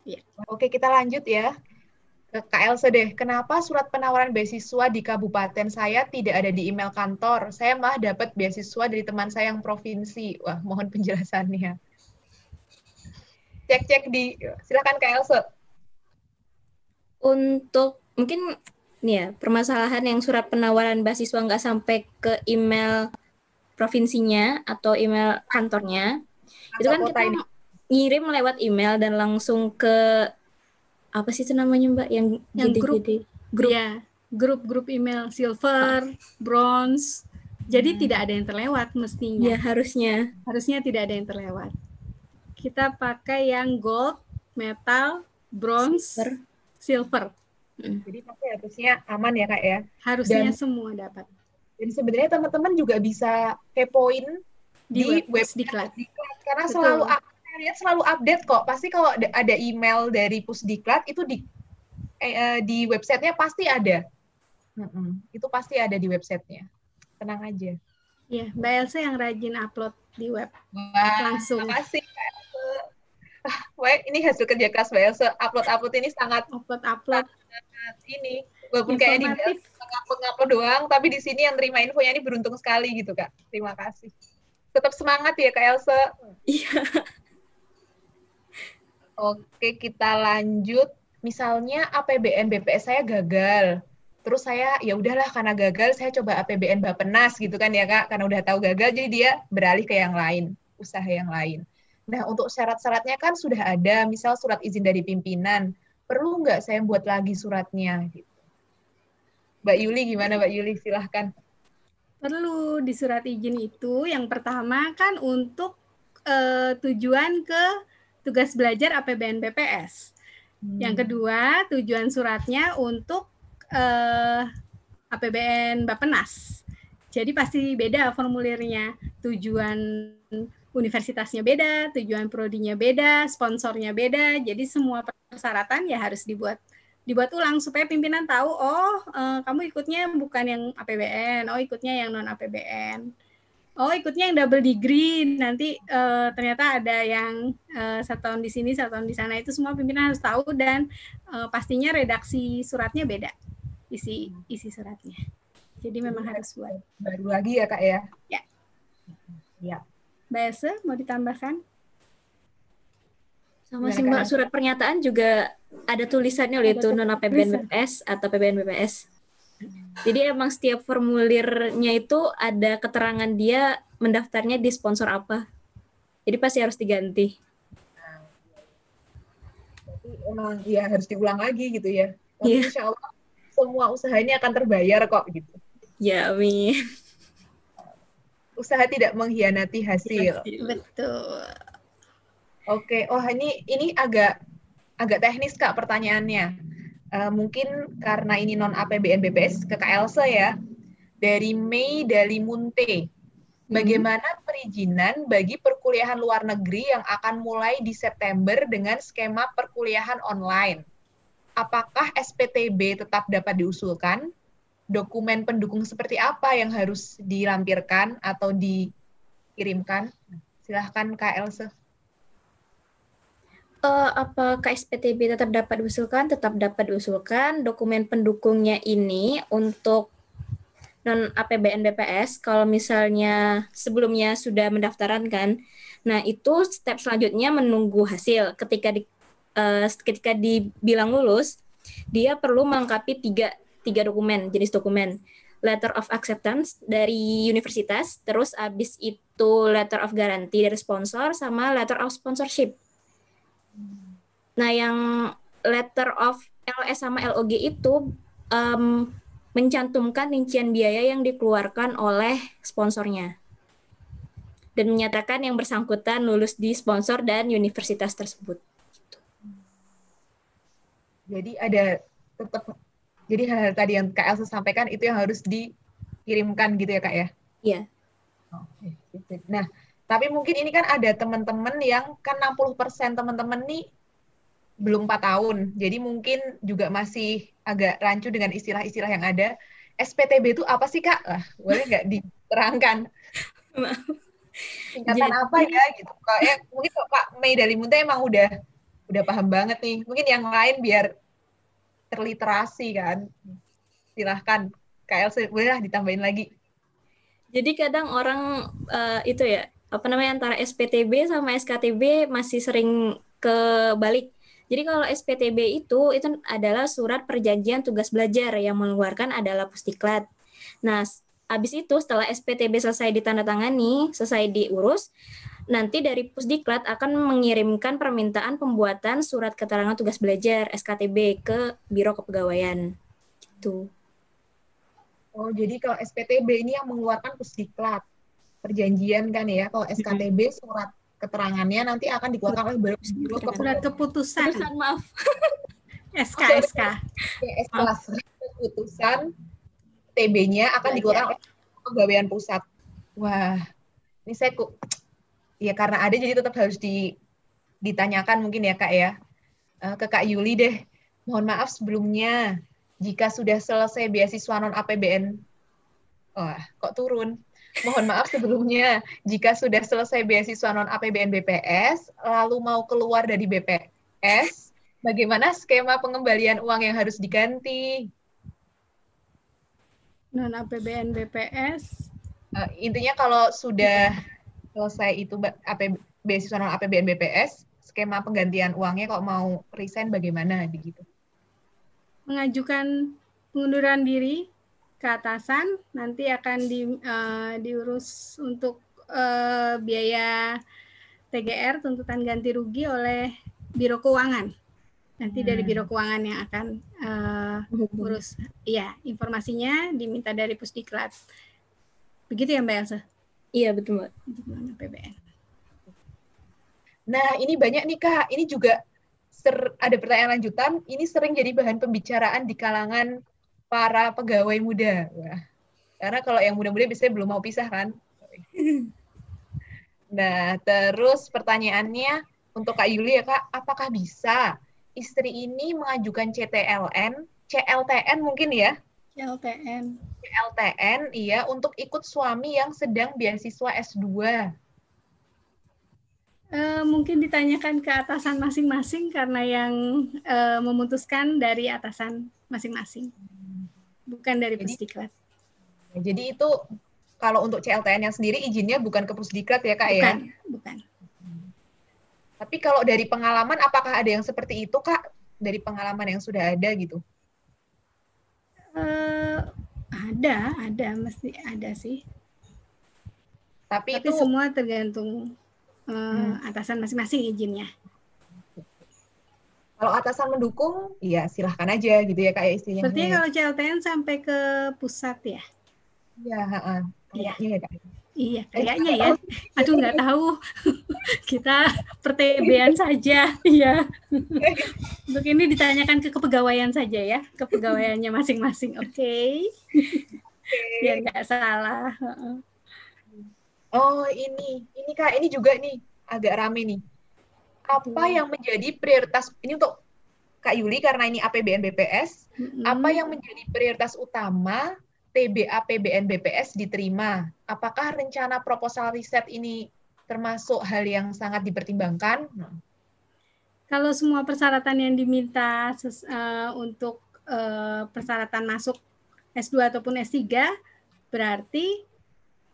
S1: Ya. Oke, kita lanjut ya. Ke KLC deh. Kenapa surat penawaran beasiswa di kabupaten saya tidak ada di email kantor? Saya malah dapat beasiswa dari teman saya yang provinsi. Wah, mohon penjelasannya. Cek-cek di, silakan KLC.
S3: Untuk mungkin ya permasalahan yang surat penawaran beasiswa nggak sampai ke email provinsinya atau email kantornya Atau itu kan kita ini. ngirim lewat email dan langsung ke apa sih itu namanya mbak? Yang
S2: yang grup. Grup. Ya grup grup email silver bronze. Jadi hmm. tidak ada yang terlewat mestinya.
S3: Ya harusnya.
S2: Harusnya tidak ada yang terlewat. Kita pakai yang gold metal bronze silver, silver
S1: jadi pasti harusnya aman ya kak ya.
S2: Harusnya dan, semua dapat.
S1: Dan sebenarnya teman-teman juga bisa kepoin di, di web Pusdiklat. Karena Betul. selalu saya lihat selalu update kok. Pasti kalau ada email dari Pusdiklat itu di eh, eh, di websitenya pasti ada. Mm -mm. Itu pasti ada di websitenya. Tenang aja.
S2: Iya, Mbak Elsa yang rajin upload di web. Wah, langsung.
S1: Terima kasih. Wah, ini hasil kerja keras Mbak Elsa. Upload-upload ini sangat
S2: upload-upload
S1: sangat ini Walaupun kayak di pengupload doang, tapi di sini yang terima infonya ini beruntung sekali gitu kak. Terima kasih. Tetap semangat ya kak Elsa.
S3: Iya.
S1: Oke, kita lanjut. Misalnya APBN BPS saya gagal. Terus saya ya udahlah karena gagal saya coba APBN Bapenas gitu kan ya Kak, karena udah tahu gagal jadi dia beralih ke yang lain, usaha yang lain. Nah, untuk syarat-syaratnya kan sudah ada, misal surat izin dari pimpinan. Perlu nggak saya buat lagi suratnya? Gitu. Mbak Yuli gimana Mbak Yuli? Silahkan.
S2: Perlu di surat izin itu yang pertama kan untuk uh, tujuan ke tugas belajar APBN BPS. Hmm. Yang kedua, tujuan suratnya untuk eh, APBN Bapenas. Jadi pasti beda formulirnya. Tujuan universitasnya beda, tujuan prodinya beda, sponsornya beda. Jadi semua persyaratan ya harus dibuat dibuat ulang supaya pimpinan tahu oh uh, kamu ikutnya bukan yang APBN, oh ikutnya yang non APBN oh ikutnya yang double degree nanti uh, ternyata ada yang uh, satu tahun di sini satu tahun di sana itu semua pimpinan harus tahu dan uh, pastinya redaksi suratnya beda isi isi suratnya. Jadi memang harus buat.
S1: Baru lagi ya kak ya?
S2: Ya.
S1: Ya
S2: Mbak mau ditambahkan
S3: sama sih mbak surat pernyataan juga ada tulisannya loh itu non APBN BPS atau PBN BPS jadi emang setiap formulirnya itu ada keterangan dia mendaftarnya di sponsor apa. Jadi pasti harus diganti.
S1: Jadi emang ya harus diulang lagi gitu ya. Tapi yeah. insya Allah semua usaha ini akan terbayar kok gitu.
S3: Ya, amin.
S1: Usaha tidak mengkhianati hasil.
S2: Betul.
S1: Oke, oh ini ini agak agak teknis Kak pertanyaannya uh, mungkin karena ini non APBN BPS ke KLC ya dari Mei dari Munte. Hmm. Bagaimana perizinan bagi perkuliahan luar negeri yang akan mulai di September dengan skema perkuliahan online? Apakah SPTB tetap dapat diusulkan? Dokumen pendukung seperti apa yang harus dilampirkan atau dikirimkan? Silahkan Kak Elsa
S3: uh, apakah SPTB tetap dapat diusulkan? Tetap dapat diusulkan. Dokumen pendukungnya ini untuk non APBN BPS kalau misalnya sebelumnya sudah mendaftaran kan. Nah, itu step selanjutnya menunggu hasil. Ketika di uh, ketika dibilang lulus, dia perlu melengkapi tiga tiga dokumen, jenis dokumen. Letter of acceptance dari universitas, terus abis itu letter of guarantee dari sponsor sama letter of sponsorship Nah, yang letter of LS sama LOG itu um, mencantumkan rincian biaya yang dikeluarkan oleh sponsornya dan menyatakan yang bersangkutan lulus di sponsor dan universitas tersebut.
S1: Jadi ada tetap jadi hal, hal tadi yang Kak Elsa sampaikan itu yang harus dikirimkan gitu ya Kak ya?
S3: Iya.
S1: Oke. Nah, tapi mungkin ini kan ada teman-teman yang kan 60% teman-teman nih belum 4 tahun. Jadi mungkin juga masih agak rancu dengan istilah-istilah yang ada. SPTB itu apa sih, Kak? Lah, boleh nggak diterangkan? Singkatan Jadi, apa ya gitu. Kayak mungkin Pak Mei dari Munte emang udah udah paham banget nih. Mungkin yang lain biar terliterasi kan. Silahkan. Kak Elsa, boleh lah ditambahin lagi.
S3: Jadi kadang orang uh, itu ya, apa namanya antara SPTB sama SKTB masih sering kebalik. Jadi kalau SPTB itu itu adalah surat perjanjian tugas belajar yang mengeluarkan adalah Pusdiklat. Nah, habis itu setelah SPTB selesai ditandatangani, selesai diurus, nanti dari Pusdiklat akan mengirimkan permintaan pembuatan surat keterangan tugas belajar SKTB ke Biro Kepegawaian. Gitu.
S1: Oh, jadi kalau SPTB ini yang mengeluarkan Pusdiklat perjanjian kan ya. Kalau SKTB surat keterangannya nanti akan dikeluarkan oleh Biro
S2: Surat keputusan. Keputusan
S3: maaf.
S2: SK SK.
S1: SK keputusan TB-nya akan ya, dikeluarkan oleh pegawaian pusat. Wah, ini saya kok ya karena ada jadi tetap harus di, ditanyakan mungkin ya Kak ya. Uh, ke Kak Yuli deh. Mohon maaf sebelumnya jika sudah selesai beasiswa non APBN. Wah, kok turun? Mohon maaf sebelumnya, jika sudah selesai beasiswa non APBN BPS, lalu mau keluar dari BPS, bagaimana skema pengembalian uang yang harus diganti?
S2: Non APBN BPS.
S1: Uh, intinya kalau sudah selesai itu AP, beasiswa non APBN BPS, skema penggantian uangnya kalau mau resign bagaimana begitu?
S2: Mengajukan pengunduran diri ke atasan, nanti akan di, uh, diurus untuk uh, biaya TGR tuntutan ganti rugi oleh Biro Keuangan. Nanti hmm. dari Biro Keuangan yang akan uh, urus. Iya, informasinya diminta dari Pusdiklat. Begitu ya Mbak Elsa?
S3: Iya, betul Mbak.
S2: PBN.
S1: Nah, ini banyak nih Kak. Ini juga ser ada pertanyaan lanjutan. Ini sering jadi bahan pembicaraan di kalangan para pegawai muda. Wah. Karena kalau yang muda-muda biasanya belum mau pisah kan. Nah, terus pertanyaannya untuk Kak Yuli ya Kak, apakah bisa istri ini mengajukan CTLN, CLTN mungkin ya?
S2: CLTN.
S1: CLTN, iya, untuk ikut suami yang sedang beasiswa S2.
S2: Uh, eh, mungkin ditanyakan ke atasan masing-masing karena yang uh, memutuskan dari atasan masing-masing, bukan dari Pusdiklat.
S1: Jadi itu kalau untuk CLTN yang sendiri izinnya bukan ke Pusdiklat ya Kak
S2: bukan, ya? Bukan,
S1: Tapi kalau dari pengalaman apakah ada yang seperti itu Kak? Dari pengalaman yang sudah ada gitu?
S2: Uh, ada, ada, mesti ada sih.
S1: Tapi,
S2: Tapi itu semua tergantung uh, hmm. atasan masing-masing izinnya.
S1: Kalau atasan mendukung, ya silahkan aja gitu ya kak ya istrinya.
S2: Sepertinya kalau CLTN sampai ke pusat ya?
S1: Iya, Iya. Iya,
S2: iya kayaknya ya. Aduh nggak tahu. Kita pertebean saja. Iya. Untuk ini ditanyakan ke kepegawaian saja ya, kepegawaiannya masing-masing. Oke. Okay. Biar nggak salah.
S1: Oh ini, ini kak, ini juga nih agak rame nih. Apa yang menjadi prioritas ini untuk Kak Yuli karena ini APBN BPS, mm -hmm. apa yang menjadi prioritas utama TBA PBN BPS diterima, apakah rencana proposal riset ini termasuk hal yang sangat dipertimbangkan?
S2: Kalau semua persyaratan yang diminta uh, untuk uh, persyaratan masuk S2 ataupun S3 berarti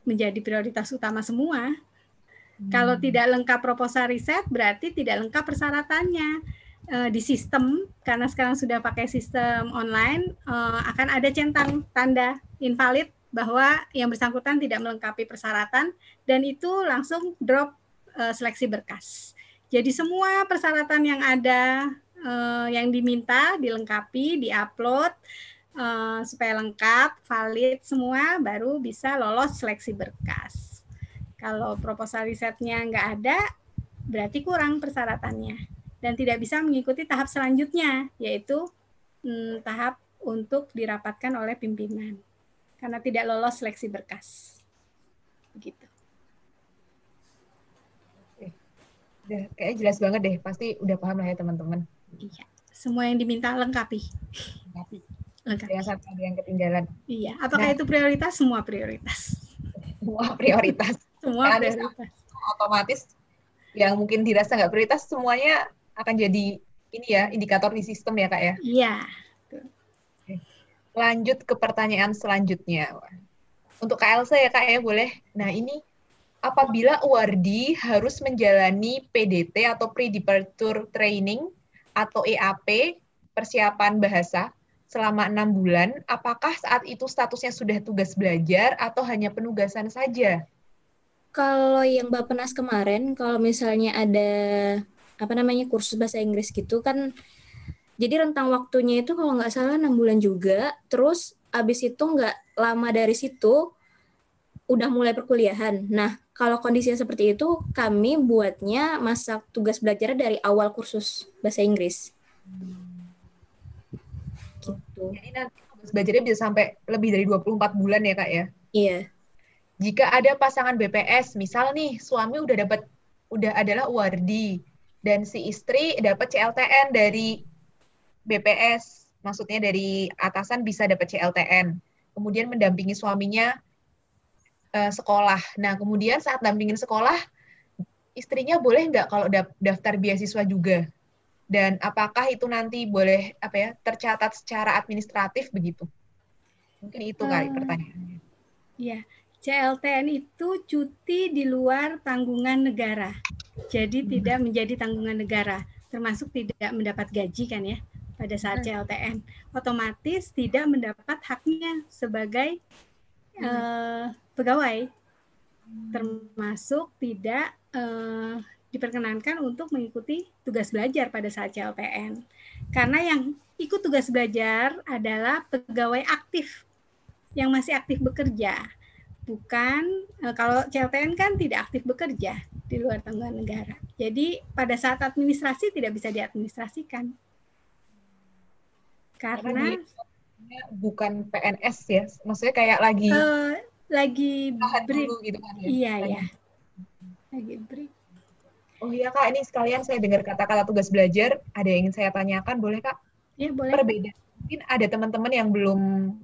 S2: menjadi prioritas utama semua. Hmm. Kalau tidak lengkap proposal riset berarti tidak lengkap persyaratannya uh, di sistem karena sekarang sudah pakai sistem online uh, akan ada centang tanda invalid bahwa yang bersangkutan tidak melengkapi persyaratan dan itu langsung drop uh, seleksi berkas. Jadi semua persyaratan yang ada uh, yang diminta dilengkapi, diupload uh, supaya lengkap, valid semua baru bisa lolos seleksi berkas. Kalau proposal risetnya nggak ada, berarti kurang persyaratannya dan tidak bisa mengikuti tahap selanjutnya, yaitu hmm, tahap untuk dirapatkan oleh pimpinan karena tidak lolos seleksi berkas. Begitu.
S1: Udah, kayaknya jelas banget deh, pasti udah paham lah ya teman-teman.
S2: Iya, semua yang diminta lengkapi.
S1: Lengkapi. Lengkapi. Yang satu ada yang ketinggalan.
S2: Iya, apakah nah, itu prioritas? Semua prioritas.
S1: Semua prioritas.
S2: semua prioritas.
S1: Otomatis yang mungkin dirasa nggak prioritas semuanya akan jadi ini ya indikator di sistem ya kak ya.
S2: Iya.
S1: Lanjut ke pertanyaan selanjutnya. Untuk KLC ya kak ya boleh. Nah ini apabila UARDI harus menjalani PDT atau Pre-Departure Training atau EAP persiapan bahasa selama enam bulan, apakah saat itu statusnya sudah tugas belajar atau hanya penugasan saja?
S3: Kalau yang Mbak Penas kemarin, kalau misalnya ada apa namanya kursus bahasa Inggris gitu kan jadi rentang waktunya itu kalau nggak salah enam bulan juga terus abis itu nggak lama dari situ udah mulai perkuliahan. Nah kalau kondisinya seperti itu kami buatnya masa tugas belajar dari awal kursus bahasa Inggris.
S1: Gitu. Jadi nanti tugas belajarnya bisa sampai lebih dari 24 bulan ya kak ya?
S3: Iya.
S1: Jika ada pasangan BPS misal nih suami udah dapat udah adalah wardi dan si istri dapat CLTN dari BPS, maksudnya dari atasan bisa dapat CLTN. Kemudian mendampingi suaminya uh, sekolah. Nah, kemudian saat dampingin sekolah, istrinya boleh nggak kalau daftar beasiswa juga? Dan apakah itu nanti boleh apa ya tercatat secara administratif begitu? Mungkin itu kali uh, pertanyaannya.
S2: Iya, CLTN itu cuti di luar tanggungan negara. Jadi tidak menjadi tanggungan negara, termasuk tidak mendapat gaji kan ya pada saat. CLTN. Otomatis tidak mendapat haknya sebagai uh, pegawai, termasuk tidak uh, diperkenankan untuk mengikuti tugas belajar pada saat CLTN. Karena yang ikut tugas belajar adalah pegawai aktif yang masih aktif bekerja bukan eh, kalau CLTN kan tidak aktif bekerja di luar tanggungan negara. Jadi pada saat administrasi tidak bisa diadministrasikan.
S1: Karena, bukan PNS ya, maksudnya kayak lagi uh,
S2: lagi break gitu kan ya. Iya lagi. ya. Lagi break.
S1: Oh iya Kak, ini sekalian saya dengar kata-kata tugas belajar, ada yang ingin saya tanyakan, boleh Kak?
S2: Iya, boleh.
S1: Perbedaan. Mungkin ada teman-teman yang belum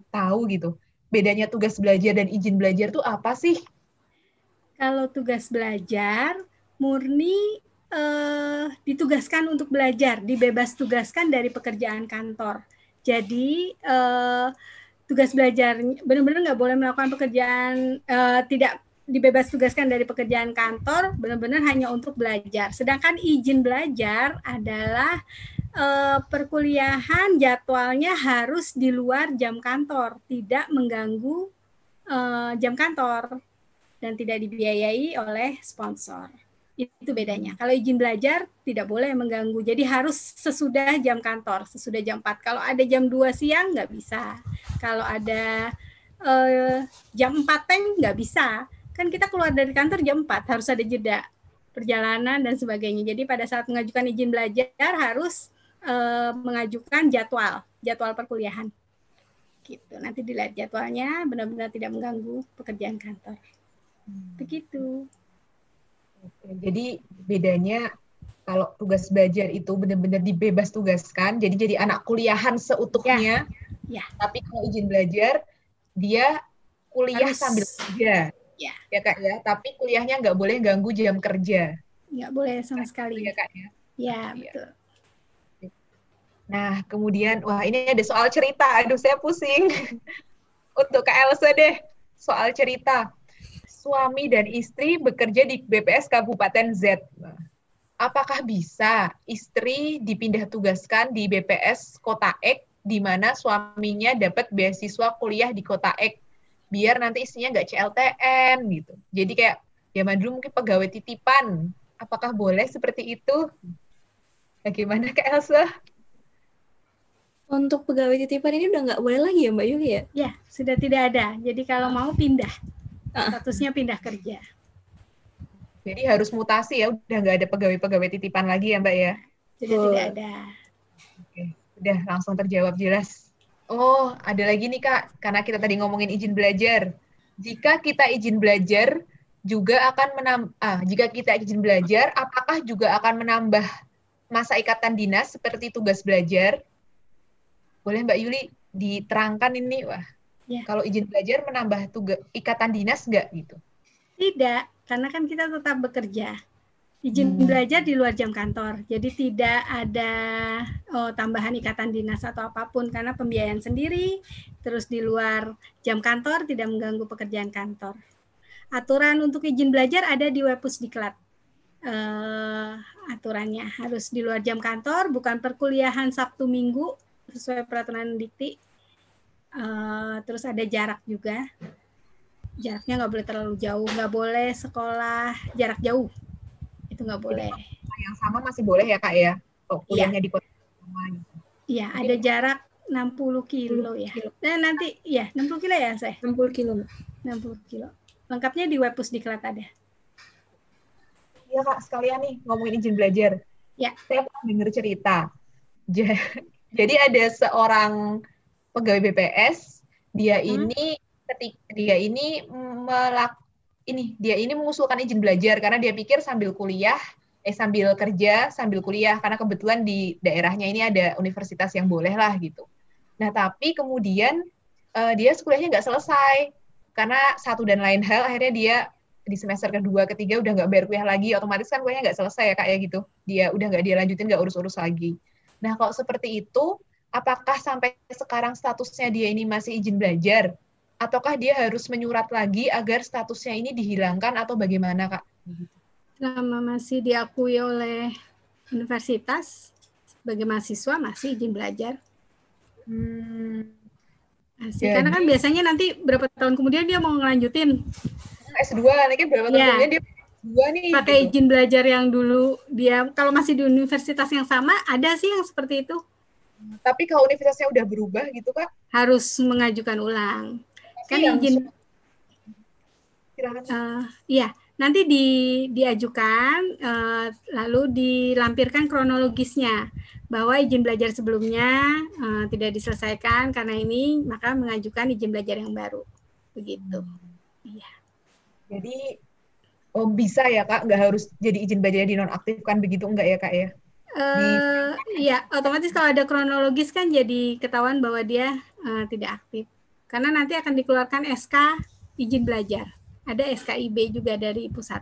S1: tahu gitu bedanya tugas belajar dan izin belajar tuh apa sih?
S2: Kalau tugas belajar murni eh, ditugaskan untuk belajar, dibebas tugaskan dari pekerjaan kantor. Jadi eh, tugas belajar benar-benar nggak boleh melakukan pekerjaan eh, tidak dibebas tugaskan dari pekerjaan kantor benar-benar hanya untuk belajar. Sedangkan izin belajar adalah uh, perkuliahan jadwalnya harus di luar jam kantor, tidak mengganggu uh, jam kantor dan tidak dibiayai oleh sponsor. Itu bedanya. Kalau izin belajar tidak boleh mengganggu. Jadi harus sesudah jam kantor, sesudah jam 4. Kalau ada jam 2 siang nggak bisa. Kalau ada uh, jam 4 teng nggak bisa. Kan kita keluar dari kantor jam 4, harus ada jeda perjalanan dan sebagainya. Jadi pada saat mengajukan izin belajar harus uh, mengajukan jadwal jadwal perkuliahan. Gitu. Nanti dilihat jadwalnya benar-benar tidak mengganggu pekerjaan kantor. Hmm. begitu.
S1: Oke, jadi bedanya kalau tugas belajar itu benar-benar dibebas tugaskan jadi jadi anak kuliahan seutuhnya
S2: ya, ya.
S1: tapi kalau izin belajar dia kuliah Harus. sambil kerja.
S2: Ya.
S1: Ya kak ya. Tapi kuliahnya nggak boleh ganggu jam kerja.
S2: Nggak boleh sama sekali.
S1: ya kak ya?
S2: Ya, ya. betul
S1: Nah, kemudian, wah ini ada soal cerita. Aduh, saya pusing. Untuk Kak Elsa deh, soal cerita. Suami dan istri bekerja di BPS Kabupaten Z. Apakah bisa istri dipindah tugaskan di BPS Kota X, di mana suaminya dapat beasiswa kuliah di Kota X, biar nanti istrinya nggak CLTN gitu. Jadi kayak zaman dulu mungkin pegawai titipan. Apakah boleh seperti itu? Bagaimana Kak Elsa?
S3: Untuk pegawai titipan ini udah nggak boleh lagi ya Mbak Yuli ya?
S2: Ya, sudah tidak ada. Jadi kalau mau pindah, ah. statusnya pindah kerja.
S1: Jadi harus mutasi ya, udah nggak ada pegawai-pegawai titipan lagi ya Mbak ya?
S2: Sudah oh. tidak ada.
S1: Oke, udah langsung terjawab jelas. Oh, ada lagi nih Kak, karena kita tadi ngomongin izin belajar. Jika kita izin belajar, juga akan menambah, ah, jika kita izin belajar, apakah juga akan menambah masa ikatan dinas seperti tugas belajar boleh Mbak Yuli diterangkan ini, wah, ya. kalau izin belajar menambah tugas ikatan dinas nggak gitu?
S2: Tidak, karena kan kita tetap bekerja. Izin hmm. belajar di luar jam kantor, jadi tidak ada oh, tambahan ikatan dinas atau apa pun karena pembiayaan sendiri, terus di luar jam kantor tidak mengganggu pekerjaan kantor. Aturan untuk izin belajar ada di web Pusdiklat. Uh, aturannya harus di luar jam kantor, bukan perkuliahan Sabtu Minggu, sesuai peraturan dikti. Uh, terus ada jarak juga. Jaraknya nggak boleh terlalu jauh, nggak boleh sekolah jarak jauh. Itu nggak boleh.
S1: Yang sama masih boleh ya kak ya? Oh, kuliahnya ya. di kota sama
S2: gitu. Iya, ada jarak 60 kilo ya. Nah, nanti ya 60 kilo ya saya.
S3: 60 kilo.
S2: 60 kilo. Lengkapnya di web Pusdiklat ada.
S1: Iya kak, sekalian nih ngomongin izin belajar.
S2: Ya.
S1: Saya pernah dengar cerita. Jadi ada seorang pegawai BPS, dia hmm. ini ketika dia ini melak ini dia ini mengusulkan izin belajar karena dia pikir sambil kuliah eh sambil kerja sambil kuliah karena kebetulan di daerahnya ini ada universitas yang boleh lah gitu. Nah tapi kemudian uh, dia kuliahnya nggak selesai karena satu dan lain hal akhirnya dia di semester kedua ketiga udah nggak bayar kuliah lagi otomatis kan kuliahnya nggak selesai ya kak ya gitu dia udah nggak dia lanjutin nggak urus-urus lagi Nah, kalau seperti itu, apakah sampai sekarang statusnya dia ini masih izin belajar? Ataukah dia harus menyurat lagi agar statusnya ini dihilangkan atau bagaimana, Kak?
S2: Selama masih diakui oleh universitas, sebagai mahasiswa masih izin belajar. Hmm. Masih, karena kan biasanya nanti berapa tahun kemudian dia mau ngelanjutin.
S1: S2, nanti berapa tahun ya. kemudian dia
S2: S2 nih. Pakai gitu. izin belajar yang dulu dia, kalau masih di universitas yang sama, ada sih yang seperti itu.
S1: Tapi kalau universitasnya udah berubah gitu kak?
S2: Harus mengajukan ulang. Tapi kan izin. Uh, iya, nanti di, diajukan, uh, lalu dilampirkan kronologisnya bahwa izin belajar sebelumnya uh, tidak diselesaikan karena ini, maka mengajukan izin belajar yang baru. Begitu. Iya.
S1: Jadi oh bisa ya kak, nggak harus jadi izin belajar dinonaktifkan begitu enggak ya kak ya?
S2: Uh, iya, otomatis kalau ada kronologis kan jadi ketahuan bahwa dia uh, tidak aktif. Karena nanti akan dikeluarkan SK izin belajar. Ada SKIB juga dari pusat.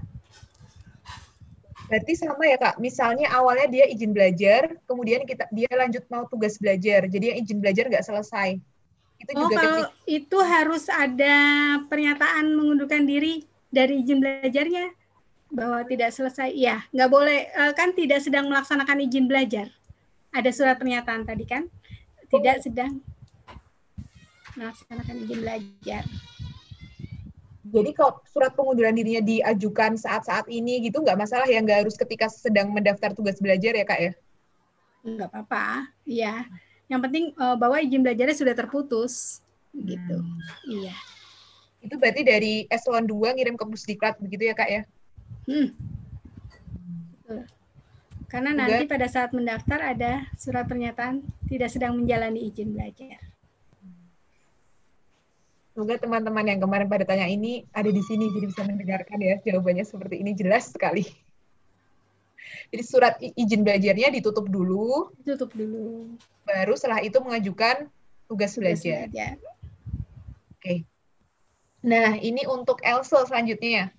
S1: Berarti sama ya kak. Misalnya awalnya dia izin belajar, kemudian kita dia lanjut mau tugas belajar. Jadi yang izin belajar nggak selesai.
S2: Itu oh, juga kalau ketika... itu harus ada pernyataan mengundurkan diri dari izin belajarnya? Bahwa tidak selesai ya nggak boleh eh, kan tidak sedang melaksanakan izin belajar. Ada surat pernyataan tadi kan? Tidak sedang melaksanakan izin belajar.
S1: Jadi kalau surat pengunduran dirinya diajukan saat-saat ini gitu nggak masalah ya nggak harus ketika sedang mendaftar tugas belajar ya kak ya?
S2: Nggak apa-apa iya. Yang penting uh, bahwa izin belajarnya sudah terputus gitu. Hmm. iya
S1: itu berarti dari eselon 2 ngirim ke pusdiklat begitu ya kak ya Hmm.
S2: Karena nanti pada saat mendaftar ada surat pernyataan tidak sedang menjalani izin belajar.
S1: Semoga teman-teman yang kemarin pada tanya ini ada di sini, jadi bisa mendengarkan ya jawabannya seperti ini jelas sekali. Jadi surat izin belajarnya ditutup dulu.
S2: Ditutup dulu.
S1: Baru setelah itu mengajukan tugas, tugas belajar. belajar. Oke. Nah, ini untuk Elsa selanjutnya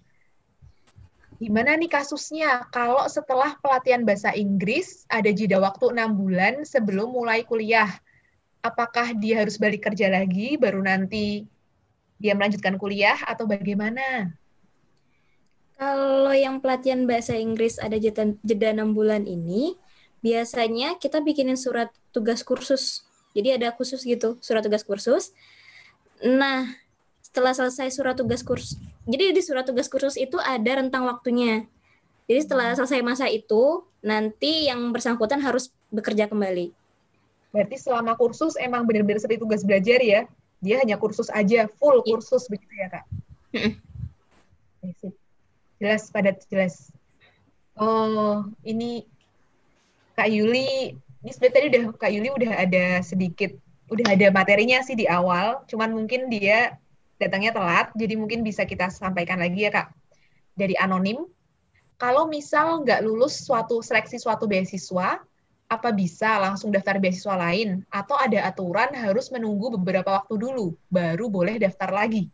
S1: gimana nih kasusnya kalau setelah pelatihan bahasa Inggris ada jeda waktu enam bulan sebelum mulai kuliah? Apakah dia harus balik kerja lagi baru nanti dia melanjutkan kuliah atau bagaimana?
S3: Kalau yang pelatihan bahasa Inggris ada jeda, jeda 6 bulan ini, biasanya kita bikinin surat tugas kursus. Jadi ada khusus gitu, surat tugas kursus. Nah, setelah selesai surat tugas kursus. Jadi di surat tugas kursus itu ada rentang waktunya. Jadi setelah hmm. selesai masa itu, nanti yang bersangkutan harus bekerja kembali.
S1: Berarti selama kursus emang benar-benar seperti tugas belajar ya? Dia hanya kursus aja, full iya. kursus begitu ya, Kak? jelas, padat, jelas. Oh, ini Kak Yuli, ini sebenarnya tadi udah Kak Yuli udah ada sedikit, udah ada materinya sih di awal, cuman mungkin dia datangnya telat, jadi mungkin bisa kita sampaikan lagi ya Kak. Dari anonim, kalau misal nggak lulus suatu seleksi suatu beasiswa, apa bisa langsung daftar beasiswa lain? Atau ada aturan harus menunggu beberapa waktu dulu, baru boleh daftar lagi?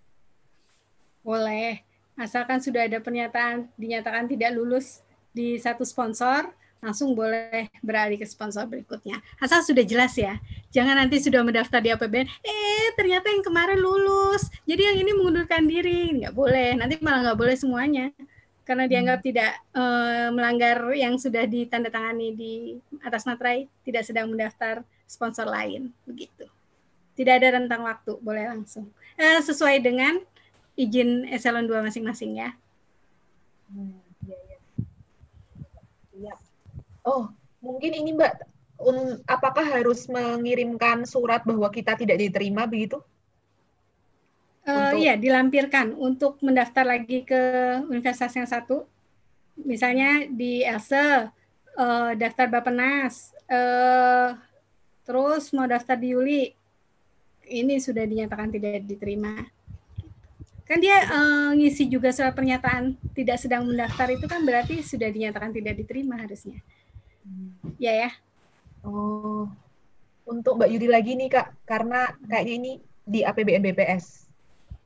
S2: Boleh, asalkan sudah ada pernyataan dinyatakan tidak lulus di satu sponsor, langsung boleh beralih ke sponsor berikutnya. Asal sudah jelas ya. Jangan nanti sudah mendaftar di APBN, eh ternyata yang kemarin lulus, jadi yang ini mengundurkan diri. Nggak boleh, nanti malah nggak boleh semuanya. Karena dianggap hmm. tidak e, melanggar yang sudah ditandatangani di atas materai, tidak sedang mendaftar sponsor lain. Begitu. Tidak ada rentang waktu, boleh langsung. E, sesuai dengan izin eselon 2 masing-masing ya. Hmm
S1: oh mungkin ini Mbak, um, apakah harus mengirimkan surat bahwa kita tidak diterima begitu?
S2: Uh, Iya, dilampirkan untuk mendaftar lagi ke universitas yang satu. Misalnya di ELSE, uh, daftar Bapenas, uh, terus mau daftar di Yuli, ini sudah dinyatakan tidak diterima. Kan dia uh, ngisi juga surat pernyataan tidak sedang mendaftar itu kan berarti sudah dinyatakan tidak diterima harusnya. Ya ya.
S1: Oh, untuk Mbak Yudi lagi nih Kak, karena kayaknya ini di APBN BPS.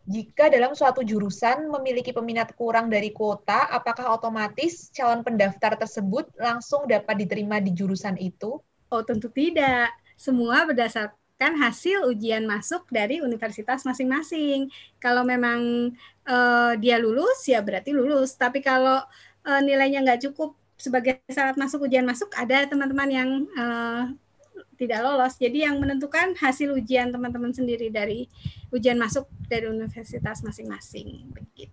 S1: Jika dalam suatu jurusan memiliki peminat kurang dari kuota, apakah otomatis calon pendaftar tersebut langsung dapat diterima di jurusan itu?
S2: Oh, tentu tidak. semua berdasarkan hasil ujian masuk dari universitas masing-masing. Kalau memang uh, dia lulus, ya berarti lulus. Tapi kalau uh, nilainya nggak cukup sebagai syarat masuk ujian masuk, ada teman-teman yang uh, tidak lolos. Jadi yang menentukan hasil ujian teman-teman sendiri dari ujian masuk dari universitas masing-masing. Begitu.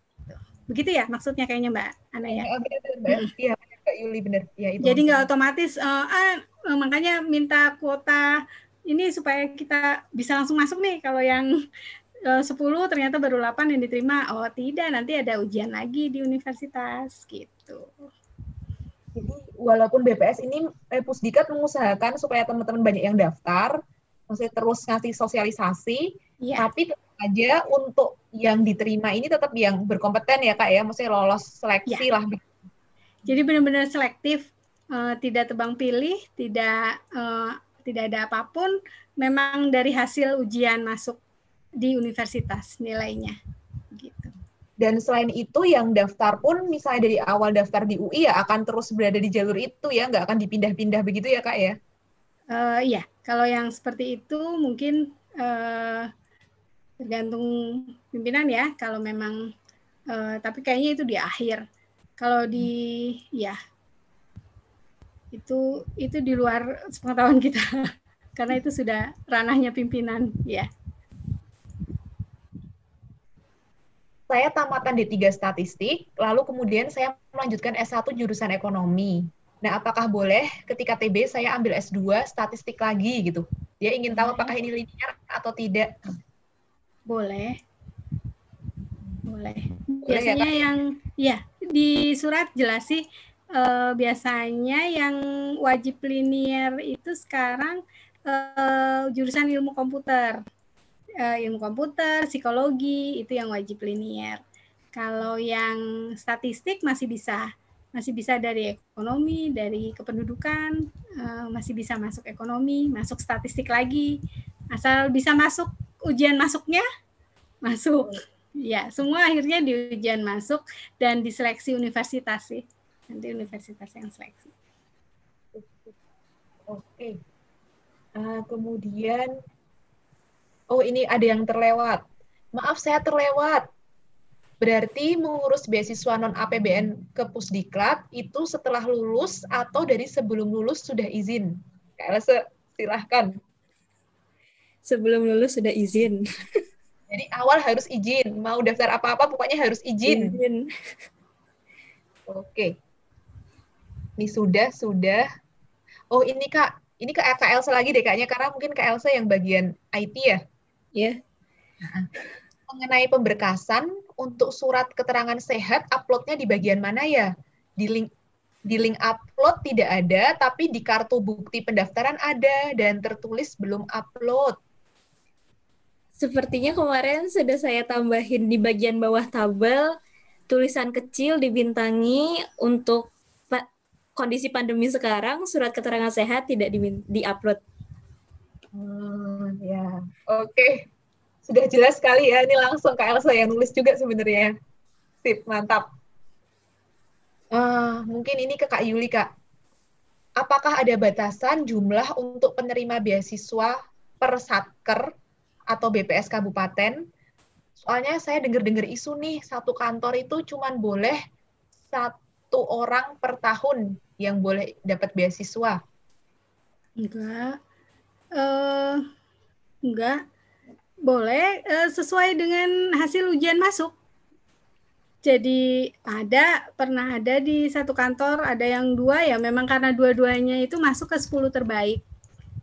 S2: Begitu ya maksudnya kayaknya Mbak Ana ya?
S1: Iya, benar, Iya, Mbak Yuli benar. Ya,
S2: itu Jadi nggak otomatis, uh, ah, makanya minta kuota ini supaya kita bisa langsung masuk nih. Kalau yang uh, 10 ternyata baru 8 yang diterima. Oh tidak, nanti ada ujian lagi di universitas gitu.
S1: Jadi walaupun BPS ini eh, Pusdikat mengusahakan supaya teman-teman banyak yang daftar, maksudnya terus ngasih sosialisasi, ya. tapi aja untuk yang diterima ini tetap yang berkompeten ya kak ya, maksudnya lolos seleksi ya. lah.
S2: Jadi benar-benar selektif, uh, tidak tebang pilih, tidak uh, tidak ada apa pun, memang dari hasil ujian masuk di universitas nilainya.
S1: Dan selain itu yang daftar pun misalnya dari awal daftar di UI ya akan terus berada di jalur itu ya, nggak akan dipindah-pindah begitu ya kak ya?
S2: Uh, iya, kalau yang seperti itu mungkin uh, tergantung pimpinan ya kalau memang uh, tapi kayaknya itu di akhir. Kalau di ya itu itu di luar pengetahuan kita karena itu sudah ranahnya pimpinan ya
S1: saya tamatan D3 statistik lalu kemudian saya melanjutkan S1 jurusan ekonomi Nah, apakah boleh ketika TB saya ambil S2 statistik lagi gitu? Dia ingin tahu apakah ini linear atau tidak.
S2: Boleh. Boleh. Biasanya ya, yang ya di surat jelas sih uh, biasanya yang wajib linear itu sekarang uh, jurusan ilmu komputer. Uh, ilmu komputer, psikologi itu yang wajib linear. Kalau yang statistik masih bisa masih bisa dari ekonomi, dari kependudukan, uh, masih bisa masuk ekonomi, masuk statistik lagi, asal bisa masuk ujian masuknya masuk. Ya, semua akhirnya di ujian masuk dan diseleksi universitas sih. Nanti universitas yang seleksi.
S1: Oke. Uh, kemudian, oh ini ada yang terlewat. Maaf saya terlewat. Berarti mengurus beasiswa non APBN ke Pusdiklat itu setelah lulus atau dari sebelum lulus sudah izin? Kak silahkan
S3: sebelum lulus sudah izin.
S1: Jadi awal harus izin, mau daftar apa-apa pokoknya harus izin. izin. Oke. Ini sudah, sudah. Oh ini Kak, ini ke Kak Elsa lagi deh kayaknya, karena mungkin Kak Elsa yang bagian IT ya? Yeah. Mengenai pemberkasan, untuk surat keterangan sehat, uploadnya di bagian mana ya? Di link di link upload tidak ada, tapi di kartu bukti pendaftaran ada dan tertulis belum upload.
S3: Sepertinya kemarin sudah saya tambahin di bagian bawah tabel tulisan kecil dibintangi untuk kondisi pandemi sekarang surat keterangan sehat tidak di-upload.
S1: Hmm, ya, oke. Okay. Sudah jelas sekali ya, ini langsung Kak Elsa yang nulis juga sebenarnya. Sip, mantap. Uh, mungkin ini ke Kak Yuli, Kak. Apakah ada batasan jumlah untuk penerima beasiswa per satker atau BPS kabupaten. Soalnya saya dengar-dengar isu nih, satu kantor itu cuma boleh satu orang per tahun yang boleh dapat beasiswa.
S2: Enggak. Uh, enggak. Boleh uh, sesuai dengan hasil ujian masuk. Jadi ada pernah ada di satu kantor ada yang dua ya memang karena dua-duanya itu masuk ke 10 terbaik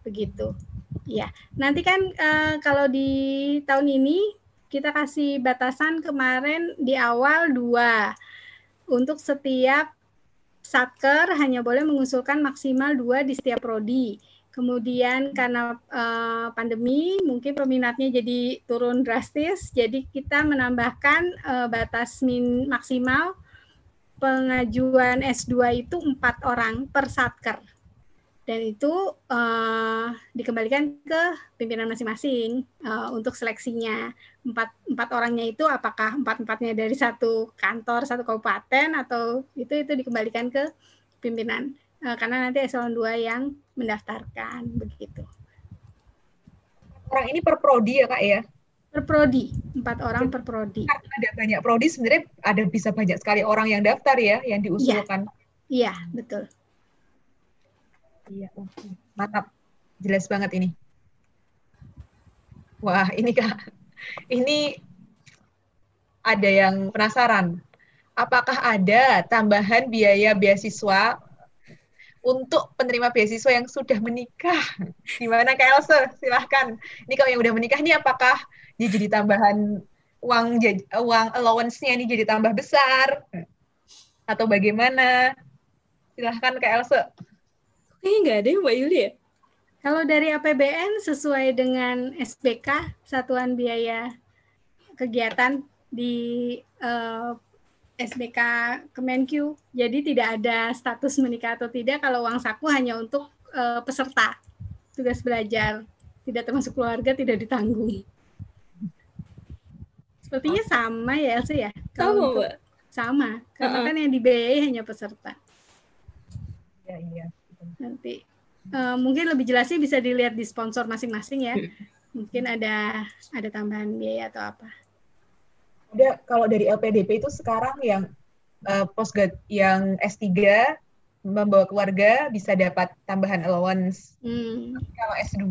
S2: begitu. Ya, nanti kan uh, kalau di tahun ini kita kasih batasan kemarin di awal dua untuk setiap satker hanya boleh mengusulkan maksimal dua di setiap prodi. Kemudian karena uh, pandemi mungkin peminatnya jadi turun drastis, jadi kita menambahkan uh, batas min maksimal pengajuan S2 itu empat orang per satker. Dan itu uh, dikembalikan ke pimpinan masing-masing uh, untuk seleksinya. Empat empat orangnya itu apakah empat empatnya dari satu kantor satu kabupaten atau itu itu dikembalikan ke pimpinan karena nanti eselon 2 yang mendaftarkan begitu
S1: orang ini per prodi ya kak ya?
S2: Per prodi, empat orang per prodi.
S1: Karena ada banyak prodi sebenarnya ada bisa banyak sekali orang yang daftar ya, yang diusulkan.
S2: Iya, betul.
S1: Iya, oke. Mantap. Jelas banget ini. Wah, ini Kak. Ini ada yang penasaran. Apakah ada tambahan biaya beasiswa untuk penerima beasiswa yang sudah menikah? Gimana Kak Elsa? Silahkan. Ini kalau yang udah menikah ini apakah dia jadi tambahan uang uang allowance-nya ini jadi tambah besar? Atau bagaimana? Silahkan Kak Elsa.
S3: Kayaknya nggak ada ya Mbak Yuli ya?
S2: Kalau dari APBN sesuai dengan SBK, Satuan Biaya Kegiatan di uh, SBK Kemenq, jadi tidak ada status menikah atau tidak kalau uang saku hanya untuk uh, peserta tugas belajar, tidak termasuk keluarga tidak ditanggung. Sepertinya sama ya Elsa ya?
S3: Kalau sama, Mbak.
S2: Sama, karena uh -uh. kan yang dibiayai hanya peserta.
S1: Iya, iya.
S2: Nanti uh, mungkin lebih jelasnya bisa dilihat di sponsor masing-masing ya. Hmm. Mungkin ada ada tambahan biaya atau apa.
S1: Ada kalau dari LPDP itu sekarang yang uh, postgrad yang S3 membawa keluarga bisa dapat tambahan allowance. Hmm. Kalau S2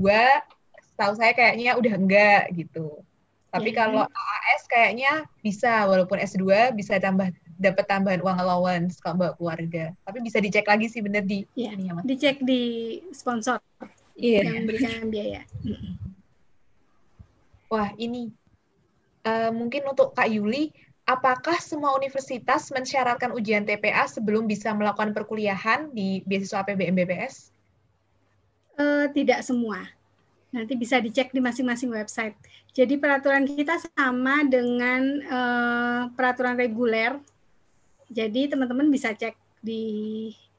S1: tahu saya kayaknya udah enggak gitu. Tapi ya, kalau AAS kayaknya bisa walaupun S2 bisa tambah dapat tambahan uang allowance kalau bawa keluarga. Tapi bisa dicek lagi sih bener di
S2: ya, ini ya, Dicek di sponsor yeah. yang memberikan biaya.
S1: Wah, ini uh, mungkin untuk Kak Yuli, apakah semua universitas mensyaratkan ujian TPA sebelum bisa melakukan perkuliahan di beasiswa APBN BPS?
S2: Uh, tidak semua. Nanti bisa dicek di masing-masing website. Jadi peraturan kita sama dengan uh, peraturan reguler jadi teman-teman bisa cek di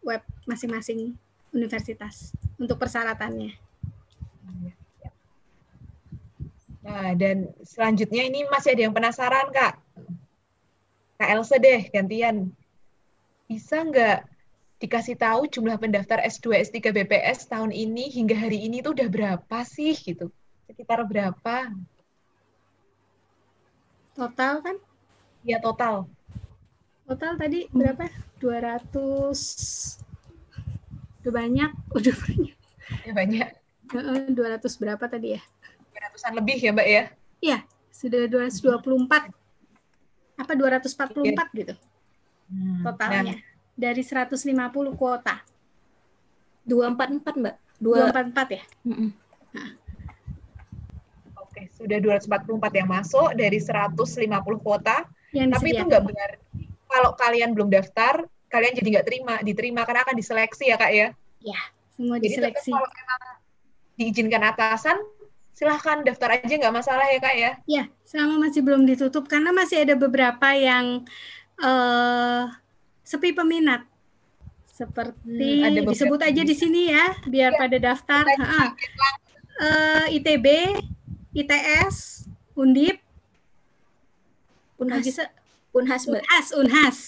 S2: web masing-masing universitas untuk persyaratannya.
S1: Nah, dan selanjutnya ini masih ada yang penasaran, Kak. Kak Elsa deh, gantian. Bisa nggak dikasih tahu jumlah pendaftar S2, S3 BPS tahun ini hingga hari ini itu udah berapa sih gitu? Sekitar berapa?
S2: Total kan?
S1: Ya, total.
S2: Total tadi berapa? 200 udah banyak, udah banyak.
S1: Ya banyak.
S2: 200 berapa tadi ya?
S1: 200-an lebih ya, Mbak ya?
S2: Iya, sudah 224. Apa 244 ya. gitu. Hmm, totalnya. Nah. Dari 150 kuota.
S3: 244, Mbak.
S2: 244 ya? Mm -mm.
S1: Nah. Oke, sudah 244 yang masuk dari 150 kuota. Yang tapi itu nggak benar kalau kalian belum daftar, kalian jadi nggak terima, diterima karena akan diseleksi ya kak ya?
S2: Ya, semua diseleksi. Jadi kalau memang
S1: diizinkan atasan, silahkan daftar aja nggak masalah ya kak ya?
S2: Ya, selama masih belum ditutup karena masih ada beberapa yang uh, sepi peminat. Seperti hmm, ada disebut aja di sini ya, biar ya, pada daftar. Uh, uh, ITB, ITS, Undip,
S3: Unhas.
S2: Unhas, Unhas, Unhas,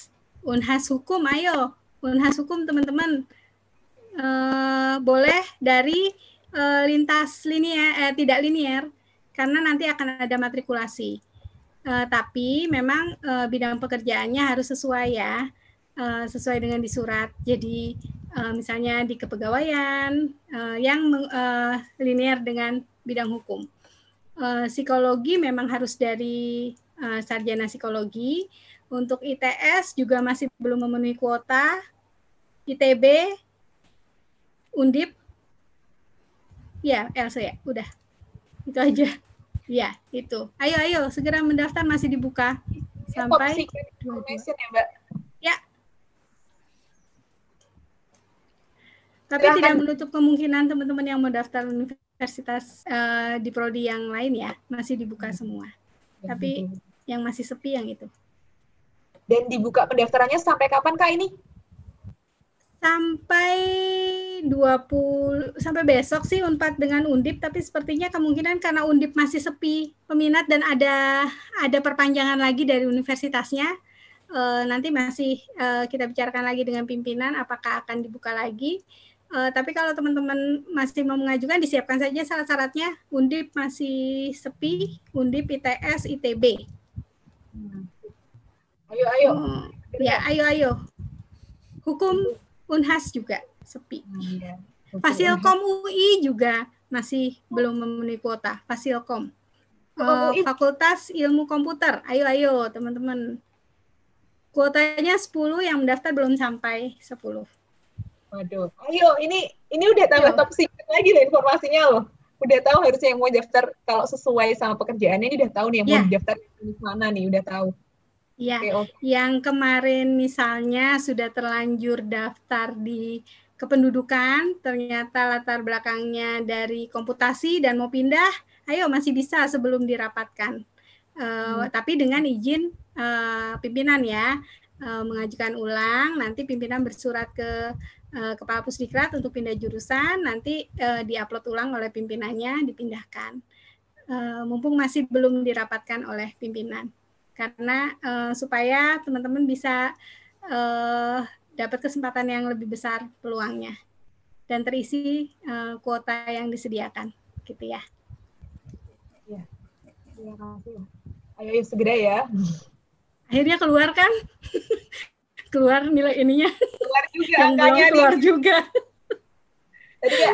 S2: Unhas hukum, ayo, Unhas hukum teman-teman. Uh, boleh dari uh, lintas linear, eh, tidak linear, karena nanti akan ada matrikulasi. Uh, tapi memang uh, bidang pekerjaannya harus sesuai ya, uh, sesuai dengan di surat. Jadi uh, misalnya di kepegawaian uh, yang uh, linear dengan bidang hukum. Uh, psikologi memang harus dari uh, sarjana psikologi. Untuk ITS juga masih belum memenuhi kuota. ITB, Undip, ya Elsa ya, udah. Itu aja. Ya, itu. Ayo, ayo, segera mendaftar masih dibuka sampai
S1: ya, Mbak.
S2: Ya. Tapi Silahkan. tidak menutup kemungkinan teman-teman yang mendaftar universitas uh, di prodi yang lain ya, masih dibuka semua. Ya, Tapi yang masih sepi yang itu.
S1: Dan dibuka pendaftarannya sampai kapan Kak ini?
S2: Sampai 20 sampai besok sih Unpad dengan Undip tapi sepertinya kemungkinan karena Undip masih sepi peminat dan ada ada perpanjangan lagi dari universitasnya uh, nanti masih uh, kita bicarakan lagi dengan pimpinan apakah akan dibuka lagi Uh, tapi kalau teman-teman masih mau mengajukan, disiapkan saja syarat-syaratnya. Undip masih sepi, Undip ITS, ITB.
S1: Hmm. Ayo, ayo.
S2: Hmm, ya, ayo, ayo. Hukum Unhas juga sepi. Hmm, ya. Fasilkom UI juga masih belum memenuhi kuota. Fasilkom. Uh, Fakultas Ilmu Komputer. Ayo, ayo, teman-teman. Kuotanya 10, yang mendaftar belum sampai 10.
S1: Waduh, ayo ini ini udah tambah top secret lagi loh informasinya loh. Udah tahu harusnya yang mau daftar kalau sesuai sama pekerjaannya ini udah tahu nih yang yeah. mau ya. daftar di mana nih, udah tahu.
S2: Iya. Okay, okay. Yang kemarin misalnya sudah terlanjur daftar di kependudukan, ternyata latar belakangnya dari komputasi dan mau pindah, ayo masih bisa sebelum dirapatkan. Uh, hmm. Tapi dengan izin uh, pimpinan ya, uh, mengajukan ulang, nanti pimpinan bersurat ke uh, kepala pusdiklat untuk pindah jurusan nanti uh, diupload ulang oleh pimpinannya dipindahkan uh, mumpung masih belum dirapatkan oleh pimpinan karena uh, supaya teman-teman bisa uh, dapat kesempatan yang lebih besar peluangnya dan terisi uh, kuota yang disediakan gitu ya.
S1: Ya, terima kasih. Ayo, ayo segera ya.
S2: Akhirnya keluar kan? keluar nilai ininya
S1: keluar juga
S2: yang angkanya keluar nih. juga
S1: tadi ya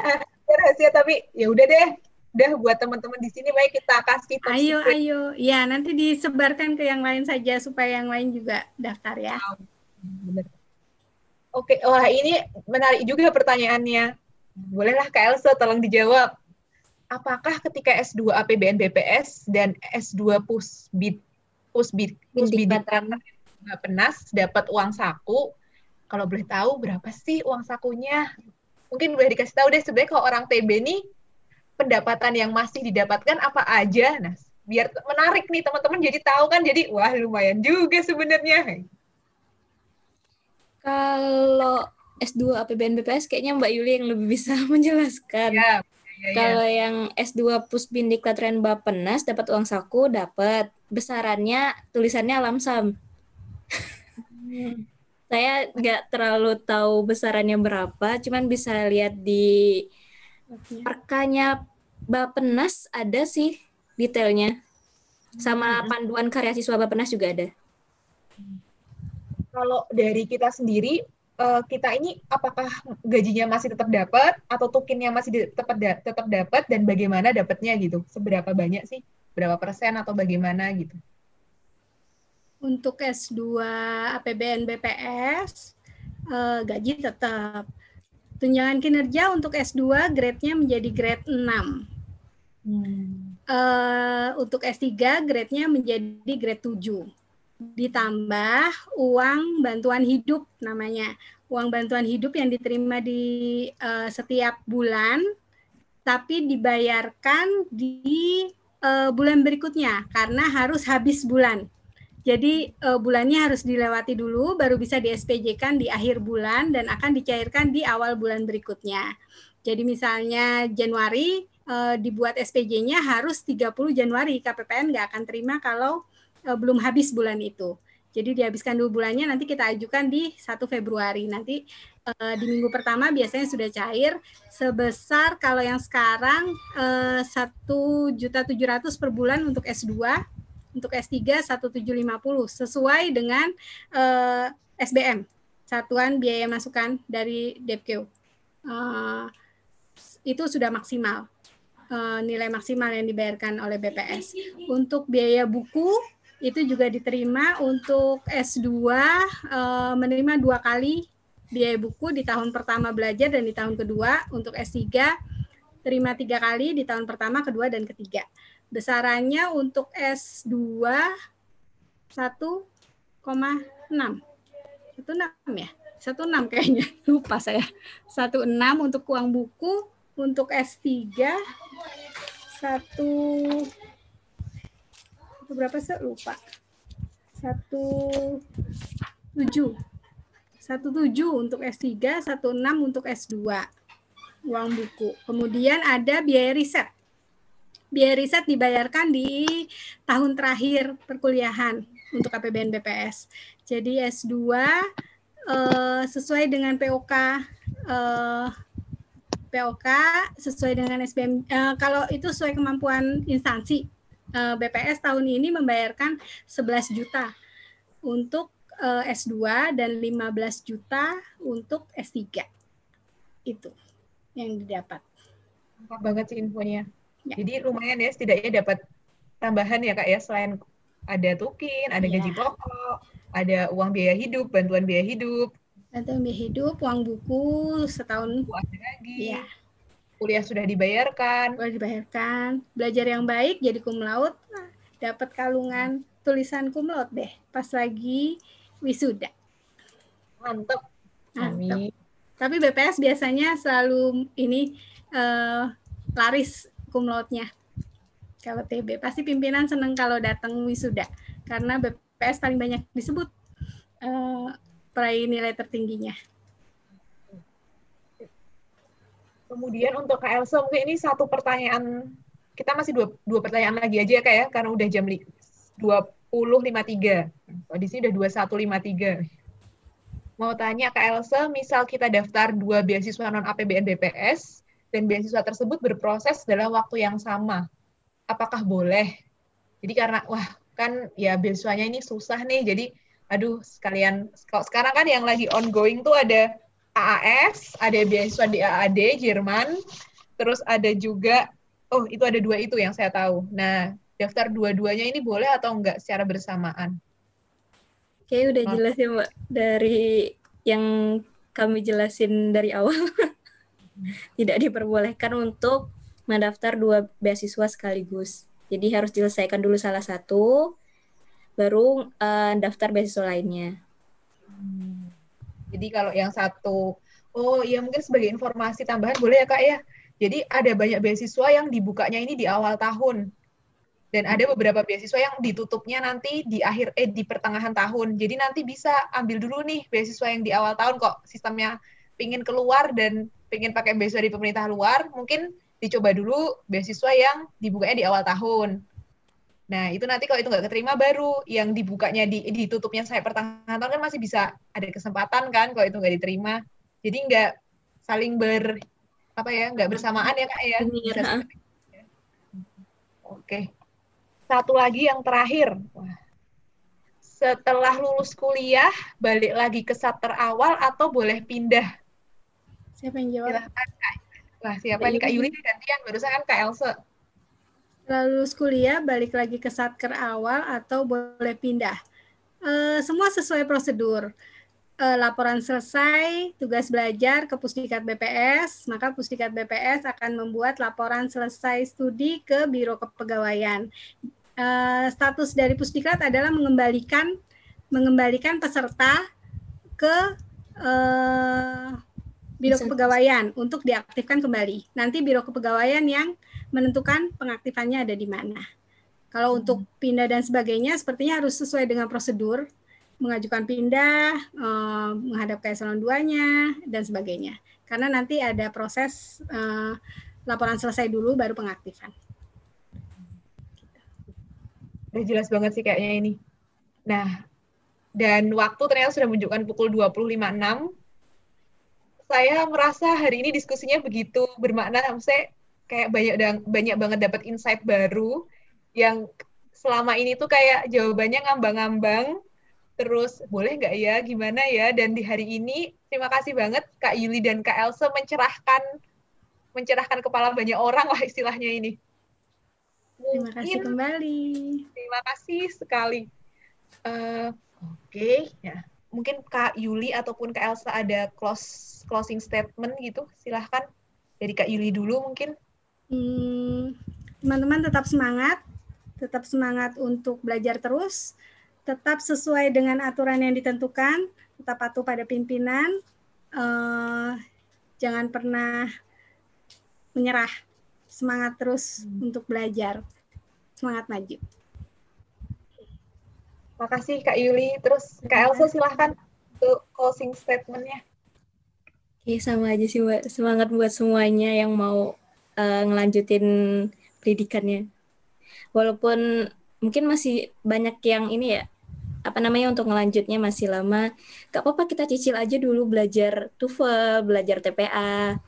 S1: rahasia tapi ya udah deh udah buat teman-teman di sini baik kita kasih
S2: ayo secret. ayo ya nanti disebarkan ke yang lain saja supaya yang lain juga daftar ya oh, bener.
S1: oke wah ini menarik juga pertanyaannya bolehlah Kak Elsa tolong dijawab apakah ketika S2 APBN BPS dan S2 Pusbid Pusbid Pusbid penas dapat uang saku. Kalau boleh tahu berapa sih uang sakunya? Mungkin boleh dikasih tahu deh sebenarnya kalau orang TB nih pendapatan yang masih didapatkan apa aja. Nah, biar menarik nih teman-teman jadi tahu kan jadi wah lumayan juga sebenarnya.
S3: Kalau S2 APBN BPS kayaknya Mbak Yuli yang lebih bisa menjelaskan. Ya, ya, ya. Kalau yang S2 Pusbin Diklatren Bapenas dapat uang saku dapat besarannya tulisannya lamsam saya nggak terlalu tahu besarannya berapa, cuman bisa lihat di perkanya Bapenas ada sih detailnya. Sama hmm. panduan karya siswa Bapenas juga ada.
S1: Kalau dari kita sendiri, eh, kita ini apakah gajinya masih tetap dapat atau tukinnya masih tetap tetap dapat dan bagaimana dapatnya gitu? Seberapa banyak sih? Berapa persen atau bagaimana gitu?
S2: untuk S2 APBN BPS uh, gaji tetap. Tunjangan kinerja untuk S2 grade-nya menjadi grade 6. Hmm. Uh, untuk S3 grade-nya menjadi grade 7. Ditambah uang bantuan hidup namanya. Uang bantuan hidup yang diterima di uh, setiap bulan tapi dibayarkan di uh, bulan berikutnya karena harus habis bulan. Jadi uh, bulannya harus dilewati dulu, baru bisa di SPJ-kan di akhir bulan dan akan dicairkan di awal bulan berikutnya. Jadi misalnya Januari uh, dibuat SPJ-nya harus 30 Januari, KPPN nggak akan terima kalau uh, belum habis bulan itu. Jadi dihabiskan dulu bulannya, nanti kita ajukan di 1 Februari. Nanti uh, di minggu pertama biasanya sudah cair sebesar kalau yang sekarang satu juta tujuh ratus per bulan untuk S2 untuk S3 1750 sesuai dengan uh, eh, SBM Satuan Biaya Masukan dari DepKeu. Uh, itu sudah maksimal uh, nilai maksimal yang dibayarkan oleh BPS. Untuk biaya buku itu juga diterima untuk S2 uh, menerima dua kali biaya buku di tahun pertama belajar dan di tahun kedua. Untuk S3 terima tiga kali di tahun pertama, kedua, dan ketiga. Besarannya untuk S2 1,6. 16 ya? 16 kayaknya. Lupa saya. 16 untuk uang buku, untuk S3 satu itu berapa sih lupa satu tujuh satu tujuh untuk S3 satu enam untuk S2 uang buku kemudian ada biaya riset biaya riset dibayarkan di tahun terakhir perkuliahan untuk APBN BPS. Jadi S2 eh, sesuai dengan POK eh, POK sesuai dengan SBM. Uh, kalau itu sesuai kemampuan instansi, BPS tahun ini membayarkan 11 juta untuk uh, S2 dan 15 juta untuk S3. Itu yang didapat.
S1: Lengkap banget sih infonya. Ya. Jadi lumayan ya setidaknya dapat tambahan ya Kak ya selain ada tukin, ada ya. gaji pokok, ada uang biaya hidup, bantuan biaya hidup,
S2: bantuan biaya hidup, uang buku setahun.
S1: Ada lagi. Iya. Kuliah sudah dibayarkan.
S2: Sudah dibayarkan. Belajar yang baik jadi cum laude, nah, dapat kalungan tulisan cum laude deh pas lagi wisuda.
S1: Mantap.
S2: Mantap. Tapi BPS biasanya selalu ini uh, laris cum laude-nya. Kalau TB pasti pimpinan senang kalau datang wisuda karena BPS paling banyak disebut uh, peraih nilai tertingginya.
S1: Kemudian untuk Kak Elsa, mungkin ini satu pertanyaan, kita masih dua, dua pertanyaan lagi aja ya Kak ya, karena udah jam 20.53. Oh, di sini udah 21.53. Mau tanya Kak Elsa, misal kita daftar dua beasiswa non-APBN BPS, dan beasiswa tersebut berproses dalam waktu yang sama. Apakah boleh? Jadi karena, wah kan ya beasiswanya ini susah nih, jadi aduh sekalian kalau sekarang kan yang lagi ongoing tuh ada AAS, ada beasiswa di AAD Jerman, terus ada juga oh itu ada dua itu yang saya tahu. Nah, daftar dua-duanya ini boleh atau enggak secara bersamaan?
S3: Oke, udah jelas ya, Mbak. Dari yang kami jelasin dari awal. Tidak diperbolehkan untuk mendaftar dua beasiswa sekaligus. Jadi harus diselesaikan dulu salah satu, baru uh, daftar beasiswa lainnya.
S1: Hmm. Jadi kalau yang satu, oh ya mungkin sebagai informasi tambahan boleh ya kak ya. Jadi ada banyak beasiswa yang dibukanya ini di awal tahun dan ada beberapa beasiswa yang ditutupnya nanti di akhir eh di pertengahan tahun. Jadi nanti bisa ambil dulu nih beasiswa yang di awal tahun kok sistemnya pingin keluar dan pingin pakai beasiswa di pemerintah luar, mungkin dicoba dulu beasiswa yang dibukanya di awal tahun. Nah, itu nanti kalau itu nggak keterima baru yang dibukanya di ditutupnya saya pertengahan tahun kan masih bisa ada kesempatan kan kalau itu nggak diterima. Jadi nggak saling ber apa ya, nggak bersamaan ya Kak ya. Bisa Oke. Satu lagi yang terakhir. Setelah lulus kuliah, balik lagi ke sater awal atau boleh pindah?
S2: Siapa yang jawab?
S1: Silahkan Kak. Wah, siapa nih Kak Yuli gantian, barusan kan Kak Elsa
S2: lulus kuliah balik lagi ke satker awal atau boleh pindah. E, semua sesuai prosedur. E, laporan selesai, tugas belajar ke Pusdikat BPS, maka Pusdikat BPS akan membuat laporan selesai studi ke Biro Kepegawaian. E, status dari Pusdikat adalah mengembalikan mengembalikan peserta ke e, Biro Kepegawaian untuk diaktifkan kembali. Nanti Biro Kepegawaian yang menentukan pengaktifannya ada di mana. Kalau hmm. untuk pindah dan sebagainya, sepertinya harus sesuai dengan prosedur, mengajukan pindah, eh, menghadap ke eselon 2-nya, dan sebagainya. Karena nanti ada proses eh, laporan selesai dulu, baru pengaktifan.
S1: Udah jelas banget sih kayaknya ini. Nah, dan waktu ternyata sudah menunjukkan pukul 20.56. Saya merasa hari ini diskusinya begitu bermakna. Saya kayak banyak banyak banget dapat insight baru yang selama ini tuh kayak jawabannya ngambang-ngambang. Terus boleh nggak ya? Gimana ya? Dan di hari ini terima kasih banget Kak Yuli dan Kak Elsa mencerahkan mencerahkan kepala banyak orang lah istilahnya ini.
S2: Terima kasih kembali.
S1: terima kasih sekali. Uh, oke okay. ya mungkin Kak Yuli ataupun Kak Elsa ada close closing statement gitu silahkan dari Kak Yuli dulu mungkin
S2: Hmm, teman-teman hmm, tetap semangat, tetap semangat untuk belajar terus, tetap sesuai dengan aturan yang ditentukan, tetap patuh pada pimpinan, uh, jangan pernah menyerah, semangat terus hmm. untuk belajar, semangat maju.
S1: Makasih Kak Yuli, terus Kak Elsa silahkan untuk closing statementnya.
S3: Oke, sama aja sih Mbak. Semangat buat semuanya yang mau uh, ngelanjutin pendidikannya. Walaupun mungkin masih banyak yang ini ya, apa namanya untuk ngelanjutnya masih lama. Gak apa-apa kita cicil aja dulu belajar TOEFL, belajar TPA.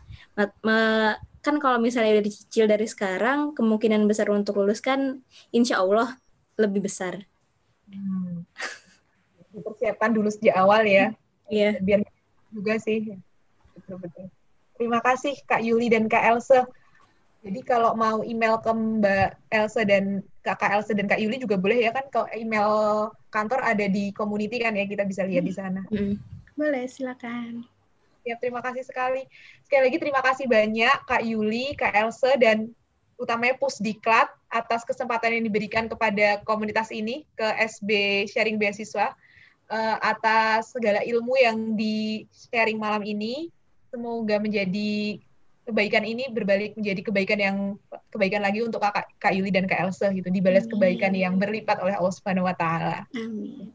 S3: kan kalau misalnya udah dicicil dari sekarang, kemungkinan besar untuk lulus kan insya Allah lebih besar. Hmm.
S1: Persiapkan dulu sejak awal ya.
S3: Iya.
S1: Biar juga sih. Betul-betul. Terima kasih Kak Yuli dan Kak Elsa. Jadi kalau mau email ke Mbak Elsa dan Kak Elsa dan Kak Yuli juga boleh ya kan kalau email kantor ada di community kan ya kita bisa lihat di sana.
S2: Hmm. Boleh, silakan.
S1: Ya, terima kasih sekali. Sekali lagi terima kasih banyak Kak Yuli, Kak Elsa, dan utamanya Pusdiklat atas kesempatan yang diberikan kepada komunitas ini ke SB Sharing Beasiswa uh, atas segala ilmu yang di sharing malam ini. Semoga menjadi kebaikan ini berbalik menjadi kebaikan yang kebaikan lagi untuk Kak, Kak Yuli dan Kak Elsa gitu dibalas Amin. kebaikan yang berlipat oleh Allah Subhanahu wa taala.
S2: Amin.